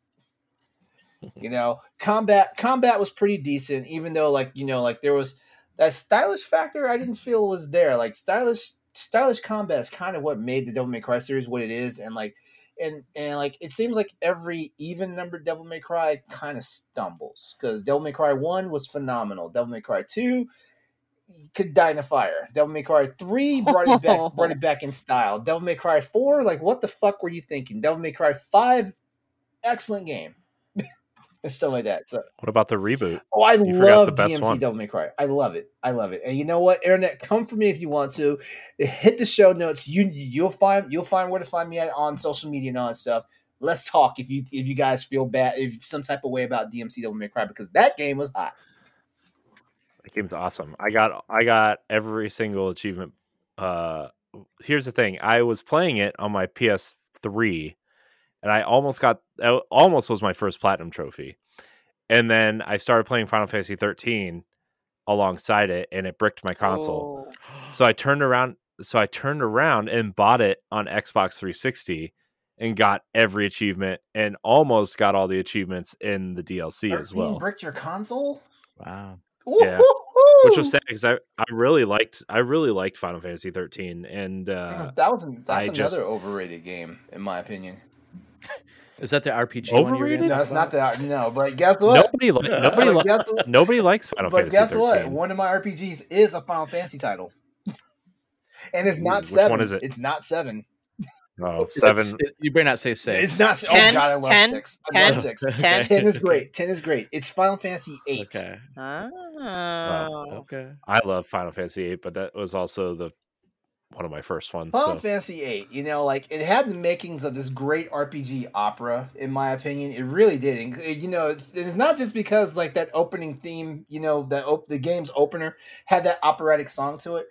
Speaker 2: you know, combat combat was pretty decent, even though like you know like there was that stylish factor I didn't feel was there. Like stylish stylish combat is kind of what made the Devil May Cry series what it is, and like and and like it seems like every even numbered Devil May Cry kind of stumbles because Devil May Cry One was phenomenal. Devil May Cry Two could die in a fire. Devil May Cry Three brought it back, brought it back in style. Devil May Cry Four, like what the fuck were you thinking? Devil May Cry Five, excellent game. And stuff like that. So,
Speaker 1: What about the reboot?
Speaker 2: oh, I
Speaker 1: You
Speaker 2: love DMC
Speaker 1: one.
Speaker 2: Devil May Cry. I love it. I love it. And you know what, Internet, come for me if you want to. Hit the show notes. You you'll find you'll find where to find me at, on social media and all that stuff. Let's talk if you if you guys feel bad if some type of way about DMC Devil May Cry because that game was hot.
Speaker 1: That game's awesome. I got I got every single achievement. Uh, here's the thing: I was playing it on my PS3, and I almost got uh, almost was my first platinum trophy. And then I started playing Final Fantasy 13 alongside it, and it bricked my console.
Speaker 3: Oh.
Speaker 1: So I turned around. So I turned around and bought it on Xbox 360 and got every achievement and almost got all the achievements in the DLC as well.
Speaker 2: bricked your console.
Speaker 4: Wow.
Speaker 1: Yeah. Which was sad because I, I really liked I really liked Final Fantasy 13 and uh,
Speaker 2: that was that's
Speaker 1: I
Speaker 2: another
Speaker 1: just-
Speaker 2: overrated game in my opinion.
Speaker 4: Is that the RPG one you were
Speaker 1: Overrated?
Speaker 2: No,
Speaker 4: talk
Speaker 2: it's not
Speaker 4: about?
Speaker 2: that. No, but guess what?
Speaker 1: nobody li-
Speaker 4: Yeah.
Speaker 1: nobody li-
Speaker 2: guess what?
Speaker 1: nobody likes Final
Speaker 2: but
Speaker 1: Fantasy
Speaker 2: guess
Speaker 1: 13.
Speaker 2: what? One of my RPGs is a Final Fantasy title, and it's not
Speaker 1: which
Speaker 2: seven.
Speaker 1: one is it?
Speaker 2: It's not seven.
Speaker 1: Oh, seven.
Speaker 4: It's- it- you better not say six.
Speaker 2: It's not. Oh
Speaker 3: Ten?
Speaker 2: god, I love
Speaker 3: Ten?
Speaker 2: I
Speaker 3: Ten?
Speaker 2: love six.
Speaker 3: Ten?
Speaker 2: Ten is great. Ten is great. It's Final Fantasy eight.
Speaker 4: Okay.
Speaker 3: Oh.
Speaker 4: Okay.
Speaker 1: I love Final Fantasy 8, but that was also the one of my first ones.
Speaker 2: Final
Speaker 1: So.
Speaker 2: Fantasy VIII, you know, like it had the makings of this great RPG opera, in my opinion. It really did. And, uh, you know, it's, it's not just because like that opening theme, you know, that op- the game's opener had that operatic song to it.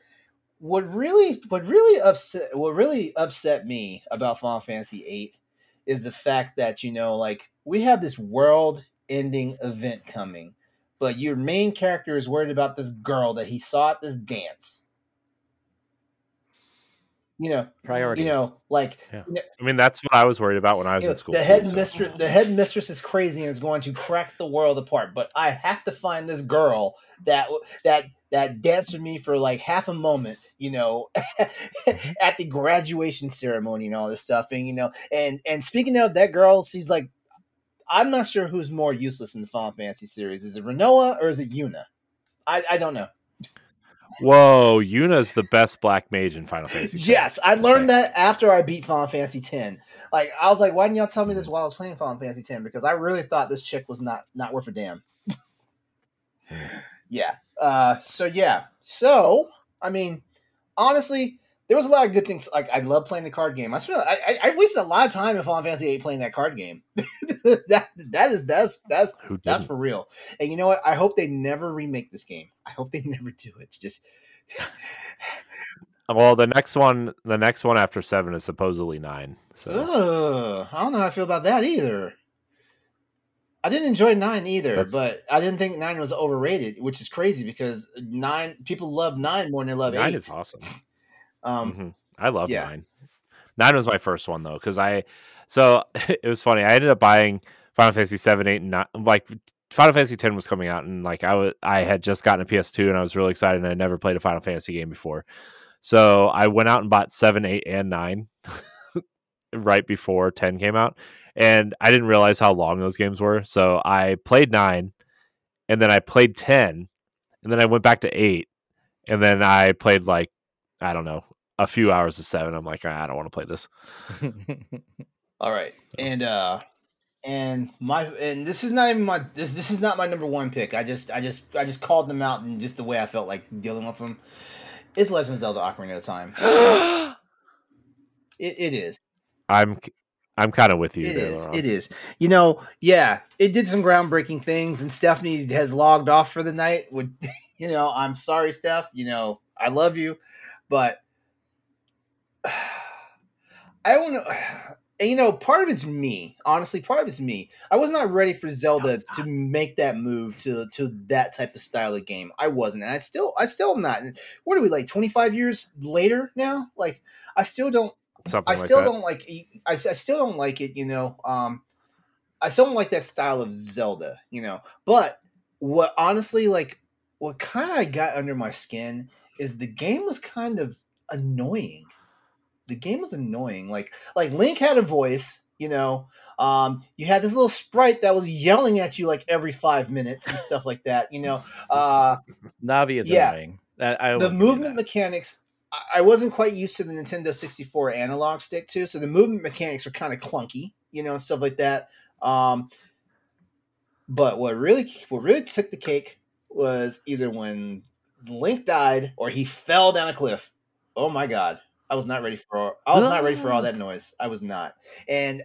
Speaker 2: What really, what really upset, what really upset me about Final Fantasy VIII is the fact that you know, like we have this world-ending event coming, but your main character is worried about this girl that he saw at this dance. You know,
Speaker 4: Priorities.
Speaker 2: you know, like
Speaker 1: Yeah.
Speaker 2: you know,
Speaker 1: I mean, that's what I was worried about when I was
Speaker 2: you know,
Speaker 1: in school.
Speaker 2: the
Speaker 1: too,
Speaker 2: head
Speaker 1: so.
Speaker 2: mistress, the head mistress is crazy and is going to crack the world apart. But I have to find this girl that that that danced with me for like half a moment, you know, mm-hmm. at the graduation ceremony and all this stuff. And you know, and and speaking of that girl, she's like, I'm not sure who's more useless in the Final Fantasy series. Is it Rinoa or is it Yuna? I, I don't know.
Speaker 1: Whoa, Yuna's the best black mage in Final Fantasy. X.
Speaker 2: Yes, I learned that after I beat Final Fantasy X. Like I was like, why didn't y'all tell me this while I was playing Final Fantasy X? Because I really thought this chick was not not worth a damn. yeah. Uh. So yeah. So I mean, honestly, there was a lot of good things. Like I love playing the card game. I spent I, I, I wasted a lot of time in Final Fantasy VIII playing that card game. that that is that's that's that's for real. And you know what? I hope they never remake this game. I hope they never do it. It's just
Speaker 1: Well, the next one, the next one after seven is supposedly nine. So
Speaker 2: Ugh, I don't know how I feel about that either. I didn't enjoy nine either,
Speaker 1: That's-
Speaker 2: but I didn't think nine was overrated, which is crazy because nine people love nine more than they love
Speaker 1: nine
Speaker 2: eight.
Speaker 1: is awesome.
Speaker 2: Um,
Speaker 1: Mhm. I love
Speaker 2: yeah.
Speaker 1: nine. Nine was my first one though, because I so it was funny. I ended up buying Final Fantasy seven, eight, and nine. Like Final Fantasy ten was coming out, and like I was, I had just gotten a PS2, and I was really excited. and I never played a Final Fantasy game before, so I went out and bought seven, eight, and nine right before ten came out, and I didn't realize how long those games were. So I played nine, and then I played ten, and then I went back to eight, and then I played like I don't know a few hours of seven. I'm like, "Ah, I don't want to play this.
Speaker 2: all right, and uh, and my and this is not even my this this is not my number one pick. I just I just I just called them out and just the way I felt like dealing with them. It's Legend of Zelda: Ocarina of Time. It, it is.
Speaker 1: I'm I'm kind of with you.
Speaker 2: It
Speaker 1: there,
Speaker 2: is. It is. You know, yeah, it did some groundbreaking things, and Stephanie has logged off for the night. Would you know? I'm sorry, Steph. You know, I love you, but I don't know. And you know, part of it's me. Honestly, part of it's me. I was not ready for Zelda to make that move to to that type of style of game. I wasn't, and I still, I still am not. And What are we like? Twenty five years later now? Like, I still don't.
Speaker 1: Something
Speaker 2: I
Speaker 1: like
Speaker 2: still
Speaker 1: that.
Speaker 2: don't like. I, I still don't like it. You know. Um, I still don't like that style of Zelda. You know. But what honestly, like, what kind of got under my skin is the game was kind of annoying. The game was annoying. Like, like Link had a voice. You know. Um, you had this little sprite that was yelling at you like every five minutes and stuff like that. You know. Uh,
Speaker 4: Navi is
Speaker 2: Yeah.
Speaker 4: annoying. That, I
Speaker 2: the
Speaker 4: will give you
Speaker 2: movement mechanics I- I wasn't quite used to the Nintendo 64 analog stick too, so the movement mechanics are kind of clunky, you know, and stuff like that. Um, but what really what really took the cake was either when Link died or he fell down a cliff. Oh my god. I was not ready for I was not ready for all that noise. I was not. And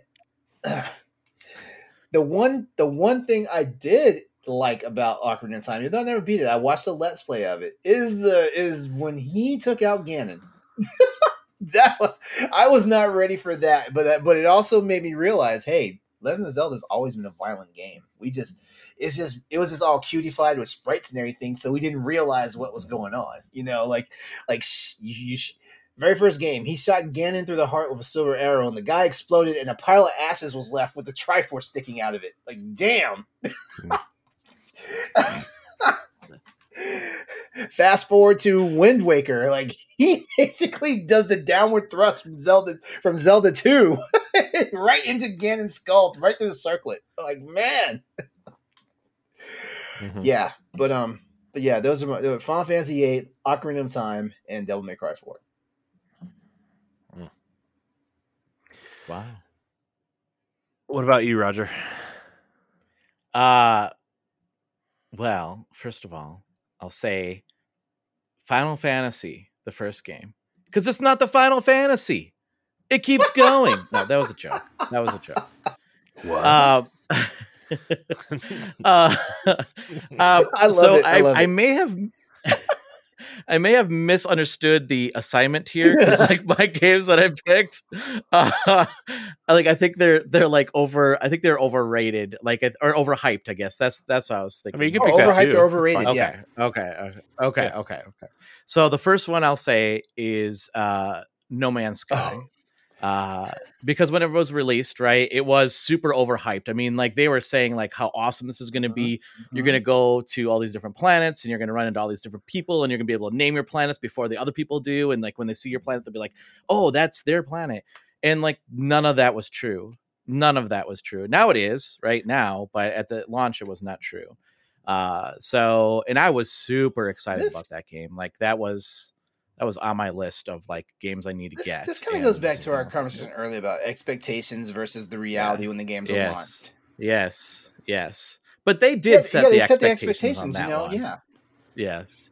Speaker 2: the one the one thing I did like about Ocarina of Time, even though I never beat it, I watched the let's play of it. Is the is when he took out Ganon. that was I was not ready for that, but that, but it also made me realize, hey, Legend of Zelda has always been a violent game. We just it's just it was just all cutified with sprites and everything, so we didn't realize what was going on. You know, like like sh- you, you sh- very first game, he shot Ganon through the heart with a silver arrow, and the guy exploded, and a pile of ashes was left with the Triforce sticking out of it. Like, damn. Fast forward to Wind Waker, like he basically does the downward thrust from Zelda from Zelda Two, right into Ganon's skull, right through the circlet. Like, man,
Speaker 1: Mhm.
Speaker 2: yeah. But um, but yeah, those are my uh, Final Fantasy VIII, Ocarina of Time, and Devil May Cry Four.
Speaker 4: Wow.
Speaker 1: What about you, Roger?
Speaker 4: Uh well, first of all, I'll say Final Fantasy, the first game. Because it's not the Final Fantasy. It keeps going. no, that was a joke. That was a joke.
Speaker 1: What?
Speaker 4: Um, uh, uh,
Speaker 2: I love
Speaker 4: so
Speaker 2: it. I
Speaker 4: I, I may have I may have misunderstood the assignment here because like my games that I picked, uh, like I think they're they're like over. I think they're overrated, like or overhyped. I guess that's that's what I was thinking.
Speaker 1: I mean, you
Speaker 2: Oh,
Speaker 1: can pick that
Speaker 2: overhyped
Speaker 1: too.
Speaker 2: or overrated,
Speaker 1: fine.
Speaker 2: yeah.
Speaker 4: Okay, okay, okay, okay,
Speaker 1: Yeah.
Speaker 4: okay, okay. So the first one I'll say is uh, No Man's Sky.
Speaker 2: Oh.
Speaker 4: Uh, because when it was released, right, it was super overhyped. I mean, like they were saying, like how awesome this is going to be. You're going to go to all these different planets, and you're going to run into all these different people, and you're going to be able to name your planets before the other people do. And like when they see your planet, they'll be like, "Oh, that's their planet." And like none of that was true. None of that was true. Now it is right now, but at the launch, it was not true. Uh, so and I was super excited
Speaker 2: This-
Speaker 4: about that game. Like that was that was on my list of like games I need to
Speaker 2: This,
Speaker 4: get.
Speaker 2: this kind of goes back to our conversation earlier about expectations versus the reality when the games are
Speaker 4: Yes.
Speaker 2: launched.
Speaker 4: Yes, yes. But they did
Speaker 2: Yeah,
Speaker 4: set,
Speaker 2: yeah,
Speaker 4: the
Speaker 2: set the
Speaker 4: expectations. on
Speaker 2: expectations. You know,
Speaker 4: one.
Speaker 2: yeah.
Speaker 4: Yes.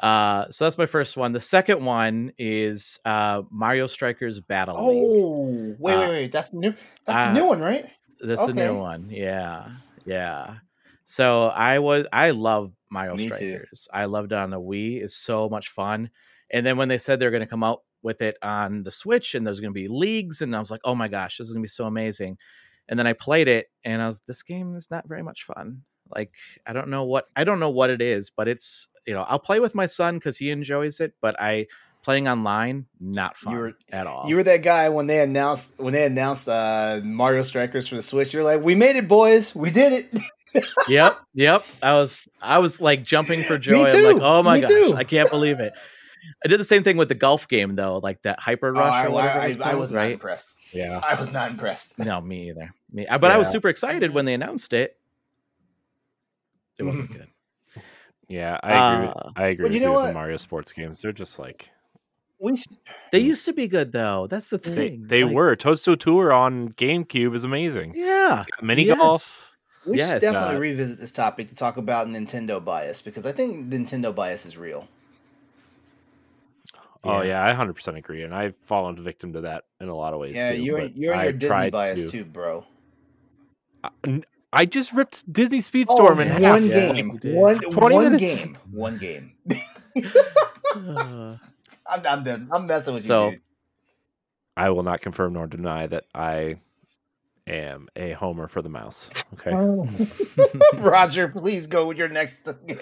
Speaker 4: Uh, so that's my first one. The second one is uh, Mario Strikers Battle League.
Speaker 2: Oh, wait,
Speaker 4: Uh,
Speaker 2: wait, wait. That's new. That's
Speaker 4: uh,
Speaker 2: the new one, right?
Speaker 4: That's a new one. Yeah, yeah. So I was I love Mario
Speaker 2: Me too.
Speaker 4: Strikers. I loved it on the Wii. It's so much fun. And then when they said they're going to come out with it on the Switch and there's going to be leagues, and I was like, oh my gosh, this is going to be so amazing. And then I played it, and I was this game is not very much fun. Like I don't know what I don't know what it is, but it's you know I'll play with my son because he enjoys it, but I playing online not fun
Speaker 2: were-
Speaker 4: at all.
Speaker 2: You were that guy when they announced when they announced uh, Mario Strikers for the Switch. You're like, "We made it, boys! We did it!"
Speaker 4: yep, yep. I was I was like jumping for joy. I'm like, oh my
Speaker 2: Me
Speaker 4: gosh,
Speaker 2: too.
Speaker 4: I can't believe it. I did the same thing with the golf game though, like that Hyper
Speaker 2: Oh,
Speaker 4: Rush
Speaker 2: I,
Speaker 4: or whatever.
Speaker 2: I-
Speaker 4: it was,
Speaker 2: I
Speaker 4: called,
Speaker 2: was not impressed.
Speaker 1: Yeah.
Speaker 2: I was not impressed.
Speaker 4: No, me either. Me, I- but I was super excited when they announced it. It wasn't good.
Speaker 1: Yeah, I agree.
Speaker 4: Uh,
Speaker 1: with, I agree
Speaker 2: well, you
Speaker 1: you
Speaker 2: know
Speaker 1: with the
Speaker 2: what?
Speaker 1: Mario sports games. They're just like
Speaker 2: We should,
Speaker 4: They used to be good though. That's the
Speaker 1: they,
Speaker 4: thing.
Speaker 1: they
Speaker 4: Like,
Speaker 1: were. Toadstool Tour on GameCube is amazing.
Speaker 4: Yeah.
Speaker 1: It's got mini
Speaker 4: Yes.
Speaker 1: golf.
Speaker 2: we
Speaker 4: Yes.
Speaker 2: should definitely
Speaker 1: Uh,
Speaker 2: revisit this topic to talk about Nintendo bias because I think Nintendo bias is real.
Speaker 1: Oh
Speaker 4: Yeah.
Speaker 1: yeah, I 100% agree, and I've fallen victim to that in a lot of ways
Speaker 2: Yeah,
Speaker 1: too.
Speaker 2: you're you're in
Speaker 1: I
Speaker 2: your Disney bias
Speaker 1: to-
Speaker 2: too, bro.
Speaker 1: I just ripped Disney Speedstorm in
Speaker 2: Oh,
Speaker 1: half.
Speaker 2: one game,
Speaker 4: you did.
Speaker 2: one
Speaker 1: 20
Speaker 2: one
Speaker 1: minutes.
Speaker 2: game, one game.
Speaker 4: Uh,
Speaker 2: I'm, I'm done. I'm messing with
Speaker 4: So-
Speaker 2: you, dude.
Speaker 1: I will not confirm nor deny that I am a homer for the mouse. Okay.
Speaker 2: Roger, please go with your next game.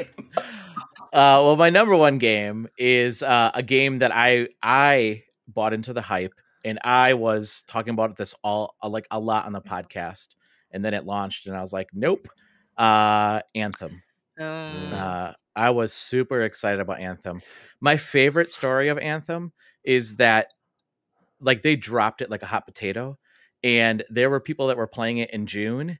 Speaker 4: Uh, well, my number one game is uh, a game that I I bought into the hype, and I was talking about this all uh, like a lot on the podcast, and then it launched, and I was like, nope. Uh, Anthem.
Speaker 3: Um,
Speaker 4: Uh, I was super excited about Anthem. My favorite story of Anthem is that like they dropped it like a hot potato, and there were people that were playing it in June.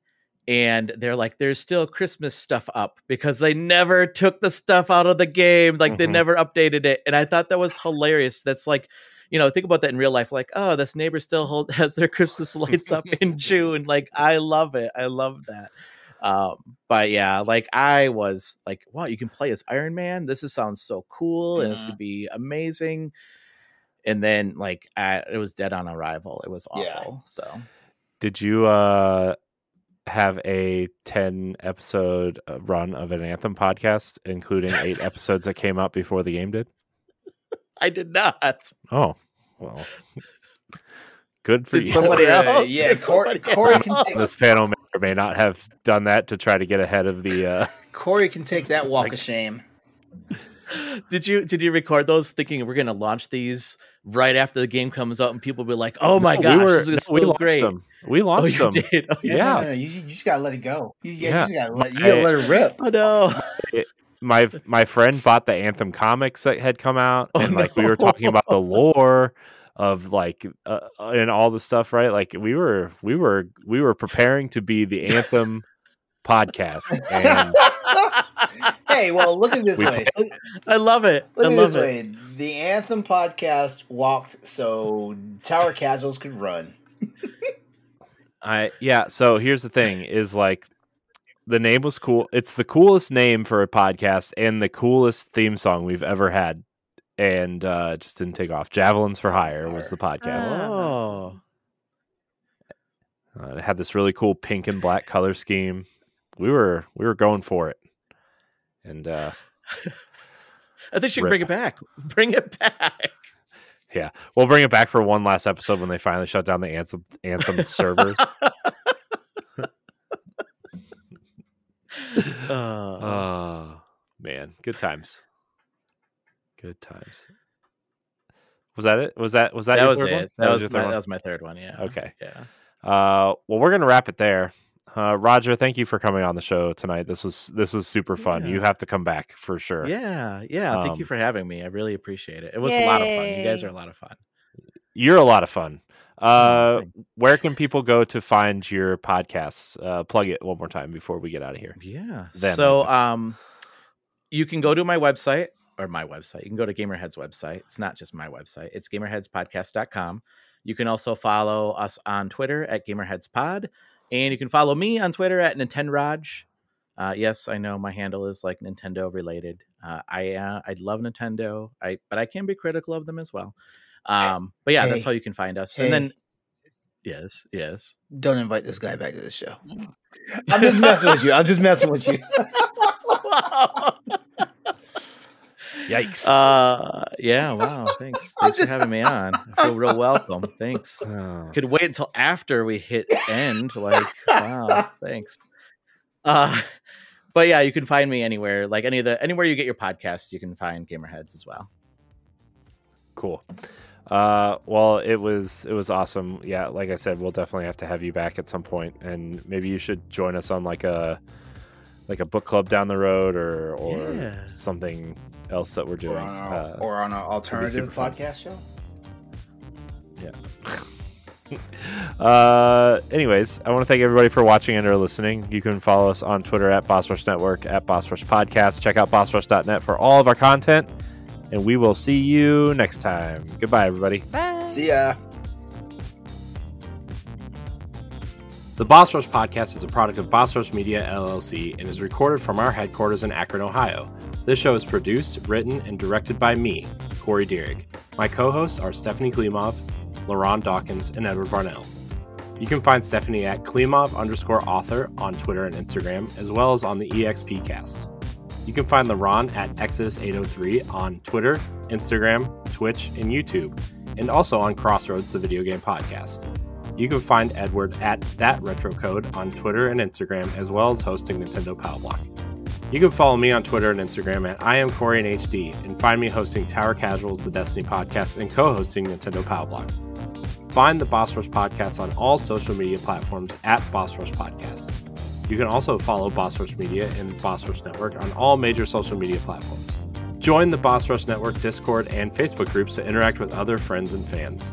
Speaker 4: And they're like, there's still Christmas stuff up because they never took the stuff out of the game. Like they
Speaker 1: Mhm.
Speaker 4: never updated it. And I thought that was hilarious. That's like, you know, think about that in real life. Like, oh, this neighbor still hold, has their Christmas lights up in June. Like, I love it. I love that. Um, but yeah, like I was like, wow, you can play as Iron Man. This is, sounds so cool, and this
Speaker 2: Mhm.
Speaker 4: could be amazing. And then like I, it was dead on arrival. It was
Speaker 2: Yeah.
Speaker 4: awful. So
Speaker 1: Did you uh have a 10 episode uh, run of an Anthem podcast, including eight episodes that came out before the game did?
Speaker 4: I did not.
Speaker 1: Oh, well. Good for
Speaker 4: Did
Speaker 1: you.
Speaker 4: somebody
Speaker 2: Uh,
Speaker 4: else?
Speaker 2: yeah,
Speaker 4: Did
Speaker 2: Cor-
Speaker 4: somebody
Speaker 2: Corey
Speaker 4: else?
Speaker 2: can take-
Speaker 1: this panel may or may not have done that to try to get ahead of the uh
Speaker 2: Corey can take that walk of shame.
Speaker 4: Did you did you record those thinking we're gonna launch these right after the game comes out and people will be like, oh my
Speaker 1: No,
Speaker 4: gosh,
Speaker 1: we were,
Speaker 4: this is
Speaker 1: no, we
Speaker 4: so
Speaker 1: launched
Speaker 4: great.
Speaker 1: them. We
Speaker 4: Oh,
Speaker 1: launched
Speaker 4: you
Speaker 1: them.
Speaker 4: did. Oh, you
Speaker 1: Yeah.
Speaker 2: No, no, no, you, you just gotta let it go. You, yeah,
Speaker 1: Yeah.
Speaker 2: you just gotta let, you gotta let it rip.
Speaker 4: Oh no.
Speaker 1: my my friend bought the Anthem comics that had come out,
Speaker 4: Oh,
Speaker 1: and like we were talking about the lore of like uh, and all the stuff, right? Like we were we were we were preparing to be the Anthem podcast, and
Speaker 2: hey, well, look at this
Speaker 1: We-
Speaker 2: way. Look,
Speaker 4: I love it.
Speaker 2: look
Speaker 4: I
Speaker 2: at
Speaker 4: love
Speaker 2: this
Speaker 4: it.
Speaker 2: way. The Anthem podcast walked so Tower Casuals could run.
Speaker 1: I yeah. So here's the thing: is like the name was cool. It's the coolest name for a podcast and the coolest theme song we've ever had, and uh, just didn't take off. Javelins for Hire was the podcast.
Speaker 4: Oh.
Speaker 1: Uh, it had this really cool pink and black color scheme. We were we were going for it, and uh,
Speaker 4: I think you should
Speaker 1: Rip.
Speaker 4: bring it back. Bring it back.
Speaker 1: yeah, we'll bring it back for one last episode when they finally shut down the anthem anthem servers.
Speaker 4: Uh,
Speaker 1: Oh man, good times, good times. Was that it? Was that was that
Speaker 4: that
Speaker 1: your
Speaker 4: was
Speaker 1: third
Speaker 4: it.
Speaker 1: one?
Speaker 4: That, was, my,
Speaker 1: third one?
Speaker 4: that was my third one. Yeah.
Speaker 1: Okay.
Speaker 4: Yeah.
Speaker 1: Uh, well, we're gonna wrap it there. Uh, Roger, thank you for coming on the show tonight. This was this was super fun.
Speaker 4: Yeah.
Speaker 1: You have to come back for sure.
Speaker 4: Yeah. Yeah. Thank you
Speaker 1: Um,
Speaker 4: for having me. I really appreciate it. It was a lot of fun. You guys are a lot of fun.
Speaker 1: You're a lot of fun. Uh, where can people go to find your podcasts? Uh, plug it one more time before we get out of here.
Speaker 4: Yeah.
Speaker 1: Them,
Speaker 4: so um you can go to my website or my website. You can go to Gamerheads website. It's not just my website. It's gamerheadspodcast.com. You can also follow us on Twitter at gamerheadspod and you can follow me on Twitter at Nintendroj. Uh, yes, I know my handle is like Nintendo related. Uh, I uh, I love Nintendo. I but I can be critical of them as well. Um, but yeah, that's how you can find us.
Speaker 2: Hey.
Speaker 4: And then yes, yes.
Speaker 2: Don't invite this guy back to the show. I'm just messing with you. I'm just messing with you.
Speaker 1: Yikes!
Speaker 4: Uh, yeah. Wow. Thanks. Thanks for having me on. I feel real welcome. Thanks.
Speaker 1: Oh.
Speaker 4: Could wait until after we hit end. Like, wow. Thanks. Uh, but yeah, you can find me anywhere. Like any of the anywhere you get your podcasts, you can find Gamerheads as well.
Speaker 1: cool. Uh, well, it was it was awesome. Yeah, like I said, we'll definitely have to have you back at some point, and maybe you should join us on like a like a book club down the road, or or
Speaker 4: Yeah.
Speaker 1: something else that we're
Speaker 2: Or
Speaker 1: doing.
Speaker 2: on, our,
Speaker 1: Uh,
Speaker 2: or on our alternative
Speaker 1: super fun.
Speaker 2: podcast show. Yeah.
Speaker 1: Uh, anyways, I want to thank everybody for watching and or listening. You can follow us on Twitter at Boss Rush Network, at Boss Rush Podcast. Check out bossrush.net for all of our content, and we will see you next time. Goodbye, everybody.
Speaker 3: Bye.
Speaker 2: See ya.
Speaker 6: The Boss Rush podcast is a product of Boss Rush Media LLC and is recorded from our headquarters in Akron, Ohio. This show is produced, written, and directed by me, Corey Dierig. My co hosts are Stephanie Klimov, LeRon Dawkins, and Edward Barnell. You can find Stephanie at Klimov underscore author on Twitter and Instagram, as well as on the EXP cast. You can find LeRon at Exodus803 on Twitter, Instagram, Twitch, and YouTube.
Speaker 1: and also on Crossroads, the video game podcast. You can find Edward at that retro code on Twitter and Instagram, as well as hosting Nintendo Power Block. You can follow me on Twitter and Instagram at I am Corey in HD and find me hosting Tower Casuals, the Destiny podcast, and co-hosting Nintendo Power Block. Find the Boss Rush podcast on all social media platforms at Boss Rush Podcast. You can also follow Boss Rush Media and Boss Rush Network on all major social media platforms. Join the Boss Rush Network Discord and Facebook groups to interact with other friends and fans.